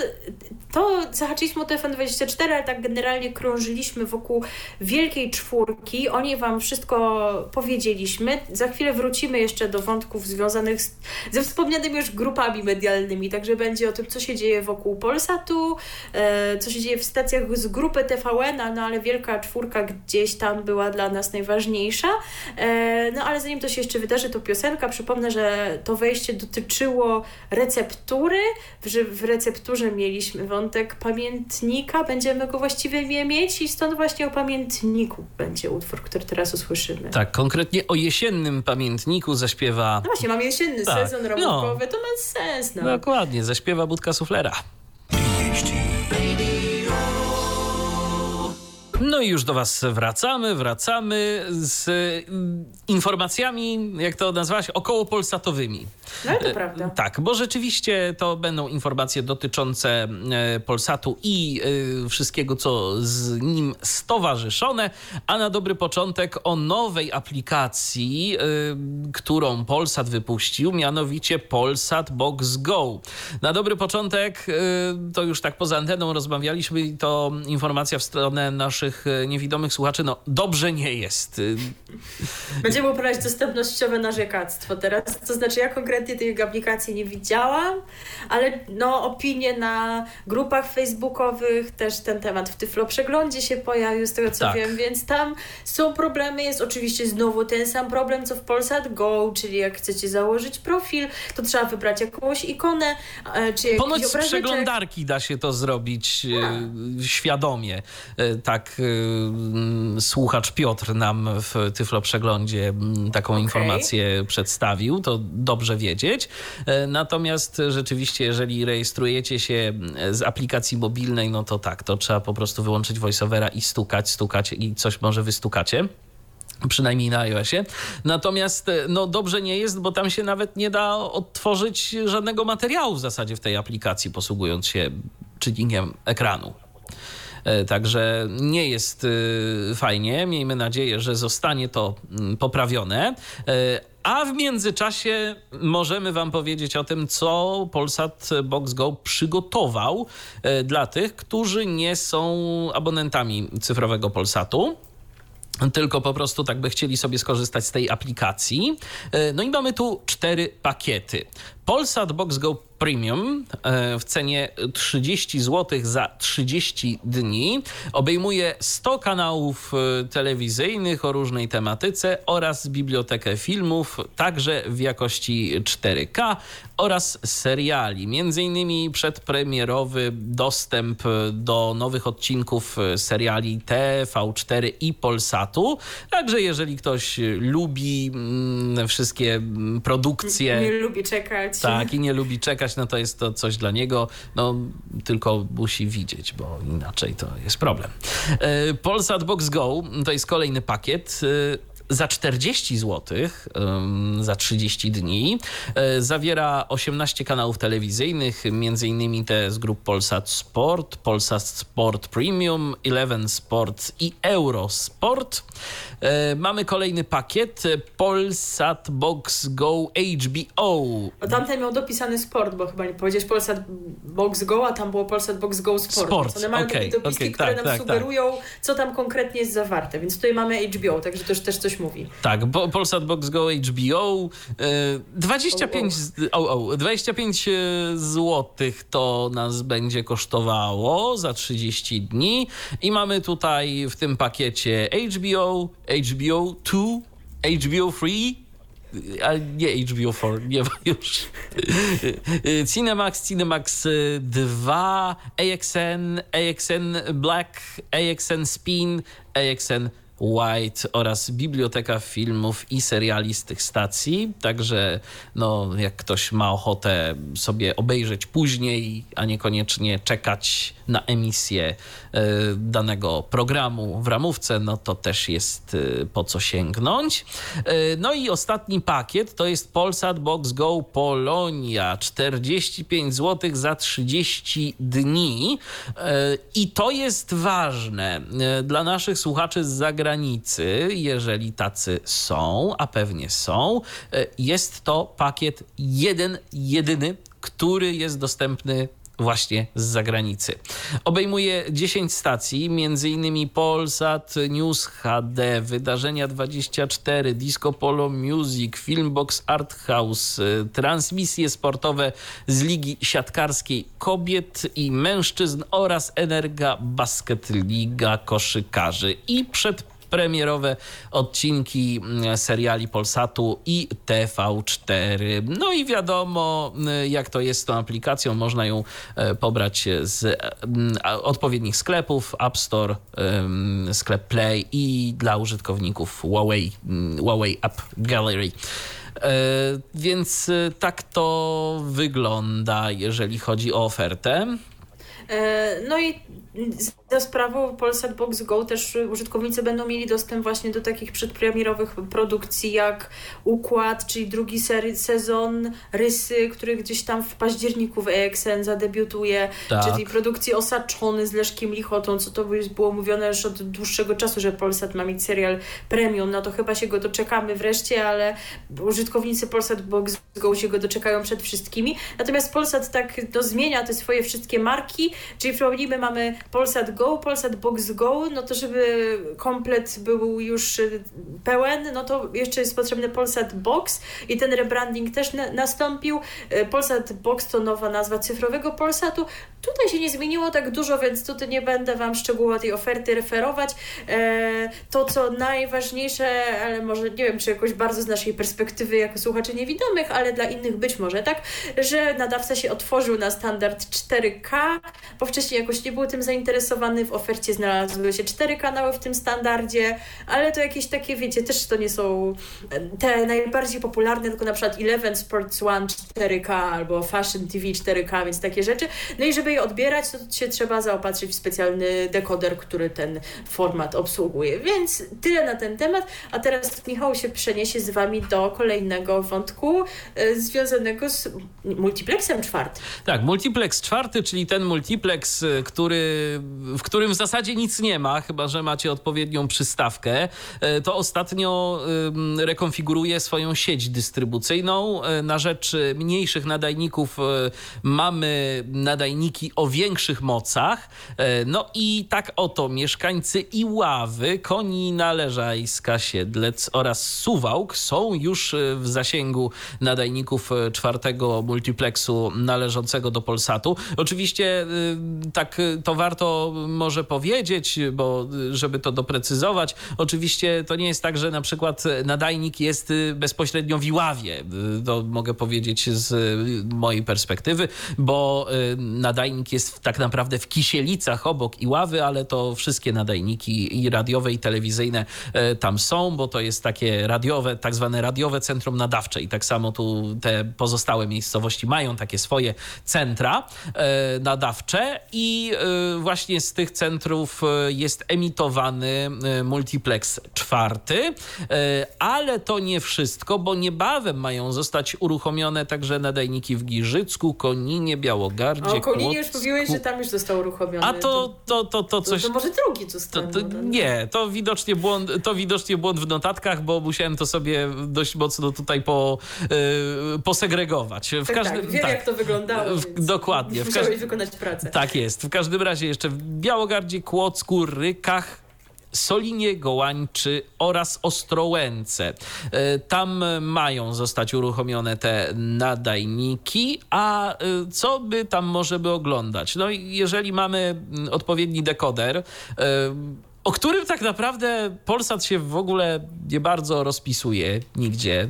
to zahaczyliśmy o TFN24, ale tak generalnie krążyliśmy wokół Wielkiej Czwórki. O niej Wam wszystko powiedzieliśmy. Za chwilę wrócimy jeszcze do wątków związanych z, ze wspomnianymi już grupami medialnymi, także będzie o tym, co się dzieje wokół Polsatu, e, co się dzieje w stacjach z grupy TVN, no ale Wielka Czwórka gdzieś tam była dla nas najważniejsza. E, no ale zanim to się jeszcze wydarzy, to piosenka. Przypomnę, że to wejście dotyczyło receptury. W, w recepturze mieliśmy wątek pamiętnika, będziemy go właściwie mieć i stąd właśnie o pamiętniku będzie utwór, który teraz usłyszymy. Tak, konkretnie o jesiennym pamiętniku zaśpiewa... No właśnie, mamy jesienny tak, sezon ramówkowy, no. to ma sens. No. Dokładnie, zaśpiewa Budka Suflera. No i już do Was wracamy, wracamy z mm, informacjami, jak to nazwałaś, około polsatowymi. No to prawda. Tak, bo rzeczywiście to będą informacje dotyczące e, Polsatu i e, wszystkiego, co z nim stowarzyszone, a na dobry początek o nowej aplikacji, e, którą Polsat wypuścił, mianowicie Polsat Box Go. Na dobry początek, to już tak poza anteną rozmawialiśmy, to informacja w stronę naszych niewidomych słuchaczy, no dobrze nie jest. Będziemy uprawiać dostępnościowe narzekactwo teraz, to znaczy ja konkretnie tej aplikacji nie widziałam, ale no opinie na grupach facebookowych, też ten temat w Tyflo Przeglądzie się pojawił, z tego co tak. wiem, więc tam są problemy. Jest oczywiście znowu ten sam problem, co w Polsat Go, czyli jak chcecie założyć profil, to trzeba wybrać jakąś ikonę, e, czy Ponoć z przeglądarki da się to zrobić e, świadomie. E, tak e, słuchacz Piotr nam w Tyflo Przeglądzie taką okay. informację przedstawił. To dobrze wiedzieć. E, natomiast rzeczywiście, jeżeli rejestrujecie się z aplikacji mobilnej, no to tak, to trzeba po prostu wyłączyć voiceovera i stukać, stukać i coś może wystukacie przynajmniej na iOSie. Natomiast e, no dobrze nie jest, bo tam się nawet nie da odtworzyć żadnego materiału w zasadzie w tej aplikacji, posługując się czynnikiem ekranu. E, także nie jest fajnie. Miejmy nadzieję, że zostanie to poprawione. A w międzyczasie możemy Wam powiedzieć o tym, co Polsat Box Go przygotował e, dla tych, którzy nie są abonentami cyfrowego Polsatu tylko po prostu tak by chcieli sobie skorzystać z tej aplikacji. E, no i mamy tu cztery pakiety. Polsat Box Go Premium e, w cenie 30 zł za 30 dni obejmuje 100 kanałów e, telewizyjnych o różnej tematyce oraz bibliotekę filmów, także w jakości 4K oraz seriali. Między innymi przedpremierowy dostęp do nowych odcinków seriali TV4 i Polsatu. Także jeżeli ktoś lubi mm, wszystkie produkcje... Nie lubi czekać tak, i nie lubi czekać, no to jest to coś dla niego. No, tylko musi widzieć, bo inaczej to jest problem. E, Polsat Box Go to jest kolejny pakiet e, za 40 zł za 30 dni. E, zawiera 18 kanałów telewizyjnych, innymi te z grup Polsat Sport, Polsat Sport Premium, Eleven Sport i Eurosport. E, mamy kolejny pakiet Polsat Box Go HBO. A tamten miał dopisany sport, bo chyba nie powiedziałeś Polsat Box Go, a tam było Polsat Box Go Sport. Sport, One mają okay, takie dopiski, okay, które tak, nam tak, sugerują, tak. co tam konkretnie jest zawarte, więc tutaj mamy HBO, także to już też coś mówi. Tak, bo Polsat Box Go HBO 25, oh, oh. 25 zł to nas będzie kosztowało za 30 dni i mamy tutaj w tym pakiecie HBO, HBO 2, HBO Free ale nie HBO4, nie ma już. Cinemax, Cinemax 2, AXN, AXN Black, AXN Spin, AXN White oraz biblioteka filmów i seriali z tych stacji. Także no, jak ktoś ma ochotę sobie obejrzeć później, a niekoniecznie czekać na emisję e, danego programu w ramówce, no to też jest e, po co sięgnąć. E, no i ostatni pakiet to jest Polsat Box Go Polonia. 45 zł za 30 dni. I to jest ważne dla naszych słuchaczy z zagranicy, jeżeli tacy są, a pewnie są. Jest to pakiet jeden, jedyny, który jest dostępny właśnie z zagranicy. Obejmuje 10 stacji, m.in. Polsat, News HD, Wydarzenia 24, Disco Polo Music, Filmbox Art House, transmisje sportowe z Ligi Siatkarskiej Kobiet i Mężczyzn oraz Energa Basket Liga Koszykarzy. I przed premierowe odcinki mm, seriali Polsatu i TV4. No i wiadomo, mm, jak to jest z tą aplikacją, można ją e, pobrać z mm, odpowiednich sklepów, App Store, sklep Play i dla użytkowników Huawei, Huawei App Gallery. E, więc e, tak to wygląda, jeżeli chodzi o ofertę. No i za sprawą Polsat Box Go też użytkownicy będą mieli dostęp właśnie do takich przedpremierowych produkcji jak Układ, czyli drugi sezon Rysy, który gdzieś tam w październiku w EXN zadebiutuje, tak. czyli produkcji Osaczony z Leszkiem Lichotą, co to było mówione już od dłuższego czasu, że Polsat ma mieć serial premium, no to chyba się go doczekamy wreszcie, ale użytkownicy Polsat Box Go się go doczekają przed wszystkimi. Natomiast Polsat tak to zmienia te swoje wszystkie marki, czyli w mamy Polsat Go, Polsat Box Go, no to żeby komplet był już y, pełen, no to jeszcze jest potrzebny Polsat Box i ten rebranding też na nastąpił. Y, Polsat Box to nowa nazwa cyfrowego Polsatu. Tutaj się nie zmieniło tak dużo, więc tutaj nie będę Wam szczegółowo tej oferty referować. E, to, co najważniejsze, ale może nie wiem, czy jakoś bardzo z naszej perspektywy jako słuchaczy niewidomych, ale dla innych być może, tak, że nadawca się otworzył na standard 4K, bo wcześniej jakoś nie był tym zainteresowany. W ofercie znalazły się cztery kanały w tym standardzie, ale to jakieś takie, wiecie, też to nie są te najbardziej popularne, tylko na przykład Eleven Sports One 4K albo Fashion TV 4K, więc takie rzeczy. No i żeby je odbierać, to się trzeba zaopatrzyć w specjalny dekoder, który ten format obsługuje. Więc tyle na ten temat. A teraz Michał się przeniesie z Wami do kolejnego wątku y, związanego z multiplexem czwartym. Tak, multiplex czwarty, czyli ten multiplex, y, który, w którym w zasadzie nic nie ma, chyba że macie odpowiednią przystawkę, y, to ostatnio rekonfiguruje swoją sieć dystrybucyjną. Na rzecz mniejszych nadajników mamy nadajniki o większych mocach. E, no i tak oto mieszkańcy Iławy, Konina, Leżajska, Siedlec oraz Suwałk są już e, w zasięgu nadajników e, czwartego multiplexu należącego do Polsatu. Oczywiście tak to warto może powiedzieć, bo żeby to doprecyzować, oczywiście to nie jest tak, że na przykład nadajnik jest bezpośrednio w Iławie. To mogę powiedzieć z mojej perspektywy, bo nadajnik jest tak naprawdę w Kisielicach obok Iławy, ale to wszystkie nadajniki i radiowe i telewizyjne tam są, bo to jest takie radiowe, tak zwane radiowe centrum nadawcze i tak samo tu te pozostałe miejscowości mają takie swoje centra nadawcze i właśnie z tych centrów jest emitowany multiplex czwarty, ale to nie wszystko, bo niebawem mają zostać uruchomione także nadajniki w Giżycku, Koninie, Białogardzie, o, już mówiłeś, że tam już został uruchomiony. A to, to, to, to coś... To, może drugi został. To, no, nie, to widocznie, błąd, to widocznie błąd w notatkach, bo musiałem to sobie dość mocno tutaj po, posegregować. W tak, każdym, tak, wiem tak, jak to wyglądało. W, dokładnie. Każ... wykonać pracę. Tak jest. W każdym razie jeszcze w Białogardzie, Kłodzku, Rykach, Solinie, Gołańczy oraz Ostrołęce. E, tam mają zostać uruchomione te nadajniki, a e, co by tam może by oglądać? No jeżeli mamy odpowiedni dekoder, e, o którym tak naprawdę Polsat się w ogóle nie bardzo rozpisuje nigdzie.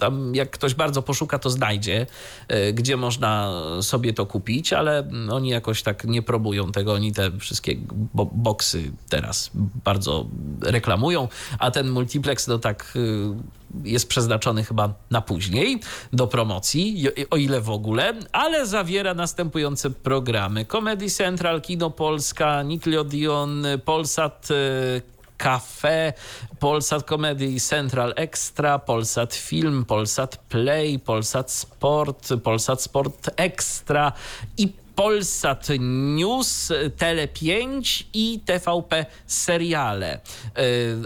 Tam jak ktoś bardzo poszuka, to znajdzie, e, gdzie można sobie to kupić, ale oni jakoś tak nie próbują tego. Oni te wszystkie bo boksy teraz bardzo reklamują, a ten multiplex no tak e, jest przeznaczony chyba na później do promocji, o ile w ogóle, ale zawiera następujące programy: Comedy Central, Kino Polska, Nickelodeon, Polsat Cafe, Polsat Comedy Central Extra, Polsat Film, Polsat Play, Polsat Sport, Polsat Sport Extra i Polsat News, Tele 5 i TVP Seriale. E,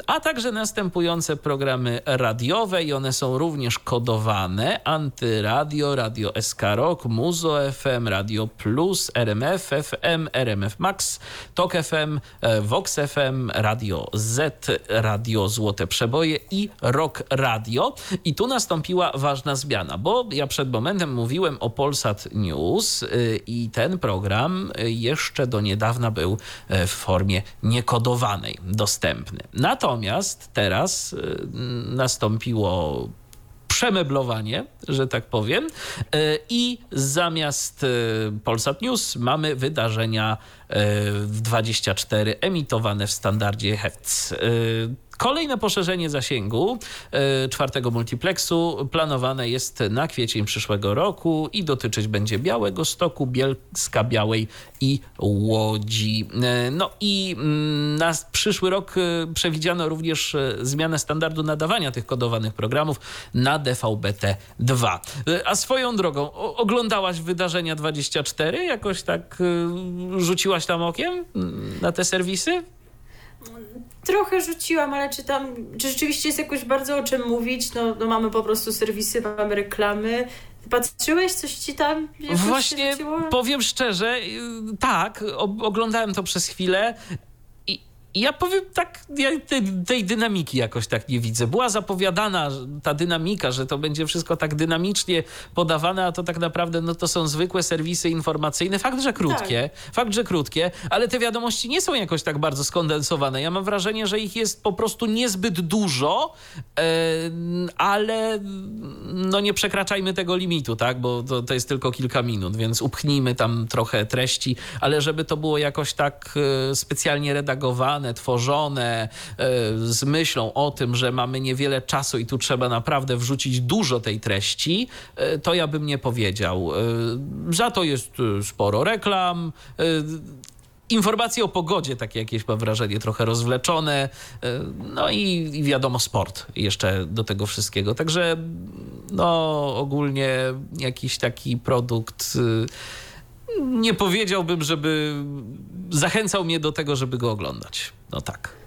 a także następujące programy radiowe i one są również kodowane. Antyradio, Radio SK Rock, Muzo FM, Radio Plus, RMF FM, RMF Max, Tok FM, e, Vox FM, Radio Z, Radio Złote Przeboje i Rock Radio. I tu nastąpiła ważna zmiana, bo ja przed momentem mówiłem o Polsat News e, i ten program jeszcze do niedawna był e, w formie niekodowanej dostępny. Natomiast teraz e, nastąpiło przemeblowanie, że tak powiem. I zamiast Polsat News mamy wydarzenia w 24 emitowane w standardzie HEC. Kolejne poszerzenie zasięgu e, czwartego multiplexu planowane jest na kwiecień przyszłego roku i dotyczyć będzie Białego Stoku, Bielska Białej i Łodzi. E, no i mm, na przyszły rok e, przewidziano również zmianę standardu nadawania tych kodowanych programów na DVB-T2. A swoją drogą, oglądałaś wydarzenia 24? Jakoś tak rzuciłaś tam okiem na te serwisy? Trochę rzuciłam, ale czy tam, czy rzeczywiście jest jakoś bardzo o czym mówić? No, no mamy po prostu serwisy, mamy reklamy. Patrzyłeś, coś ci tam? Właśnie powiem szczerze, y, tak, oglądałem to przez chwilę. I ja powiem tak, ja tej, tej, dynamiki jakoś tak nie widzę. Była zapowiadana ta dynamika, że to będzie wszystko tak dynamicznie podawane, a to tak naprawdę no, to są zwykłe serwisy informacyjne. Fakt, że krótkie, tak. fakt, że krótkie, ale te wiadomości nie są jakoś tak bardzo skondensowane. Ja mam wrażenie, że ich jest po prostu niezbyt dużo, yy, ale no nie przekraczajmy tego limitu, tak, bo to, to jest tylko kilka minut, więc upchnijmy tam trochę treści, ale żeby to było jakoś tak yy, specjalnie redagowane, tworzone e, z myślą o tym, że mamy niewiele czasu i tu trzeba naprawdę wrzucić dużo tej treści, e, to ja bym nie powiedział. E, za to jest sporo reklam. Informacje o pogodzie, takie jakieś mam wrażenie, trochę rozwleczone. No i, i wiadomo, sport jeszcze do tego wszystkiego. Także no ogólnie jakiś taki produkt nie powiedziałbym, żeby zachęcał mnie do tego, żeby go oglądać. No tak.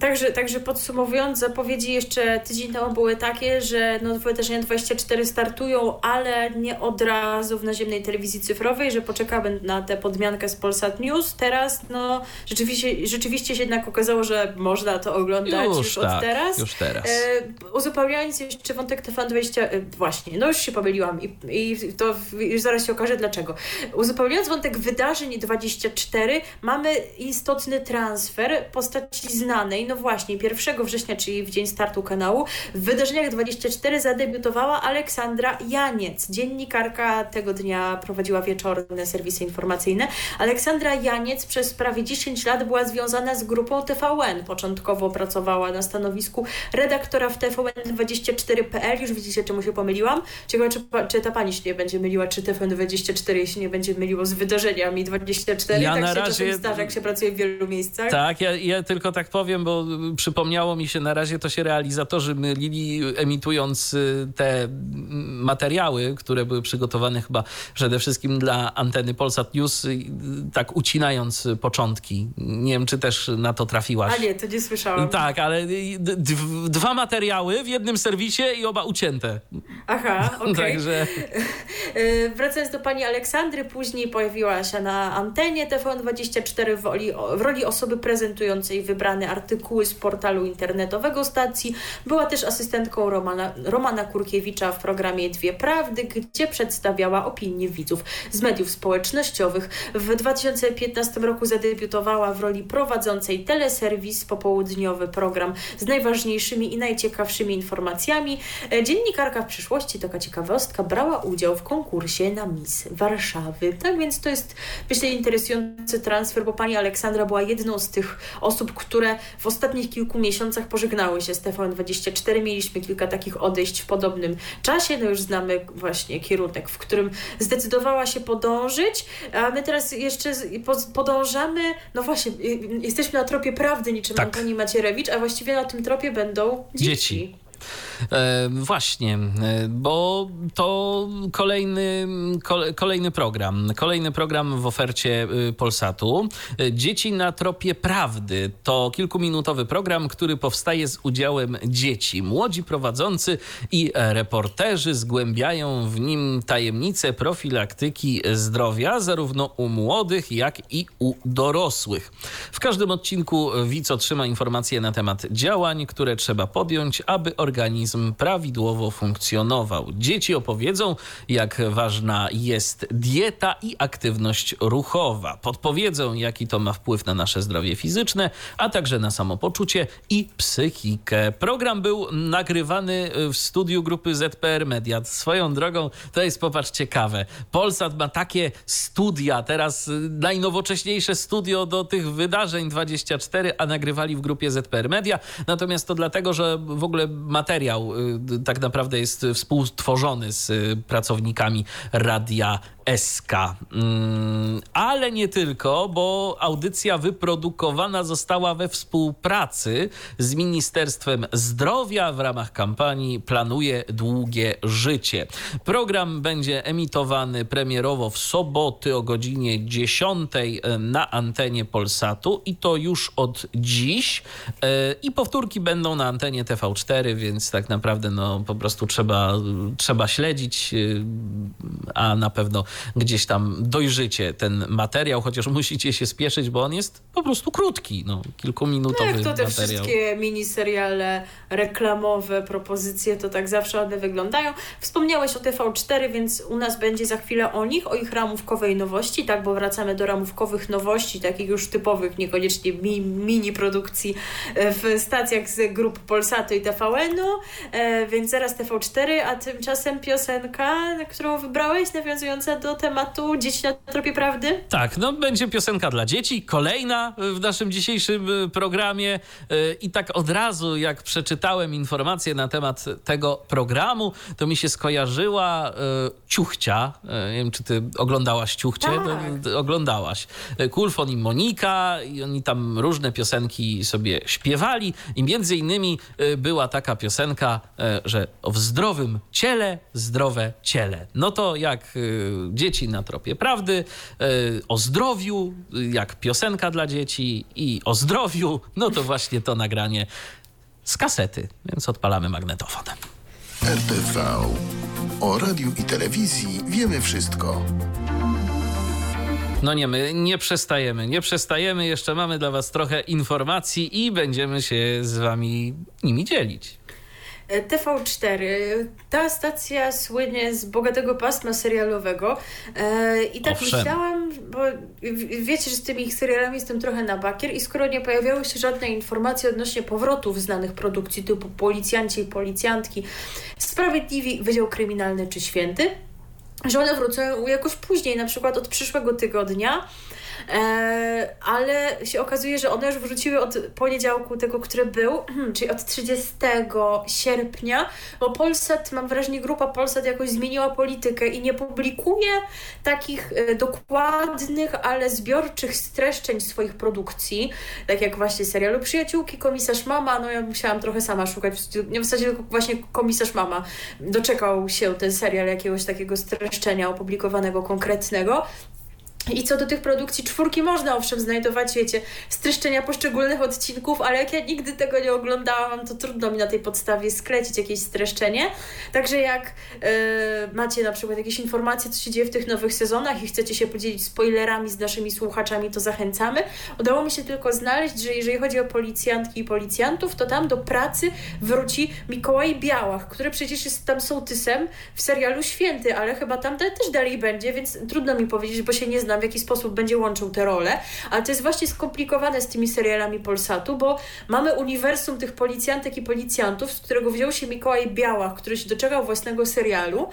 Także, także podsumowując, zapowiedzi jeszcze tydzień temu były takie, że no, wydarzenia 24 startują, ale nie od razu w naziemnej telewizji cyfrowej, że poczekamy na tę podmiankę z Polsat News. Teraz no, rzeczywiście, rzeczywiście się jednak okazało, że można to oglądać już, już tak, od teraz. Już teraz. E, uzupełniając jeszcze wątek TVN20, e, właśnie, no już się pomyliłam i, i to już zaraz się okaże dlaczego. Uzupełniając wątek wydarzeń 24, mamy istotny transfer postaci znanej, no właśnie, 1 września, czyli w dzień startu kanału, w wydarzeniach 24 zadebiutowała Aleksandra Janiec. Dziennikarka tego dnia prowadziła wieczorne serwisy informacyjne. Aleksandra Janiec przez prawie 10 lat była związana z grupą TVN. Początkowo pracowała na stanowisku redaktora w TVN24.pl. Już widzicie, czemu się pomyliłam. Ciekawe, czy, czy ta pani się nie będzie myliła, czy TVN24 się nie będzie myliło z wydarzeniami 24. Ja tak na się razie... zdarza, jak się pracuje w wielu miejscach. Tak, ja, ja tylko tak powiem, bo przypomniało mi się na razie, to się realizatorzy mylili, emitując y, te materiały, które były przygotowane chyba przede wszystkim dla anteny Polsat News, y, tak ucinając początki. Nie wiem, czy też na to trafiłaś. A nie, to nie słyszałam. Tak, ale y, dwa materiały w jednym serwisie i oba ucięte. Aha, okej. Okay. Także... Wracając do pani Aleksandry, później pojawiła się na antenie TVN24 w roli, w roli osoby prezentującej wybrany artykuł artykuły z portalu internetowego stacji. Była też asystentką Romana, Romana Kurkiewicza w programie Dwie Prawdy, gdzie przedstawiała opinie widzów z mediów społecznościowych. W 2015 roku zadebiutowała w roli prowadzącej teleserwis popołudniowy program z najważniejszymi i najciekawszymi informacjami. E, dziennikarka w przyszłości, taka ciekawostka, brała udział w konkursie na Miss Warszawy. Tak więc to jest, myślę, interesujący transfer, bo pani Aleksandra była jedną z tych osób, które w ostatnich kilku miesiącach pożegnały się z TVN24. Mieliśmy kilka takich odejść w podobnym czasie. No już znamy właśnie kierunek, w którym zdecydowała się podążyć, a my teraz jeszcze podążamy, no właśnie, jesteśmy na tropie prawdy niczym tak. Antoni Macierewicz, a właściwie na tym tropie będą dzieci. dzieci. E, właśnie, e, bo to kolejny, kolejny program. Kolejny program w ofercie y, Polsatu. E, Dzieci na tropie prawdy to kilkuminutowy program, który powstaje z udziałem dzieci. Młodzi prowadzący i reporterzy zgłębiają w nim tajemnice profilaktyki zdrowia, zarówno u młodych, jak i u dorosłych. W każdym odcinku widz otrzyma informacje na temat działań, które trzeba podjąć, aby organizm prawidłowo funkcjonował. Dzieci opowiedzą, jak ważna jest dieta i aktywność ruchowa. Podpowiedzą, jaki to ma wpływ na nasze zdrowie fizyczne, a także na samopoczucie i psychikę. Program był nagrywany w studiu grupy ZPR Media. Swoją drogą to jest, popatrz, ciekawe. Polsat ma takie studia, teraz najnowocześniejsze studio do tych wydarzeń 24, a nagrywali w grupie ZPR Media. Natomiast to dlatego, że w ogóle materiał Y, tak naprawdę jest współtworzony z y, pracownikami Radia SK. Mm, ale nie tylko, bo audycja wyprodukowana została we współpracy z Ministerstwem Zdrowia w ramach kampanii Planuje Długie Życie. Program będzie emitowany premierowo w soboty o godzinie 10 e, na antenie Polsatu i to już od dziś. E, I powtórki będą na antenie TV4, więc tak naprawdę no, po prostu trzeba, trzeba śledzić, e, a na pewno gdzieś tam dojrzycie ten materiał, chociaż musicie się spieszyć, bo on jest po prostu krótki, no, kilkuminutowy jak to te materiał. wszystkie miniseriale reklamowe, propozycje, to tak zawsze one wyglądają. Wspomniałeś o TV4, więc u nas będzie za chwilę o nich, o ich ramówkowej nowości, tak, bo wracamy do ramówkowych nowości, takich już typowych, niekoniecznie mi, mini produkcji e, w stacjach z grup Polsatu i TVN-u, e, więc zaraz TV4, a tymczasem piosenka, którą wybrałeś, nawiązująca do tematu Dzieci na tropie prawdy? Tak, no będzie piosenka dla dzieci, kolejna w naszym dzisiejszym y, programie y, i tak od razu jak przeczytałem informacje na temat tego programu, to mi się skojarzyła y, Ciuchcia. Nie wiem, czy ty oglądałaś Ciuchcie? Tak. Oglądałaś. Kulfon i Monika i oni tam różne piosenki sobie śpiewali i między innymi była taka piosenka, że w zdrowym ciele, zdrowe ciele. No to jak dzieci na tropie prawdy, e, o zdrowiu, jak piosenka dla dzieci i o zdrowiu, no to właśnie to nagranie z kasety, więc odpalamy magnetofon. RTV. O radiu i telewizji wiemy wszystko. No nie, my nie przestajemy, nie przestajemy. Jeszcze mamy dla Was trochę informacji i będziemy się z Wami nimi dzielić. TV4. Ta stacja słynie z bogatego pasma serialowego. E, I tak Owszem. myślałam, bo wiecie, że z tymi ich serialami jestem trochę na bakier i skoro nie pojawiały się żadne informacje odnośnie powrotów znanych produkcji typu Policjanci i Policjantki, Sprawiedliwi, Wydział Kryminalny czy Święty, że one wrócą jakoś później, na przykład od przyszłego tygodnia. E, ale się okazuje, że one już wróciły od poniedziałku tego, który był, czyli od 30 sierpnia, bo Polsat, mam wrażenie, grupa Polsat jakoś zmieniła politykę i nie publikuje takich e, dokładnych, ale zbiorczych streszczeń swoich produkcji, tak jak właśnie serialu Przyjaciółki, Komisarz Mama, no ja musiałam trochę sama szukać, w zasadzie tylko właśnie Komisarz Mama doczekał się ten serial jakiegoś takiego streszczenia opublikowanego konkretnego, I co do tych produkcji czwórki, można owszem znajdować, wiecie, streszczenia poszczególnych odcinków, ale jak ja nigdy tego nie oglądałam, to trudno mi na tej podstawie sklecić jakieś streszczenie. Także jak yy, macie na przykład jakieś informacje, co się dzieje w tych nowych sezonach i chcecie się podzielić spoilerami z naszymi słuchaczami, to zachęcamy. Udało mi się tylko znaleźć, że jeżeli chodzi o policjantki i policjantów, to tam do pracy wróci Mikołaj Białach, który przecież jest tam sołtysem w serialu Święty, ale chyba tam też dalej będzie, więc trudno mi powiedzieć, bo się nie znam w jaki sposób będzie łączył te role, ale to jest właśnie skomplikowane z tymi serialami Polsatu, bo mamy uniwersum tych policjantek i policjantów, z którego wziął się Mikołaj Białach, który się doczekał własnego serialu,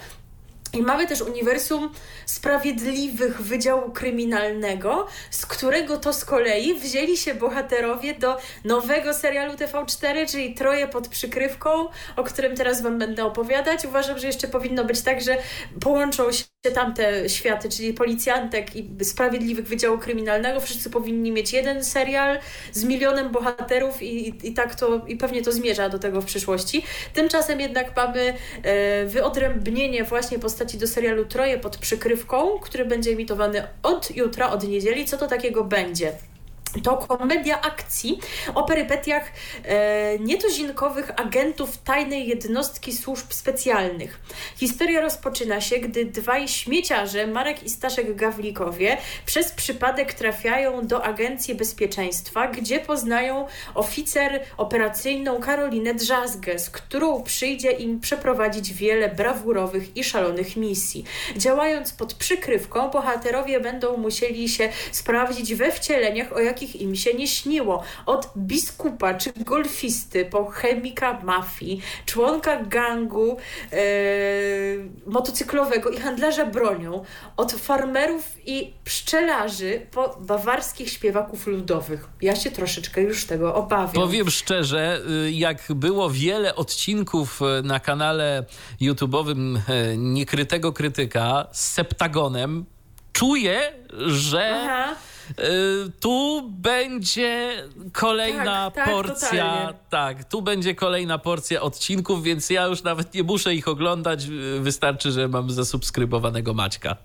i mamy też uniwersum sprawiedliwych Wydziału Kryminalnego, z którego to z kolei wzięli się bohaterowie do nowego serialu TV4, czyli Troje pod przykrywką, o którym teraz Wam będę opowiadać. Uważam, że jeszcze powinno być tak, że połączą się tamte światy, czyli policjantek i sprawiedliwych Wydziału Kryminalnego. Wszyscy powinni mieć jeden serial z milionem bohaterów i, i, i tak to, i pewnie to zmierza do tego w przyszłości. Tymczasem jednak mamy e, wyodrębnienie właśnie postaci postaci do serialu Troje pod przykrywką, który będzie emitowany od jutra, od niedzieli. Co to takiego będzie? To komedia akcji o perypetiach e, nietuzinkowych agentów tajnej jednostki służb specjalnych. Historia rozpoczyna się, gdy dwaj śmieciarze, Marek i Staszek Gawlikowie, przez przypadek trafiają do Agencji Bezpieczeństwa, gdzie poznają oficer operacyjną Karolinę Drzazgę, z którą przyjdzie im przeprowadzić wiele brawurowych i szalonych misji. Działając pod przykrywką, bohaterowie będą musieli się sprawdzić we wcieleniach, o jakich jakich im się nie śniło. Od biskupa czy golfisty po chemika mafii, członka gangu e, motocyklowego i handlarza bronią, od farmerów i pszczelarzy po bawarskich śpiewaków ludowych. Ja się troszeczkę już tego obawiam. Powiem szczerze, y, jak było wiele odcinków y, na kanale YouTube'owym y, Niekrytego Krytyka z Septagonem, czuję, że Aha tu będzie kolejna tak, tak, porcja. Totalnie. Tak, tu będzie kolejna porcja odcinków, więc ja już nawet nie muszę ich oglądać. Wystarczy, że mam zasubskrybowanego Maćka.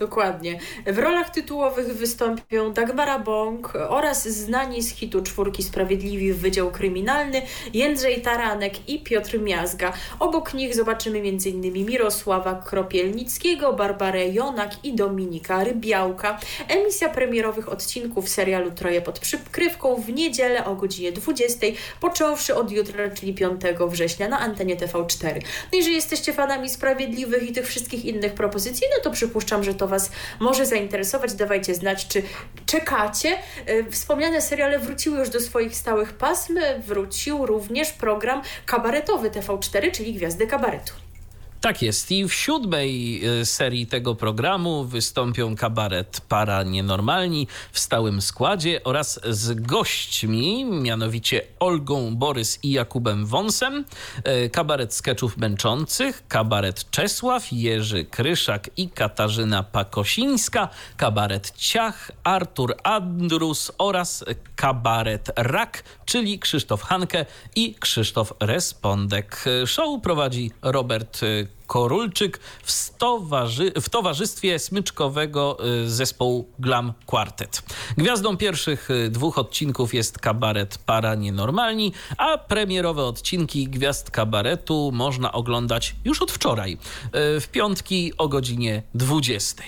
Dokładnie. W rolach tytułowych wystąpią Dagmara Bąk oraz znani z hitu czwórki Sprawiedliwi w Wydział Kryminalny Jędrzej Taranek i Piotr Miazga. Obok nich zobaczymy m.in. Mirosława Kropielnickiego, Barbarę Jonak i Dominika Rybiałka. Emisja premierowych odcinków serialu Troje pod przykrywką w niedzielę o godzinie 20, począwszy od jutra, czyli 5 września na antenie TV4. No jeżeli jesteście fanami Sprawiedliwych i tych wszystkich innych propozycji, no to przypuszczam, że to Was może zainteresować. Dawajcie znać, czy czekacie. E, wspomniane seriale wróciły już do swoich stałych pasm. Wrócił również program kabaretowy TV4, czyli Gwiazdy Kabaretu. Tak jest. I w siódmej e, serii tego programu wystąpią kabaret Para Nienormalni w stałym składzie oraz z gośćmi, mianowicie Olgą Borys i Jakubem Wąsem, e, kabaret skeczów męczących, kabaret Czesław, Jerzy Kryszak i Katarzyna Pakosińska, kabaret Ciach, Artur Andrus oraz kabaret Rak, czyli Krzysztof Hanke i Krzysztof Respondek. Show prowadzi Robert Korulczyk w, w towarzystwie smyczkowego y, zespołu Glam Quartet. Gwiazdą pierwszych y, dwóch odcinków jest kabaret Para Nienormalni, a premierowe odcinki Gwiazd Kabaretu można oglądać już od wczoraj, y, w piątki o godzinie 20.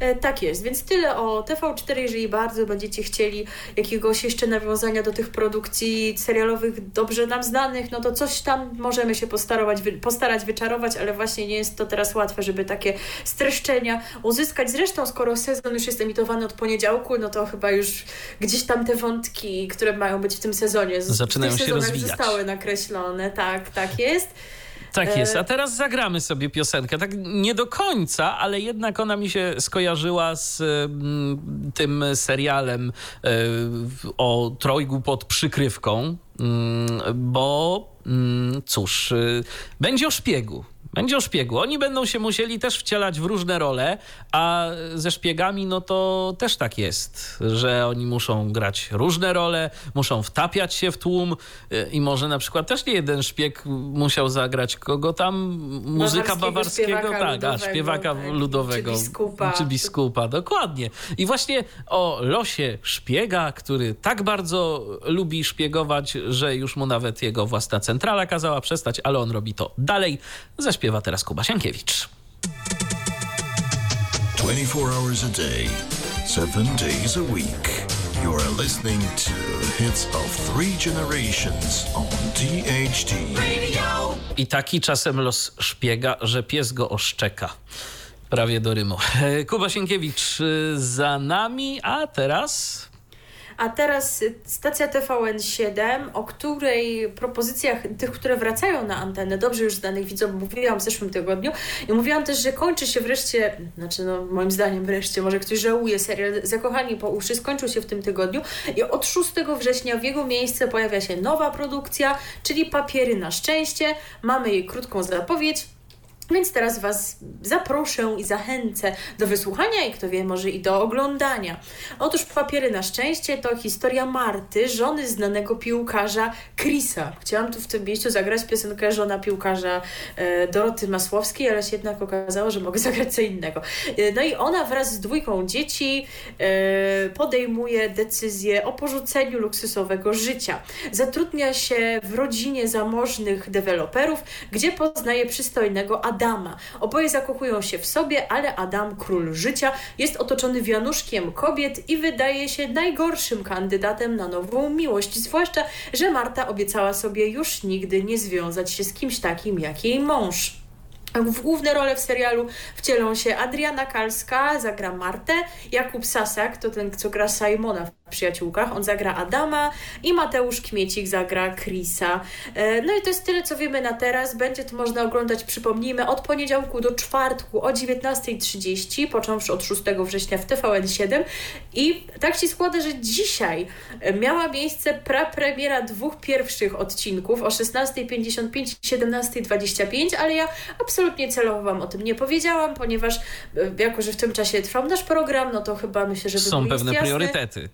E, tak jest, więc tyle o TV4. Jeżeli bardzo będziecie chcieli jakiegoś jeszcze nawiązania do tych produkcji serialowych dobrze nam znanych, no to coś tam możemy się postarować, postarać wyczarować, ale właśnie nie jest to teraz łatwe, żeby takie streszczenia uzyskać. Zresztą, skoro sezon już jest emitowany od poniedziałku, no to chyba już gdzieś tam te wątki, które mają być w tym sezonie, zaczynają się rozwijać. zostały nakreślone. Tak, tak jest. Tak jest. A teraz zagramy sobie piosenkę. Tak nie do końca, ale jednak ona mi się skojarzyła z mm, tym serialem y, o trojgu pod przykrywką, y, bo mm, cóż, będzie o szpiegu Będzie o szpiegu. Oni będą się musieli też wcielać w różne role, a ze szpiegami no to też tak jest, że oni muszą grać różne role, muszą wtapiać się w tłum i może na przykład też nie jeden szpieg musiał zagrać kogo tam, muzyka bawarskiego, tak, a śpiewaka tak, ludowego. Czy biskupa. Czy biskupa, dokładnie. I właśnie o losie szpiega, który tak bardzo lubi szpiegować, że już mu nawet jego własna centrala kazała przestać, ale on robi to dalej. Zaśpiewa teraz Kuba Sienkiewicz. 24 hours a day, 7 days a week. You are listening to hits of three generations on DHT. Radio. I taki czasem los szpiega, że pies go oszczeka. Prawie do rymu. Kuba Sienkiewicz y, za nami, a teraz a teraz stacja TVN7, o której propozycjach tych, które wracają na antenę, dobrze już znanych widzom, mówiłam w zeszłym tygodniu i mówiłam też, że kończy się wreszcie, znaczy no moim zdaniem wreszcie, może ktoś żałuje, serial Zakochani po uszy skończył się w tym tygodniu i od 6 września w jego miejsce pojawia się nowa produkcja, czyli Papiery na szczęście. Mamy jej krótką zapowiedź. Więc teraz Was zaproszę i zachęcę do wysłuchania i kto wie, może i do oglądania. Otóż Papiery na szczęście to historia Marty, żony znanego piłkarza Chrisa. Chciałam tu w tym miejscu zagrać piosenkę żona piłkarza e, Doroty Masłowskiej, ale się jednak okazało, że mogę zagrać co innego. E, no i ona wraz z dwójką dzieci e, podejmuje decyzję o porzuceniu luksusowego życia. Zatrudnia się w rodzinie zamożnych deweloperów, gdzie poznaje przystojnego Adama Adama. Oboje zakochują się w sobie, ale Adam, król życia, jest otoczony wianuszkiem kobiet i wydaje się najgorszym kandydatem na nową miłość, zwłaszcza, że Marta obiecała sobie już nigdy nie związać się z kimś takim jak jej mąż. W główne role w serialu wcielą się Adriana Kalska, zagra Martę, Jakub Sasak, to ten, co gra Simona Przyjaciółkach, on zagra Adama i Mateusz Kmiecik zagra Chrisa. E, no i to jest tyle, co wiemy na teraz. Będzie to można oglądać, przypomnijmy, od poniedziałku do czwartku o 19.30, począwszy od 6 września w TVN7 i tak się składa, że dzisiaj miała miejsce prapremiera dwóch pierwszych odcinków o 16.55 i 17.25, ale ja absolutnie absolutnie celowo Wam o tym nie powiedziałam, ponieważ e, jako, że w tym czasie trwał nasz program, no to chyba myślę, że Są pewne jasne. priorytety.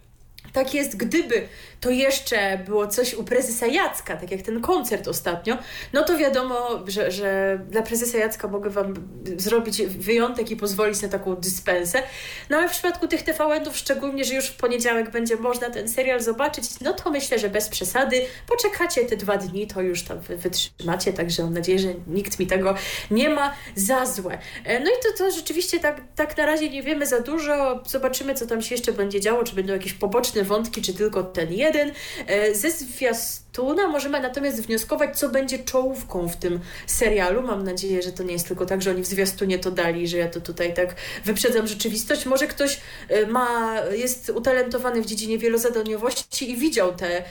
Tak jest, gdyby to jeszcze było coś u prezesa Jacka, tak jak ten koncert ostatnio, no to wiadomo, że, że dla prezesa Jacka mogę Wam zrobić wyjątek i pozwolić na taką dyspensę. No ale w przypadku tych TVN-ów, szczególnie, że już w poniedziałek będzie można ten serial zobaczyć, no to myślę, że bez przesady poczekacie te dwa dni, to już tam wytrzymacie, także mam nadzieję, że nikt mi tego nie ma za złe. E, no i to, to rzeczywiście tak, tak na razie nie wiemy za dużo, zobaczymy, co tam się jeszcze będzie działo, czy będą jakieś poboczne wątki, czy tylko ten jeden. E, ze zwiastuna możemy natomiast wnioskować, co będzie czołówką w tym serialu. Mam nadzieję, że to nie jest tylko tak, że oni w zwiastunie to dali, że ja to tutaj tak wyprzedzam rzeczywistość. Może ktoś e, ma, jest utalentowany w dziedzinie wielozadaniowości i widział te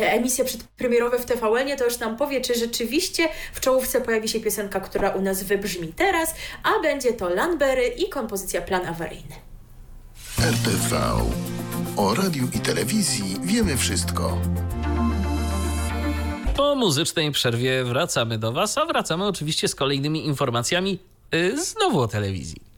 emisje przedpremierowe w TVN-ie, to już nam powie, czy rzeczywiście w czołówce pojawi się piosenka, która u nas wybrzmi teraz, a będzie to Landberry i kompozycja Plan Awaryjny. RTV. O radiu i telewizji wiemy wszystko. Po muzycznej przerwie wracamy do Was, a wracamy oczywiście z kolejnymi informacjami yy, znowu o telewizji.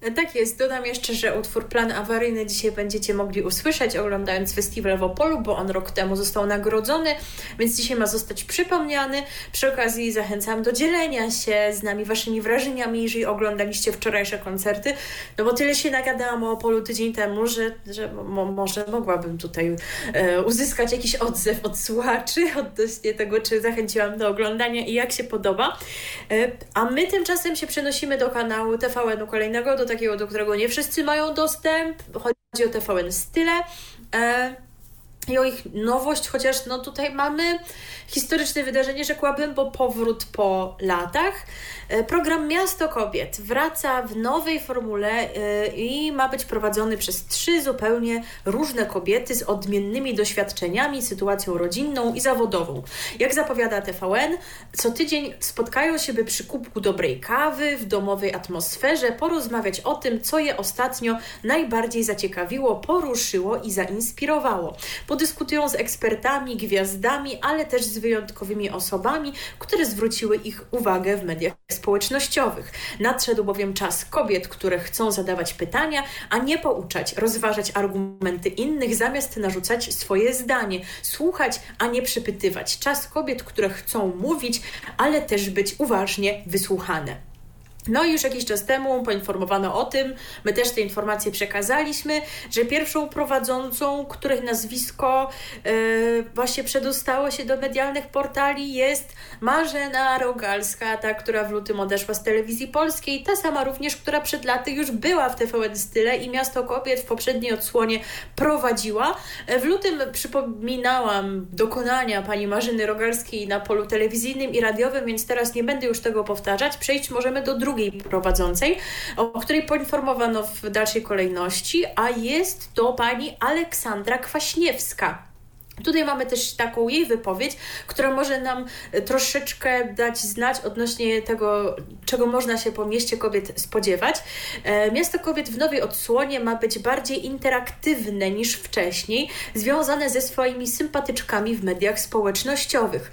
Tak jest. Dodam jeszcze, że utwór Plan Awaryjny dzisiaj będziecie mogli usłyszeć oglądając festiwal w Opolu, bo on rok temu został nagrodzony, więc dzisiaj ma zostać przypomniany. Przy okazji zachęcam do dzielenia się z nami waszymi wrażeniami, jeżeli oglądaliście wczorajsze koncerty, no bo tyle się nagadałam o Opolu tydzień temu, że, że mo może mogłabym tutaj e, uzyskać jakiś odzew od słuchaczy odnośnie tego, czy zachęciłam do oglądania i jak się podoba. E, a my tymczasem się przenosimy do kanału TVN-u kolejnego, do takiego, do którego nie wszyscy mają dostęp. Chodzi o TVN Style. E, i o ich nowość, chociaż no tutaj mamy historyczne wydarzenie, rzekłabym, bo powrót po latach. E, program Miasto Kobiet wraca w nowej formule e, i ma być prowadzony przez trzy zupełnie różne kobiety z odmiennymi doświadczeniami, sytuacją rodzinną i zawodową. Jak zapowiada TVN, co tydzień spotkają się, by przy kubku dobrej kawy, w domowej atmosferze porozmawiać o tym, co je ostatnio najbardziej zaciekawiło, poruszyło i zainspirowało. Podyskutują z ekspertami, gwiazdami, ale też z wyjątkowymi osobami, które zwróciły ich uwagę w mediach społecznościowych. Nadszedł bowiem czas kobiet, które chcą zadawać pytania, a nie pouczać, rozważać argumenty innych, zamiast narzucać swoje zdanie, słuchać, a nie przypytywać. Czas kobiet, które chcą mówić, ale też być uważnie wysłuchane. No i już jakiś czas temu poinformowano o tym, my też te informacje przekazaliśmy, że pierwszą prowadzącą, której nazwisko yy, właśnie przedostało się do medialnych portali jest Marzena Rogalska, ta, która w lutym odeszła z telewizji polskiej, ta sama również, która przed laty już była w TVN Style i Miasto Kobiet w poprzedniej odsłonie prowadziła. W lutym przypominałam dokonania pani Marzyny Rogalskiej na polu telewizyjnym i radiowym, więc teraz nie będę już tego powtarzać. Przejść możemy do drugiej drugiej prowadzącej, o której poinformowano w dalszej kolejności, a jest to pani Aleksandra Kwaśniewska. Tutaj mamy też taką jej wypowiedź, która może nam e, troszeczkę dać znać odnośnie tego, czego można się po mieście kobiet spodziewać. E, miasto kobiet w nowej odsłonie ma być bardziej interaktywne niż wcześniej, związane ze swoimi sympatyczkami w mediach społecznościowych.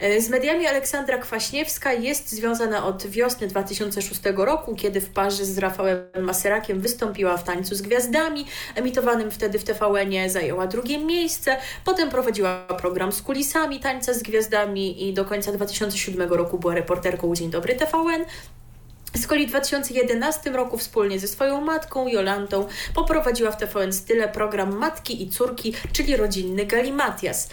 E, z mediami Aleksandra Kwaśniewska jest związana od wiosny 2006 roku, kiedy w parze z Rafałem Maserakiem wystąpiła w Tańcu z Gwiazdami, emitowanym wtedy w TVN-ie zajęła drugie miejsce. Potem Potem prowadziła program z kulisami, tańce z gwiazdami i do końca 2007 roku była reporterką Dzień Dobry TVN. Z kolei w 2011 roku wspólnie ze swoją matką Jolantą poprowadziła w TVN Style program Matki i Córki, czyli rodzinny Galimatias.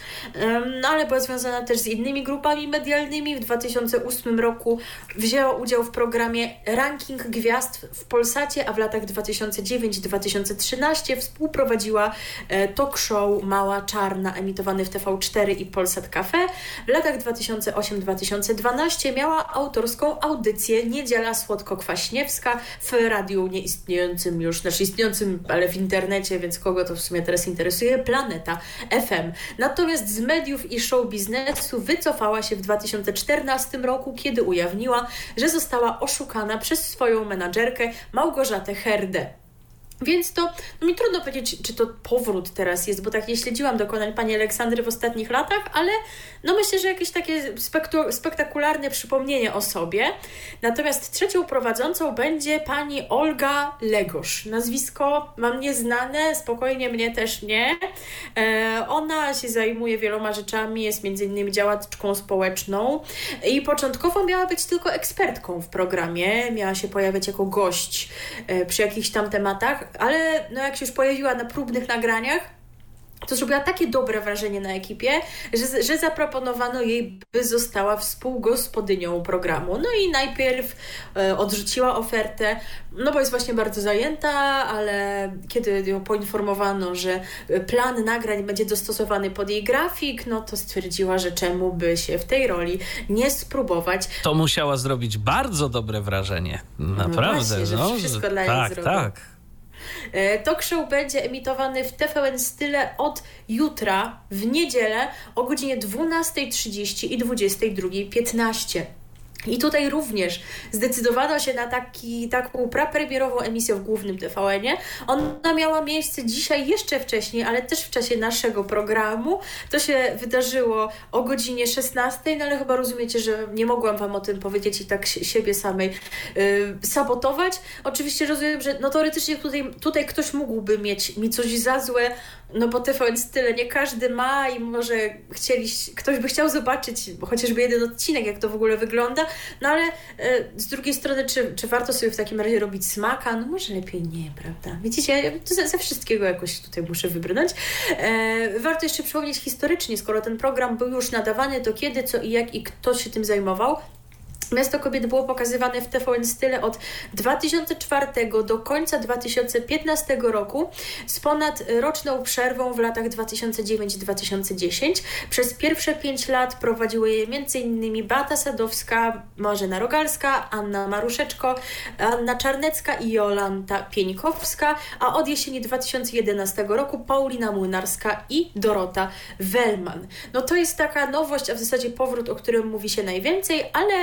No ale była związana też z innymi grupami medialnymi. W 2008 roku wzięła udział w programie Ranking Gwiazd w Polsacie, a w latach 2009-2013 współprowadziła e, talk show Mała Czarna, emitowany w TV4 i Polsat Cafe. W latach 2008-2012 miała autorską audycję Niedziela Słowa Słodko-Kwaśniewska w radiu nieistniejącym już, znaczy istniejącym, ale w internecie, więc kogo to w sumie teraz interesuje, Planeta FM. Natomiast z mediów i show biznesu wycofała się w 2014 roku, kiedy ujawniła, że została oszukana przez swoją menadżerkę Małgorzatę Herdę. Więc to no mi trudno powiedzieć, czy to powrót teraz jest, bo tak nie śledziłam dokonań pani Aleksandry w ostatnich latach, ale no myślę, że jakieś takie spektakularne przypomnienie o sobie. Natomiast trzecią prowadzącą będzie pani Olga Legosz. Nazwisko mam nieznane, spokojnie mnie też nie. E, ona się zajmuje wieloma rzeczami, jest między innymi działaczką społeczną i początkowo miała być tylko ekspertką w programie, miała się pojawiać jako gość e, przy jakichś tam tematach, ale no jak się już pojawiła na próbnych nagraniach, to zrobiła takie dobre wrażenie na ekipie, że, że zaproponowano jej, by została współgospodynią programu. No i najpierw e, odrzuciła ofertę, no bo jest właśnie bardzo zajęta, ale kiedy ją poinformowano, że plan nagrań będzie dostosowany pod jej grafik, no to stwierdziła, że czemu by się w tej roli nie spróbować. To musiała zrobić bardzo dobre wrażenie. Naprawdę. No właśnie, że no, wszystko dla niej tak, tak. E, talk show będzie emitowany w TVN Style od jutra w niedzielę o godzinie 12.30 i 22.15. I tutaj również zdecydowano się na taki, taką prapremierową emisję w głównym TVN-ie. Ona miała miejsce dzisiaj jeszcze wcześniej, ale też w czasie naszego programu. To się wydarzyło o godzinie 16, no ale chyba rozumiecie, że nie mogłam Wam o tym powiedzieć i tak siebie samej yy, sabotować. Oczywiście rozumiem, że no teoretycznie tutaj, tutaj ktoś mógłby mieć mi coś za złe, no bo TVN tyle nie każdy ma i może chcieli, ktoś by chciał zobaczyć chociażby jeden odcinek, jak to w ogóle wygląda, no ale e, z drugiej strony, czy, czy warto sobie w takim razie robić smaka? No może lepiej nie, prawda? Widzicie, to ze, ze wszystkiego jakoś tutaj muszę wybrnąć. E, warto jeszcze przypomnieć historycznie, skoro ten program był już nadawany, to kiedy, co i jak i kto się tym zajmował. Miasto Kobiet było pokazywane w TVN Style od 2004 do końca 2015 roku z ponad roczną przerwą w latach 2009-2010. Przez pierwsze pięć lat prowadziły je m.in. Bata Sadowska, Marzena Rogalska, Anna Maruszeczko, Anna Czarnecka i Jolanta Pieńkowska, a od jesieni 2011 roku Paulina Młynarska i Dorota Wellman. No to jest taka nowość, a w zasadzie powrót, o którym mówi się najwięcej, ale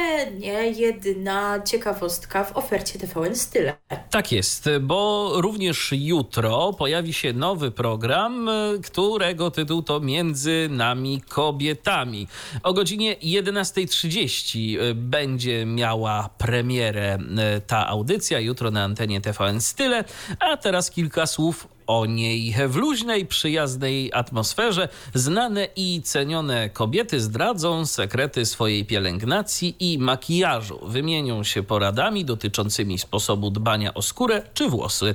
nie jedna ciekawostka w ofercie TVN Style. Tak jest, bo również jutro pojawi się nowy program, którego tytuł to Między nami kobietami. O godzinie 11.30 będzie miała premierę ta audycja, jutro na antenie TVN Style, a teraz kilka słów o niej. W luźnej, przyjaznej atmosferze znane i cenione kobiety zdradzą sekrety swojej pielęgnacji i makijażu. Wymienią się poradami dotyczącymi sposobu dbania o skórę czy włosy.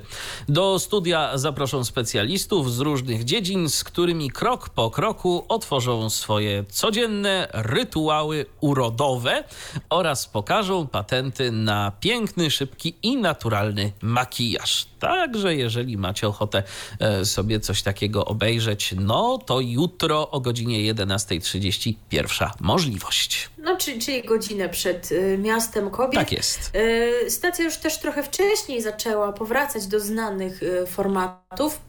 Do studia zaproszą specjalistów z różnych dziedzin, z którymi krok po kroku otworzą swoje codzienne rytuały urodowe oraz pokażą patenty na piękny, szybki i naturalny makijaż. Także jeżeli macie ochotę e, sobie coś takiego obejrzeć, no to jutro o godzinie 11.30 pierwsza możliwość. No, czyli, czyli godzinę przed y, Miastem Kobiet. Tak jest. Y, stacja już też trochę wcześniej zaczęła powracać do znanych formatów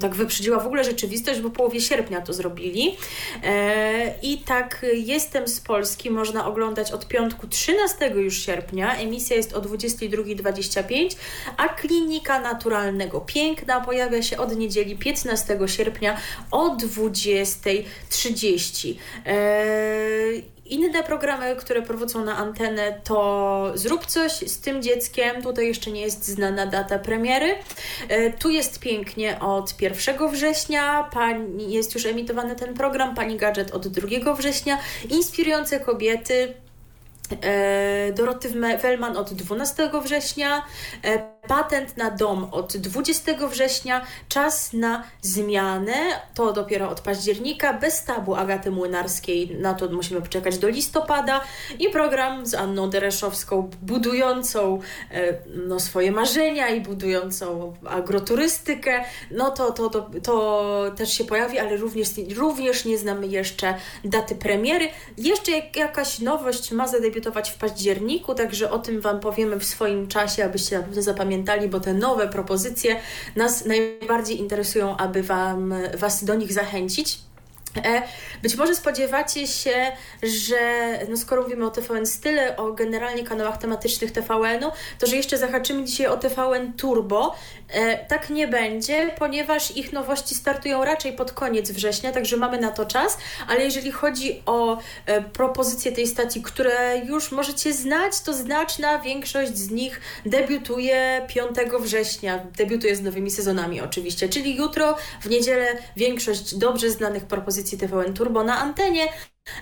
tak wyprzedziła w ogóle rzeczywistość, bo połowie sierpnia to zrobili. E, I tak Jestem z Polski można oglądać od piątku 13 już sierpnia. Emisja jest o 22.25, a Klinika Naturalnego Piękna pojawia się od niedzieli 15 sierpnia o 20.30. Inne programy, które prowadzą na antenę, to Zrób coś z tym dzieckiem. Tutaj jeszcze nie jest znana data premiery. E, tu jest pięknie od 1 września. Pani, jest już emitowany ten program. Pani Gadżet od 2 września. Inspirujące kobiety E, Doroty Wellman od 12 września, e, patent na dom od 20 września, czas na zmianę, to dopiero od października, bez tabu Agaty Młynarskiej, na to musimy poczekać do listopada. I program z Anną Dereszowską budującą e, no, swoje marzenia i budującą agroturystykę, no to, to, to, to też się pojawi, ale również, również nie znamy jeszcze daty premiery. Jeszcze jakaś nowość ma zadebiutować debiutować w październiku, także o tym Wam powiemy w swoim czasie, abyście na pewno zapamiętali, bo te nowe propozycje nas najbardziej interesują, aby wam, Was do nich zachęcić. E, być może spodziewacie się, że no skoro mówimy o TVN Style, o generalnie kanałach tematycznych TVN-u, to że jeszcze zahaczymy dzisiaj o TVN Turbo. E, tak nie będzie, ponieważ ich nowości startują raczej pod koniec września, także mamy na to czas, ale jeżeli chodzi o e, propozycje tej stacji, które już możecie znać, to znaczna większość z nich debiutuje 5 września, debiutuje z nowymi sezonami oczywiście, czyli jutro, w niedzielę większość dobrze znanych propozycji TVN Turbo na antenie,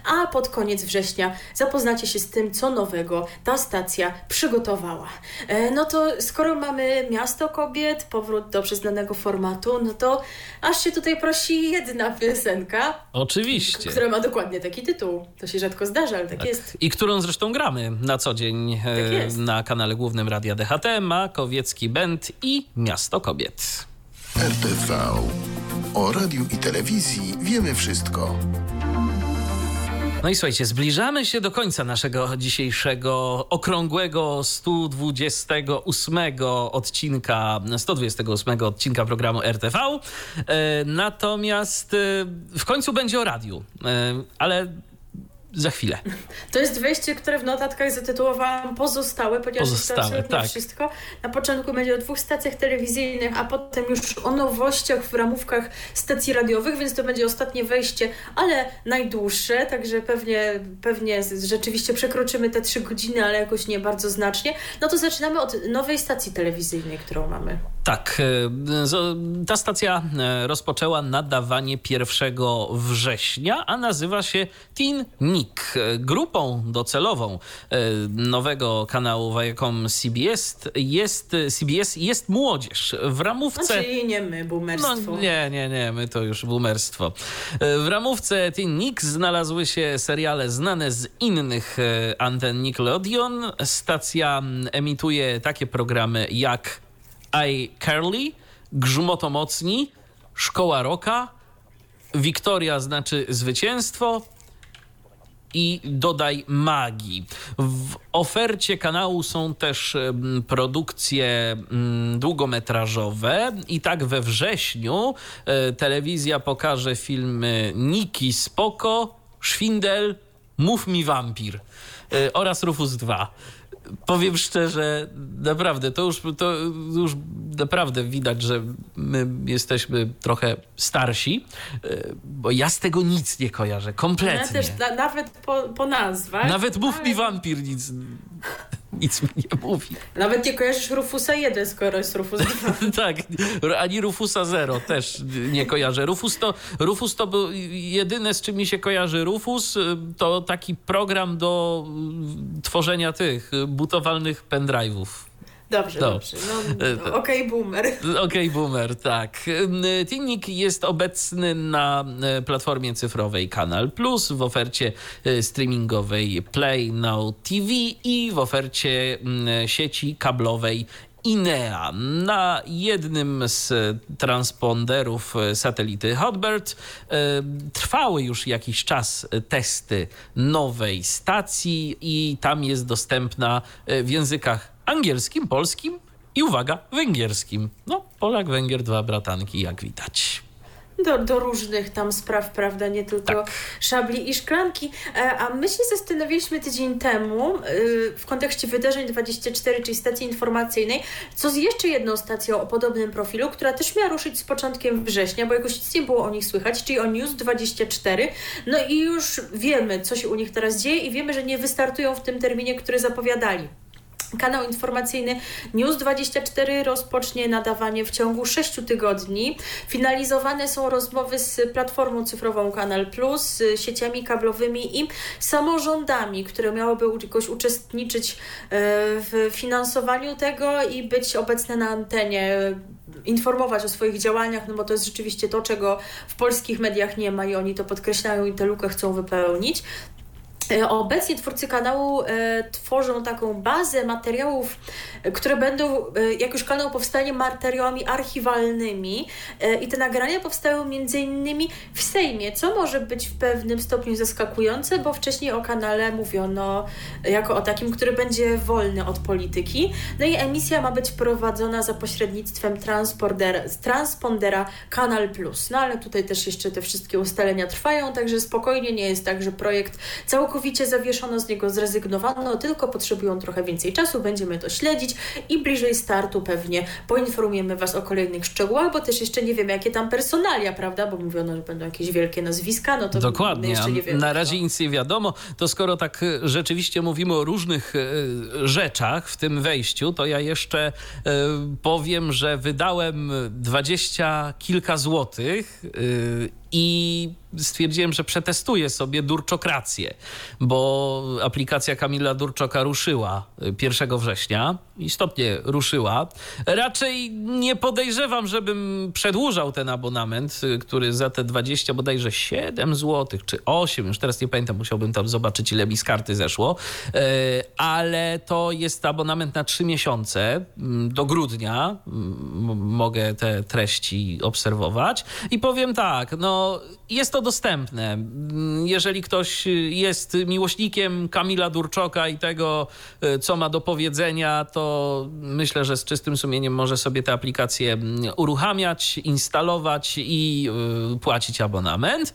a pod koniec września zapoznacie się z tym, co nowego ta stacja przygotowała. E, no to skoro mamy Miasto Kobiet, powrót do przyznanego formatu, no to aż się tutaj prosi jedna piosenka. Oczywiście. Która ma dokładnie taki tytuł. To się rzadko zdarza, ale tak, tak. jest. I którą zresztą gramy na co dzień e, tak na kanale głównym Radia DHT, Makowiecki Band i Miasto Kobiet. RTV. O radiu i telewizji wiemy wszystko. No i słuchajcie, zbliżamy się do końca naszego dzisiejszego okrągłego 128 odcinka, 128 odcinka programu RTV. E, natomiast e, w końcu będzie o radiu, e, ale za chwilę. To jest wejście, które w notatkach zatytułowałam pozostałe, ponieważ pozostałe, to absolutnie tak. wszystko. Na początku będzie o dwóch stacjach telewizyjnych, a potem już o nowościach w ramówkach stacji radiowych, więc to będzie ostatnie wejście, ale najdłuższe, także pewnie, pewnie rzeczywiście przekroczymy te trzy godziny, ale jakoś nie bardzo znacznie. No to zaczynamy od nowej stacji telewizyjnej, którą mamy. Tak, e, ta stacja e, rozpoczęła nadawanie 1 września, a nazywa się Teen Nick. Grupą docelową e, nowego kanału Viacom CBS jest, CBS jest młodzież. W ramówce... Znaczy nie my, boomerstwo. No, nie, nie, nie, my to już boomerstwo. W ramówce Teen Nick znalazły się seriale znane z innych anten Nickelodeon. Stacja emituje takie programy jak iCarly, Grzmotomocni, Szkoła Roka, Wiktoria znaczy zwycięstwo i dodaj magii. W ofercie kanału są też produkcje długometrażowe i tak we wrześniu e, telewizja pokaże filmy Niki Spoko, Szwindel, Mów mi wampir. oraz Rufus 2 powiem szczerze, naprawdę, to już, to już naprawdę widać, że my jesteśmy trochę starsi, bo ja z tego nic nie kojarzę, kompletnie. Ja też na, nawet po, po nazwach. Nawet mów ale... mi wampir nic nic mi nie mówi. Nawet nie kojarzysz Rufusa 1, skoro jest Rufus 2. tak, ani Rufusa 0 też nie kojarzę. Rufus to, Rufus to był jedyne, z czym mi się kojarzy Rufus, to taki program do tworzenia tych butowalnych pendrive'ów. Dobrze, no. dobrze. No, e, Okej, okay, boomer. Okej, okay, boomer, tak. Tinnik jest obecny na e, platformie cyfrowej Kanal Plus, w ofercie e, streamingowej Play Now TV i w ofercie sieci kablowej INEA. Na jednym z transponderów satelity Hotbird trwały już jakiś czas testy nowej stacji i tam jest dostępna w językach angielskim, polskim i uwaga, węgierskim. No, Polak, Węgier, dwa bratanki, jak widać. Do, do, różnych tam spraw, prawda, nie tylko tak. szabli i szklanki. E, a my się zastanowiliśmy tydzień temu y, w kontekście wydarzeń 24, czyli stacji informacyjnej, co z jeszcze jedną stacją o podobnym profilu, która też miała ruszyć z początkiem września, bo jakoś nic nie było o nich słychać, czyli o News 24. No i już wiemy, co się u nich teraz dzieje i wiemy, że nie wystartują w tym terminie, który zapowiadali. Kanał informacyjny News24 rozpocznie nadawanie w ciągu 6 tygodni. Finalizowane są rozmowy z platformą cyfrową Kanal Plus, sieciami kablowymi i samorządami, które miałyby jakoś uczestniczyć e, w finansowaniu tego i być obecne na antenie informować o swoich działaniach, no bo to jest rzeczywiście to, czego w polskich mediach nie ma i oni to podkreślają i tę lukę chcą wypełnić. E, obecnie twórcy kanału e, tworzą taką bazę materiałów, które będą, e, jak już kanał powstanie, materiałami archiwalnymi e, i te nagrania powstają między innymi w Sejmie, co może być w pewnym stopniu zaskakujące, bo wcześniej o kanale mówiono jako o takim, który będzie wolny od polityki. No i emisja ma być prowadzona za pośrednictwem transpondera Kanal Plus. No ale tutaj też jeszcze te wszystkie ustalenia trwają, także spokojnie nie jest tak, że projekt całkowicie całkowicie zawieszono, z niego zrezygnowano, tylko potrzebują trochę więcej czasu, będziemy to śledzić i bliżej startu pewnie poinformujemy Was o kolejnych szczegółach, bo też jeszcze nie wiemy, jakie tam personalia, prawda, bo mówiono, że będą jakieś wielkie nazwiska, no to Dokładnie, jeszcze nie wiemy. na razie nic nie wiadomo, to skoro tak e, rzeczywiście mówimy o różnych e, rzeczach w tym wejściu, to ja jeszcze e, powiem, że wydałem dwadzieścia kilka złotych i stwierdziłem, że przetestuję sobie Durczokrację, bo aplikacja Kamila Durczoka ruszyła 1 września, istotnie ruszyła. Raczej nie podejrzewam, żebym przedłużał ten abonament, który za te 20 bodajże 7 zł, czy 8, już teraz nie pamiętam, musiałbym tam zobaczyć, ile mi z karty zeszło, e, ale to jest abonament na 3 miesiące, do grudnia mogę te treści obserwować. I powiem tak, no know jest to dostępne. Jeżeli ktoś jest miłośnikiem Kamila Durczoka i tego, e, co ma do powiedzenia, to myślę, że z czystym sumieniem może sobie tę aplikację uruchamiać, instalować i e, płacić abonament.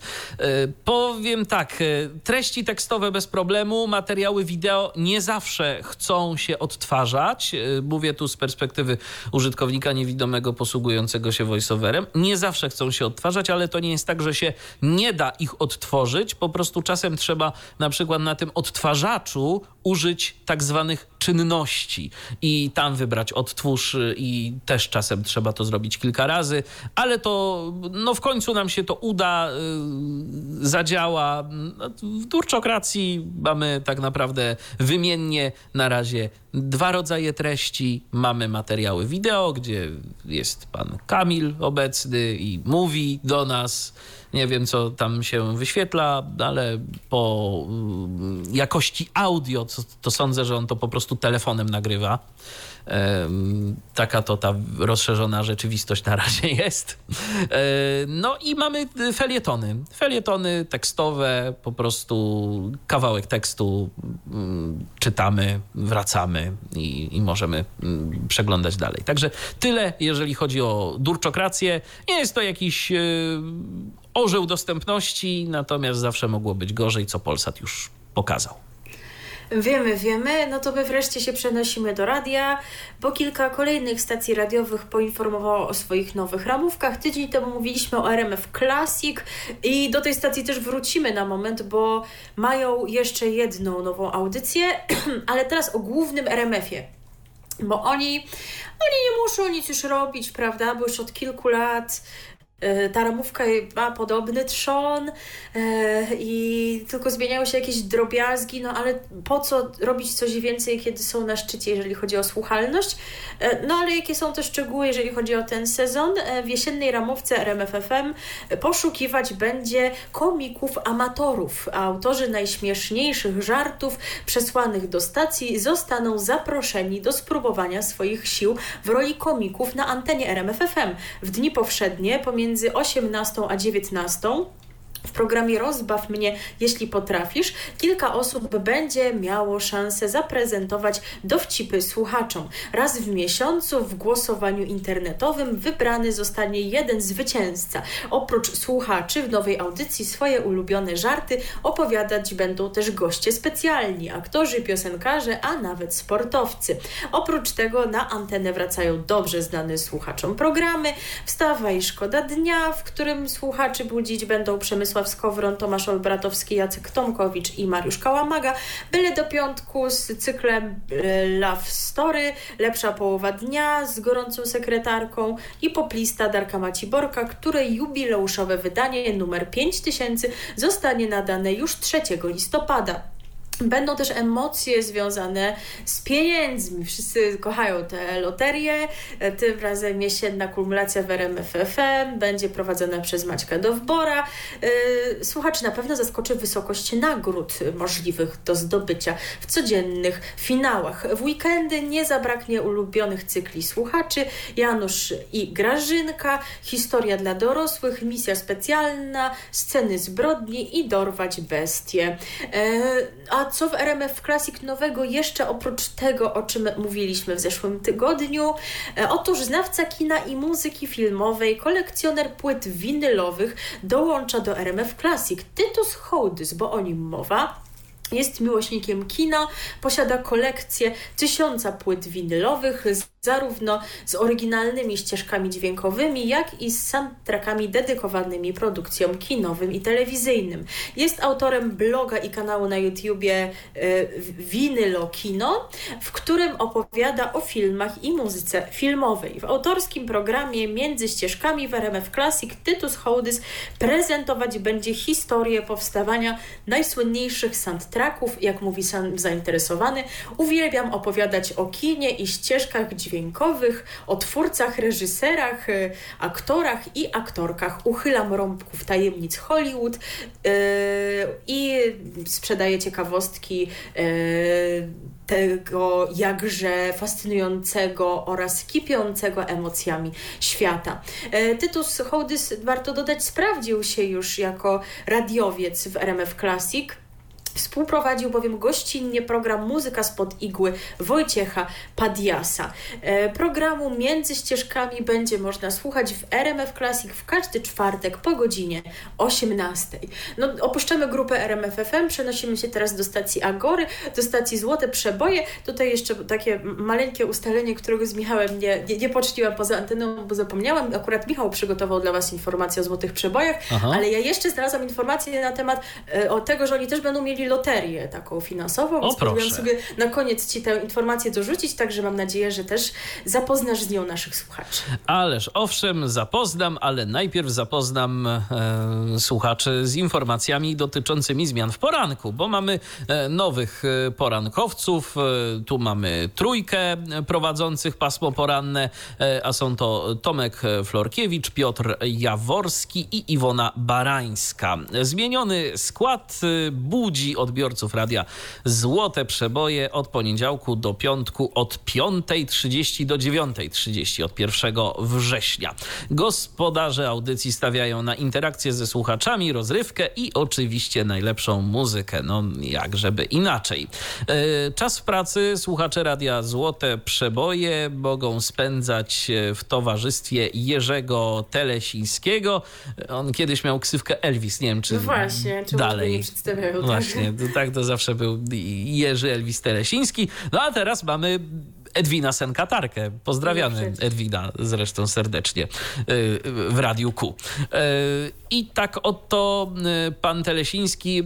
Powiem tak, treści tekstowe bez problemu, materiały wideo nie zawsze chcą się odtwarzać. Mówię tu z perspektywy użytkownika niewidomego posługującego się voiceoverem. Nie zawsze chcą się odtwarzać, ale to nie jest tak, że się nie da ich odtworzyć. Po prostu czasem trzeba na przykład na tym odtwarzaczu użyć tak zwanych czynności i tam wybrać odtwórz i też czasem trzeba to zrobić kilka razy, ale to no w końcu nam się to uda, yy, zadziała. No, w durczokracji mamy tak naprawdę wymiennie na razie dwa rodzaje treści. Mamy materiały wideo, gdzie jest pan Kamil obecny i mówi do nas nie wiem, co tam się wyświetla, ale po mm, jakości audio, to, to sądzę, że on to po prostu telefonem nagrywa. Taka to ta rozszerzona rzeczywistość na razie jest. No i mamy felietony. Felietony tekstowe, po prostu kawałek tekstu mm, czytamy, wracamy i, i możemy mm, przeglądać dalej. Także tyle, jeżeli chodzi o durczokrację. Nie jest to jakiś orzeł dostępności, natomiast zawsze mogło być gorzej, co Polsat już pokazał. Wiemy, wiemy. No to my wreszcie się przenosimy do radia, bo kilka kolejnych stacji radiowych poinformowało o swoich nowych ramówkach. Tydzień temu mówiliśmy o RMF Classic i do tej stacji też wrócimy na moment, bo mają jeszcze jedną nową audycję, ale teraz o głównym RMF-ie. Bo oni, oni nie muszą nic już robić, prawda? Bo już od kilku lat ta ramówka ma podobny trzon e, i tylko zmieniają się jakieś drobiazgi, no ale po co robić coś więcej, kiedy są na szczycie, jeżeli chodzi o słuchalność? E, no ale jakie są te szczegóły, jeżeli chodzi o ten sezon? W jesiennej ramówce RMFFM poszukiwać będzie komików amatorów. Autorzy najśmieszniejszych żartów przesłanych do stacji zostaną zaproszeni do spróbowania swoich sił w roli komików na antenie RMFFM. W dni powszednie pomiędzy między 18 a 19 w programie Rozbaw mnie, jeśli potrafisz, kilka osób będzie miało szansę zaprezentować dowcipy słuchaczom. Raz w miesiącu w głosowaniu internetowym wybrany zostanie jeden zwycięzca. Oprócz słuchaczy w nowej audycji swoje ulubione żarty opowiadać będą też goście specjalni, aktorzy, piosenkarze, a nawet sportowcy. Oprócz tego na antenę wracają dobrze znane słuchaczom programy Wstawa i Szkoda Dnia, w którym słuchaczy budzić będą Przemysł Przemysław Skowron, Tomasz Olbratowski, Jacek Tomkowicz i Mariusz Kałamaga. Byle do piątku z cyklem Love Story, Lepsza połowa dnia z gorącą sekretarką i poplista Darka Maciborka, której jubileuszowe wydanie numer 5000 zostanie nadane już 3 listopada. Będą też emocje związane z pieniędzmi. Wszyscy kochają te loterie. Tym razem jesienna kumulacja w RMFFM będzie prowadzona przez Maćka Dowbora. Y, słuchaczy na pewno zaskoczy wysokość nagród możliwych do zdobycia w codziennych finałach. W weekendy nie zabraknie ulubionych cykli słuchaczy. Janusz i Grażynka, historia dla dorosłych, misja specjalna, sceny zbrodni i dorwać bestie. Y, a co w RMF Classic nowego jeszcze oprócz tego, o czym mówiliśmy w zeszłym tygodniu? E, otóż znawca kina i muzyki filmowej, kolekcjoner płyt winylowych dołącza do RMF Classic. Tytus Hołdys, bo o nim mowa. Jest miłośnikiem kina, posiada kolekcję tysiąca płyt winylowych, zarówno z oryginalnymi ścieżkami dźwiękowymi, jak i z soundtrackami dedykowanymi produkcjom kinowym i telewizyjnym. Jest autorem bloga i kanału na YouTubie y, Winylo Kino, w którym opowiada o filmach i muzyce filmowej. W autorskim programie Między ścieżkami w RMF Classic Tytus Hołdys prezentować będzie historię powstawania najsłynniejszych soundtracków, jak mówi sam zainteresowany. Uwielbiam opowiadać o kinie i ścieżkach dźwiękowych dźwiękowych, o twórcach, reżyserach, e, aktorach i aktorkach. Uchylam rąbków tajemnic Hollywood yy, i sprzedaję ciekawostki yy, tego jakże fascynującego oraz kipiącego emocjami świata. Tytus Hołdys, warto dodać, sprawdził się już jako radiowiec w RMF Classic. Współprowadził bowiem gościnnie program Muzyka spod igły Wojciecha Padiasa. E, programu Między ścieżkami będzie można słuchać w RMF Classic w każdy czwartek po godzinie 18. No, opuszczamy grupę RMF FM, przenosimy się teraz do stacji Agory, do stacji Złote Przeboje. Tutaj jeszcze takie maleńkie ustalenie, którego z Michałem nie, nie, nie poczciłam poza anteną, bo zapomniałam. Akurat Michał przygotował dla Was informację o Złotych Przebojach, Aha. ale ja jeszcze znalazłam informację na temat e, o tego, że oni też będą mieli loterię taką finansową. O, Spróbuję sobie na koniec Ci tę informację dorzucić, także mam nadzieję, że też zapoznasz z nią naszych słuchaczy. Ależ owszem, zapoznam, ale najpierw zapoznam e, słuchaczy z informacjami dotyczącymi zmian w poranku, bo mamy e, nowych e, porankowców. E, tu mamy trójkę prowadzących pasmo poranne, a są to Tomek Florkiewicz, Piotr Jaworski i Iwona Barańska. Zmieniony skład e, budzi odbiorców radia Złote Przeboje od poniedziałku do piątku od 5.30 do 9.30 od 1 września. Gospodarze audycji stawiają na interakcję ze słuchaczami, rozrywkę i oczywiście najlepszą muzykę. No jak żeby inaczej. E, czas w pracy słuchacze radia Złote Przeboje mogą spędzać w towarzystwie Jerzego Telesińskiego. On kiedyś miał ksywkę Elvis, nie wiem czy no właśnie, czy dalej. Nie przedstawiają, tak? Właśnie. Tak to zawsze był Jerzy Elwis Telesiński. No a teraz mamy Edwina Senkatarkę. Pozdrawiamy Edwina zresztą serdecznie y, w Radiu Q. Y, I tak oto y, pan Telesiński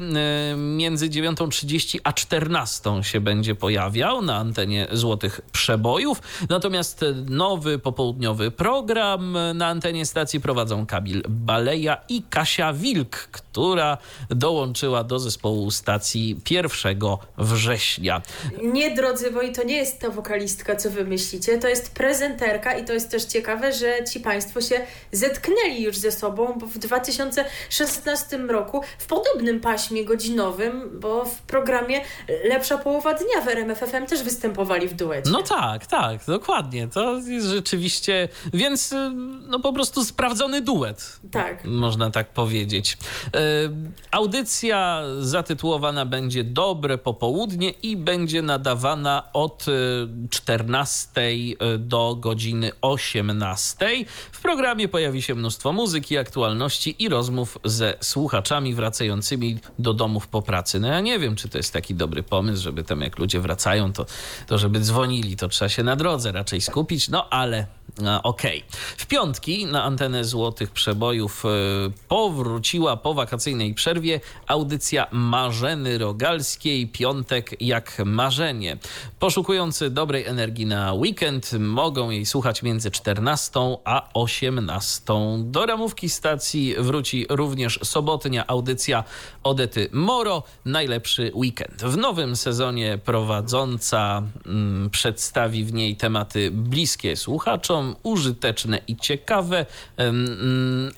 między 9.30 a 14 się będzie pojawiał na antenie Złotych Przebojów. Natomiast nowy popołudniowy program na antenie stacji prowadzą Kamil Baleja i Kasia Wilk, która dołączyła do zespołu stacji 1 września. Nie, drodzy moi, to nie jest ta wokalistka co wymyślicie, to jest prezenterka i to jest też ciekawe, że ci Państwo się zetknęli już ze sobą, bo w 2016 roku w podobnym paśmie godzinowym, bo w programie Lepsza Połowa Dnia w RMFFM też występowali w duecie. No tak, tak, dokładnie. To jest rzeczywiście, więc y, no po prostu sprawdzony duet. Tak. Można tak powiedzieć. E, audycja zatytułowana będzie Dobre Popołudnie i będzie nadawana od 14 e, do godziny 18. W programie pojawi się mnóstwo muzyki, aktualności i rozmów ze słuchaczami wracającymi do domów po pracy. No ja nie wiem, czy to jest taki dobry pomysł, żeby tam jak ludzie wracają, to, to żeby dzwonili, to trzeba się na drodze raczej skupić, no ale Okej. Okay. W piątki na antenę Złotych Przebojów e, powróciła po wakacyjnej przerwie audycja Marzeny Rogalskiej. Piątek jak marzenie. Poszukujący dobrej energii na weekend mogą jej słuchać między 14 a 18. Do ramówki stacji wróci również sobotnia audycja Odety Moro. Najlepszy weekend. W nowym sezonie prowadząca mm, przedstawi w niej tematy bliskie słuchaczom użyteczne i ciekawe,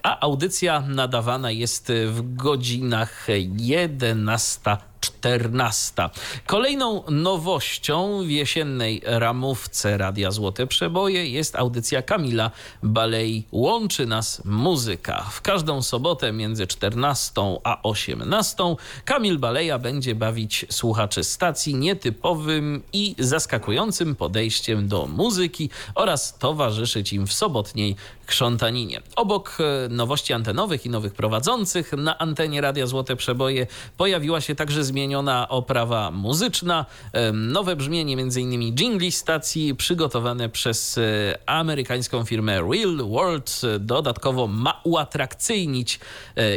a audycja nadawana jest w godzinach 11 14. Kolejną nowością w jesiennej ramówce Radia Złote Przeboje jest audycja Kamila Balei Łączy nas muzyka. W każdą sobotę między 14 a 18 Kamil Baleja będzie bawić słuchaczy stacji nietypowym i zaskakującym podejściem do muzyki oraz towarzyszyć im w sobotniej krzątaninie. Obok e, nowości antenowych i nowych prowadzących na antenie Radia Złote Przeboje pojawiła się także zmieniona oprawa muzyczna, e, nowe brzmienie m.in. jingli stacji przygotowane przez e, amerykańską firmę Real World. Dodatkowo ma uatrakcyjnie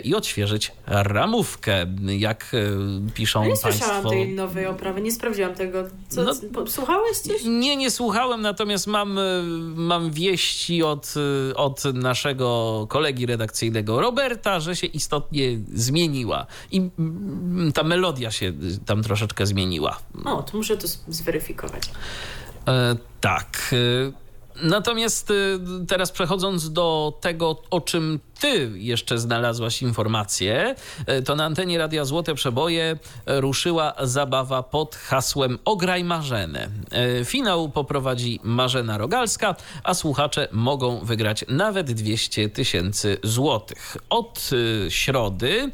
i odświeżyć ramówkę, jak piszą nie Państwo. Nie słyszałam tej nowej oprawy, nie sprawdziłam tego. Co, no, słuchałeś coś? Nie, nie słuchałem, natomiast mam, mam wieści od od naszego kolegi redakcyjnego Roberta, że się istotnie zmieniła. I ta melodia się tam troszeczkę zmieniła. O, to muszę to zweryfikować. E, tak. E, natomiast e, teraz przechodząc do tego, o czym ty jeszcze znalazłaś informację, e, to na antenie Radia Złote Przeboje e, ruszyła zabawa pod hasłem Ograj Marzenę. E, finał poprowadzi Marzena Rogalska, a słuchacze mogą wygrać nawet 200 tysięcy złotych. Od środy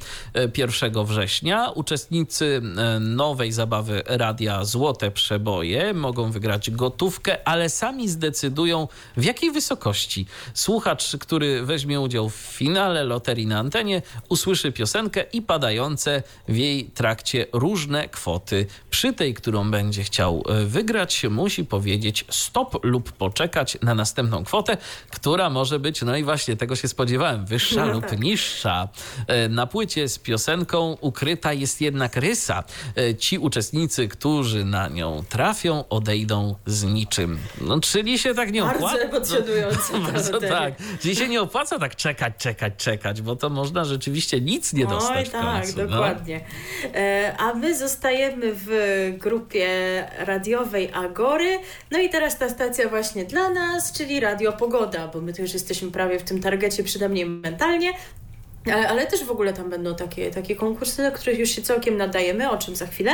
1 września uczestnicy nowej zabawy Radia Złote Przeboje mogą wygrać gotówkę, ale sami zdecydują w jakiej wysokości. Słuchacz, który weźmie udział w finale loterii na antenie usłyszy piosenkę i padające w jej trakcie różne kwoty. Przy tej, którą będzie chciał e, wygrać, musi powiedzieć stop lub poczekać na następną kwotę, która może być, no i właśnie tego się spodziewałem, wyższa no lub tak. niższa. E, na płycie z piosenką ukryta jest jednak rysa. E, ci uczestnicy, którzy na nią trafią, odejdą z niczym. No, czyli się tak nie opłaca. Bardzo emocjonujące. Bardzo tak. Czyli się nie opłaca tak czekać, czekać, czekać, bo to można rzeczywiście nic nie dostać. Oj, tak, końcu, no. dokładnie. No. A my zostajemy w grupie radiowej Agory. No i teraz ta stacja właśnie dla nas, czyli Radio Pogoda, bo my tu już jesteśmy prawie w tym targecie przynajmniej mentalnie. Ale, ale, też w ogóle tam będą takie, takie konkursy, do których już się całkiem nadajemy, o czym za chwilę.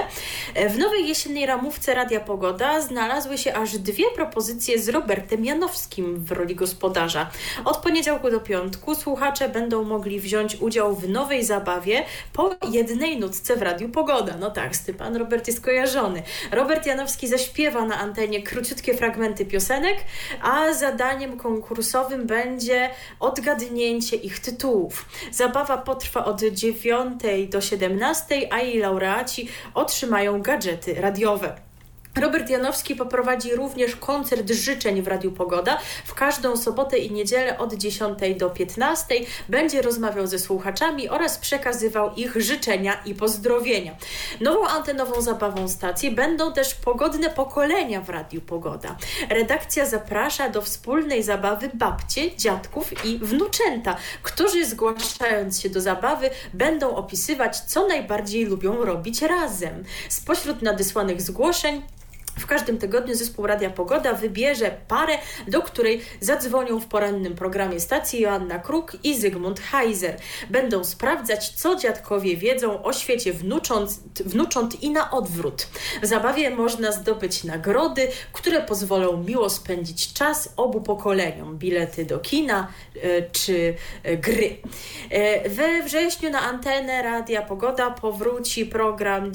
E, w nowej jesiennej ramówce Radia Pogoda znalazły się aż dwie propozycje z Robertem Janowskim w roli gospodarza. Od poniedziałku do piątku słuchacze będą mogli wziąć udział w nowej zabawie po jednej nutce w Radiu Pogoda. No tak, z tym pan Robert jest kojarzony. Robert Janowski zaśpiewa na antenie króciutkie fragmenty piosenek, a zadaniem konkursowym będzie odgadnięcie ich tytułów. Zabawa potrwa od 9 do 17, a jej laureaci otrzymają gadżety radiowe. Robert Janowski poprowadzi również koncert życzeń w Radiu Pogoda. W każdą sobotę i niedzielę od 10 do 15 będzie rozmawiał ze słuchaczami oraz przekazywał ich życzenia i pozdrowienia. Nową antenową zabawą stacji będą też pogodne pokolenia w Radiu Pogoda. Redakcja zaprasza do wspólnej zabawy babcie, dziadków i wnuczęta, którzy zgłaszając się do zabawy będą opisywać, co najbardziej lubią robić razem. Spośród nadesłanych zgłoszeń w każdym tygodniu zespół Radia Pogoda wybierze parę, do której zadzwonią w porannym programie stacji Joanna Kruk i Zygmunt Heiser. Będą sprawdzać, co dziadkowie wiedzą o świecie wnucząt, wnucząt i na odwrót. W zabawie można zdobyć nagrody, które pozwolą miło spędzić czas obu pokoleniom. Bilety do kina e, czy e, gry. E, we wrześniu na antenę Radia Pogoda powróci program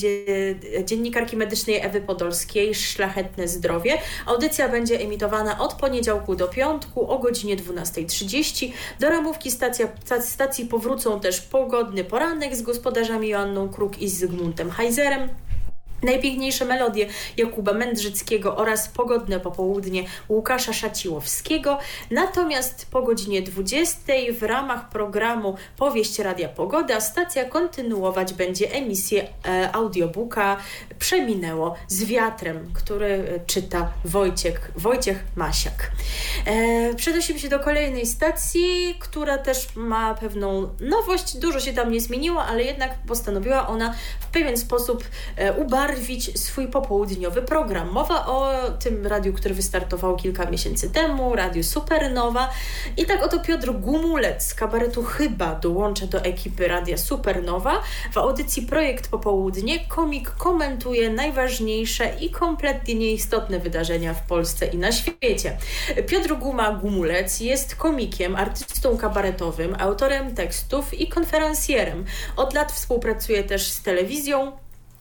dziennikarki medycznej Ewy Podolskiej Szlachetne Zdrowie. Audycja będzie emitowana od poniedziałku do piątku o godzinie 12.30. Do ramówki stacja, stacji powrócą też pogodny poranek z gospodarzami Joanną Kruk i Zygmuntem Heizerem. Najpiękniejsze melodie Jakuba Mędrzyckiego oraz pogodne popołudnie Łukasza Szaciłowskiego. Natomiast po godzinie 20 w ramach programu Powieść Radia Pogoda stacja kontynuować będzie emisję e, audiobooka Przeminęło z wiatrem, który e, czyta Wojciech, Wojciech Masiak. E, przenosimy się do kolejnej stacji, która też ma pewną nowość. Dużo się tam nie zmieniło, ale jednak postanowiła ona w pewien sposób e, ubarwić ubarwić swój popołudniowy program. Mowa o tym radiu, który wystartował kilka miesięcy temu, Radiu Supernowa. I tak oto Piotr Gumulec z kabaretu Chyba dołącza do ekipy Radia Supernowa. W audycji Projekt Popołudnie komik komentuje najważniejsze i kompletnie nieistotne wydarzenia w Polsce i na świecie. Piotr Guma Gumulec jest komikiem, artystą kabaretowym, autorem tekstów i konferencjerem. Od lat współpracuje też z telewizją,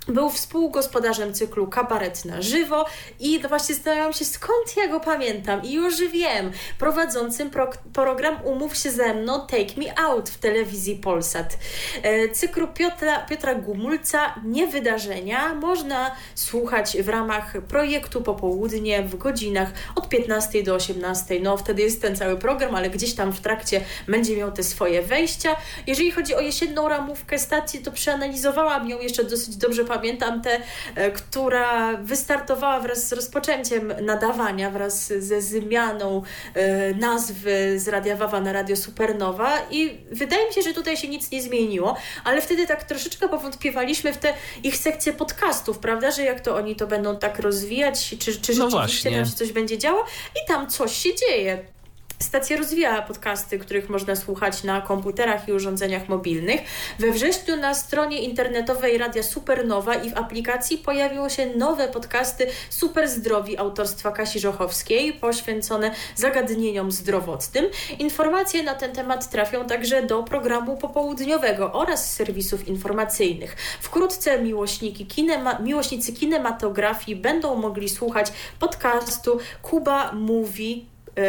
był współgospodarzem cyklu Kabaret na żywo i no właśnie zastanawiałam się, skąd ja go pamiętam i już wiem, prowadzącym pro program Umów się ze mną Take Me Out w telewizji Polsat. E, cyklu Piotra, Piotra Gumulca Nie Wydarzenia można słuchać w ramach projektu Popołudnie w godzinach od 15 do 18. No wtedy jest ten cały program, ale gdzieś tam w trakcie będzie miał te swoje wejścia. Jeżeli chodzi o jesienną ramówkę stacji, to przeanalizowałam ją jeszcze dosyć dobrze pamiętam tę, e, która wystartowała wraz z rozpoczęciem nadawania, wraz ze zmianą e, nazwy z Radia Wawa na Radio Supernowa i wydaje mi się, że tutaj się nic nie zmieniło, ale wtedy tak troszeczkę powątpiewaliśmy w te ich sekcje podcastów, prawda, że jak to oni to będą tak rozwijać, czy, czy no rzeczywiście tam się coś będzie działo i tam coś się dzieje. Stacja rozwija podcasty, których można słuchać na komputerach i urządzeniach mobilnych. We wrześniu na stronie internetowej Radia Supernowa i w aplikacji pojawiły się nowe podcasty Super Zdrowi autorstwa Kasi Żochowskiej, poświęcone zagadnieniom zdrowotnym. Informacje na ten temat trafią także do programu popołudniowego oraz serwisów informacyjnych. Wkrótce miłośniki kinema, miłośnicy kinematografii będą mogli słuchać podcastu Kuba Mówi. Yy,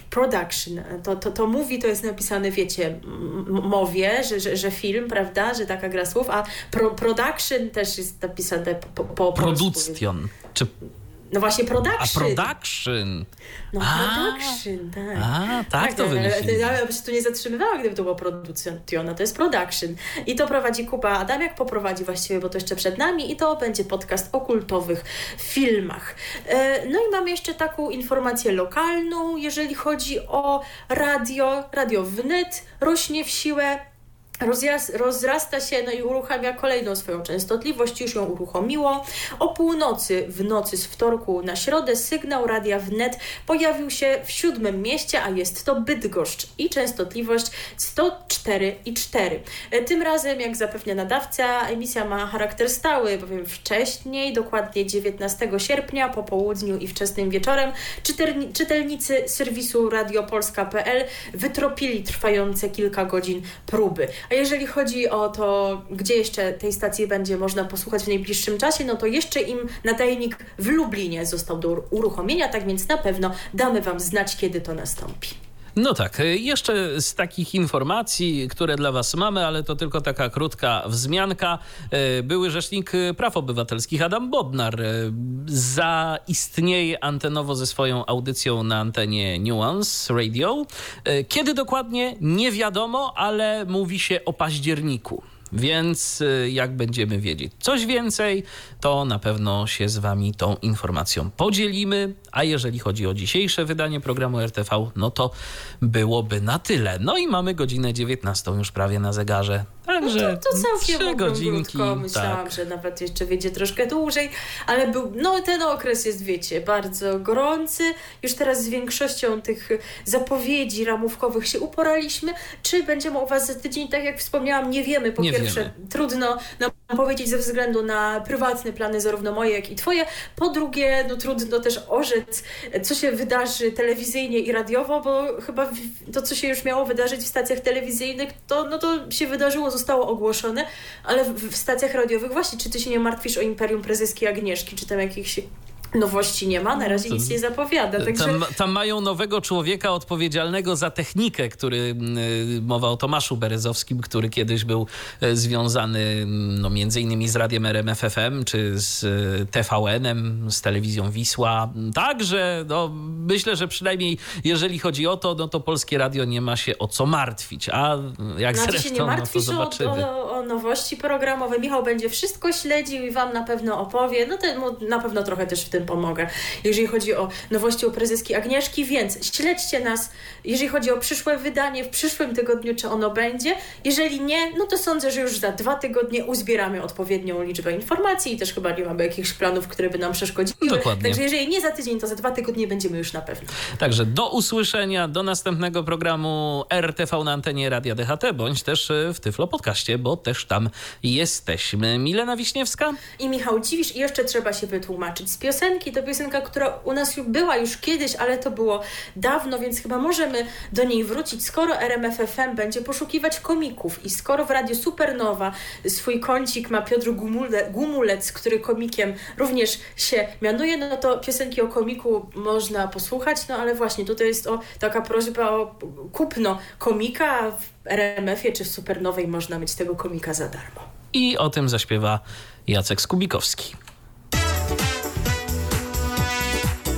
production. To, to, to mówi, to jest napisane, wiecie, mowie, że, że, że film, prawda, że taka gra słów, a pro, production też jest napisane po, po, po Produkcjon. Czy no właśnie production. A production. No a, production, tak. A, tak, tak to tak. Ja bym się tu nie zatrzymywała, gdyby to była produkcjona, to jest production. I to prowadzi Kuba Adamiak, poprowadzi właściwie, bo to jeszcze przed nami i to będzie podcast o kultowych filmach. E, no i mamy jeszcze taką informację lokalną, jeżeli chodzi o radio. Radio Wnet rośnie w siłę rozrasta się no i uruchamia kolejną swoją częstotliwość, już ją uruchomiło. O północy w nocy z wtorku na środę sygnał radia wnet pojawił się w siódmym mieście, a jest to Bydgoszcz i częstotliwość 104,4. Tym razem, jak zapewnia nadawca, emisja ma charakter stały, bowiem wcześniej, dokładnie 19 sierpnia po południu i wczesnym wieczorem, czytelnicy serwisu radiopolska.pl wytropili trwające kilka godzin próby. A jeżeli chodzi o to, gdzie jeszcze tej stacji będzie można posłuchać w najbliższym czasie, no to jeszcze im nadajnik w Lublinie został do uruchomienia, tak więc na pewno damy Wam znać, kiedy to nastąpi. No tak, y, jeszcze z takich informacji, które dla Was mamy, ale to tylko taka krótka wzmianka. Y, były Rzecznik Praw Obywatelskich Adam Bodnar y, zaistnieje antenowo ze swoją audycją na antenie Nuance Radio. Kiedy dokładnie nie wiadomo, ale mówi się o październiku. Więc y, jak będziemy wiedzieć coś więcej, to na pewno się z Wami tą informacją podzielimy. A jeżeli chodzi o dzisiejsze wydanie programu RTV, no to byłoby na tyle. No i mamy godzinę 19 już prawie na zegarze. Także no to, to całkiem godzinki. Myślałam, tak. że nawet jeszcze wiedzie troszkę dłużej, ale był, no ten okres jest, wiecie, bardzo gorący. Już teraz z większością tych zapowiedzi ramówkowych się uporaliśmy. Czy będziemy u Was za tydzień? Tak jak wspomniałam, nie wiemy. Po nie pierwsze, wiemy. trudno nam powiedzieć ze względu na prywatne plany, zarówno moje, jak i Twoje. Po drugie, no trudno też orzec, co się wydarzy telewizyjnie i radiowo, bo chyba to, co się już miało wydarzyć w stacjach telewizyjnych, to, no to się wydarzyło zostało ogłoszone, ale w, w stacjach radiowych właśnie, czy ty się nie martwisz o Imperium Prezeski Agnieszki, czy tam jakichś Nowości nie ma, na razie nic nie zapowiada. Także... Tam, tam, mają nowego człowieka odpowiedzialnego za technikę, który, y, mowa o Tomaszu Berezowskim, który kiedyś był y, związany no, między innymi z radiem RMFFM, czy z y, TVN-em, z telewizją Wisła. Także no, myślę, że przynajmniej jeżeli chodzi o to, no to Polskie Radio nie ma się o co martwić. A jak znaczy zresztą, się nie martwisz no o, o, o, nowości programowe. Michał będzie wszystko śledził i wam na pewno opowie. No to na pewno trochę też w tym tym pomogę. Jeżeli chodzi o nowości u prezeski Agnieszki, więc śledźcie nas. Jeżeli chodzi o przyszłe wydanie, w przyszłym tygodniu, czy ono będzie. Jeżeli nie, no to sądzę, że już za dwa tygodnie uzbieramy odpowiednią liczbę informacji i też chyba nie mamy jakichś planów, które by nam przeszkodziły. Dokładnie. Także jeżeli nie za tydzień, to za dwa tygodnie będziemy już na pewno. Także do usłyszenia, do następnego programu RTV na antenie Radia DHT, bądź też e, w Tyflo Podcaście, bo też tam jesteśmy. Milena Wiśniewska i Michał Dziwisz i jeszcze trzeba się wytłumaczyć z piosenki piosenki. To piosenka, która u nas była już kiedyś, ale to było dawno, więc chyba możemy do niej wrócić. Skoro RMFFM będzie poszukiwać komików i skoro w Radiu Supernowa swój kącik ma Piotr Gumule, Gumulec, który komikiem również się mianuje, no to piosenki o komiku można posłuchać, no ale właśnie tutaj jest o, taka prośba o kupno komika w RMF-ie czy w Supernowej można mieć tego komika za darmo. I o tym zaśpiewa Jacek Skubikowski.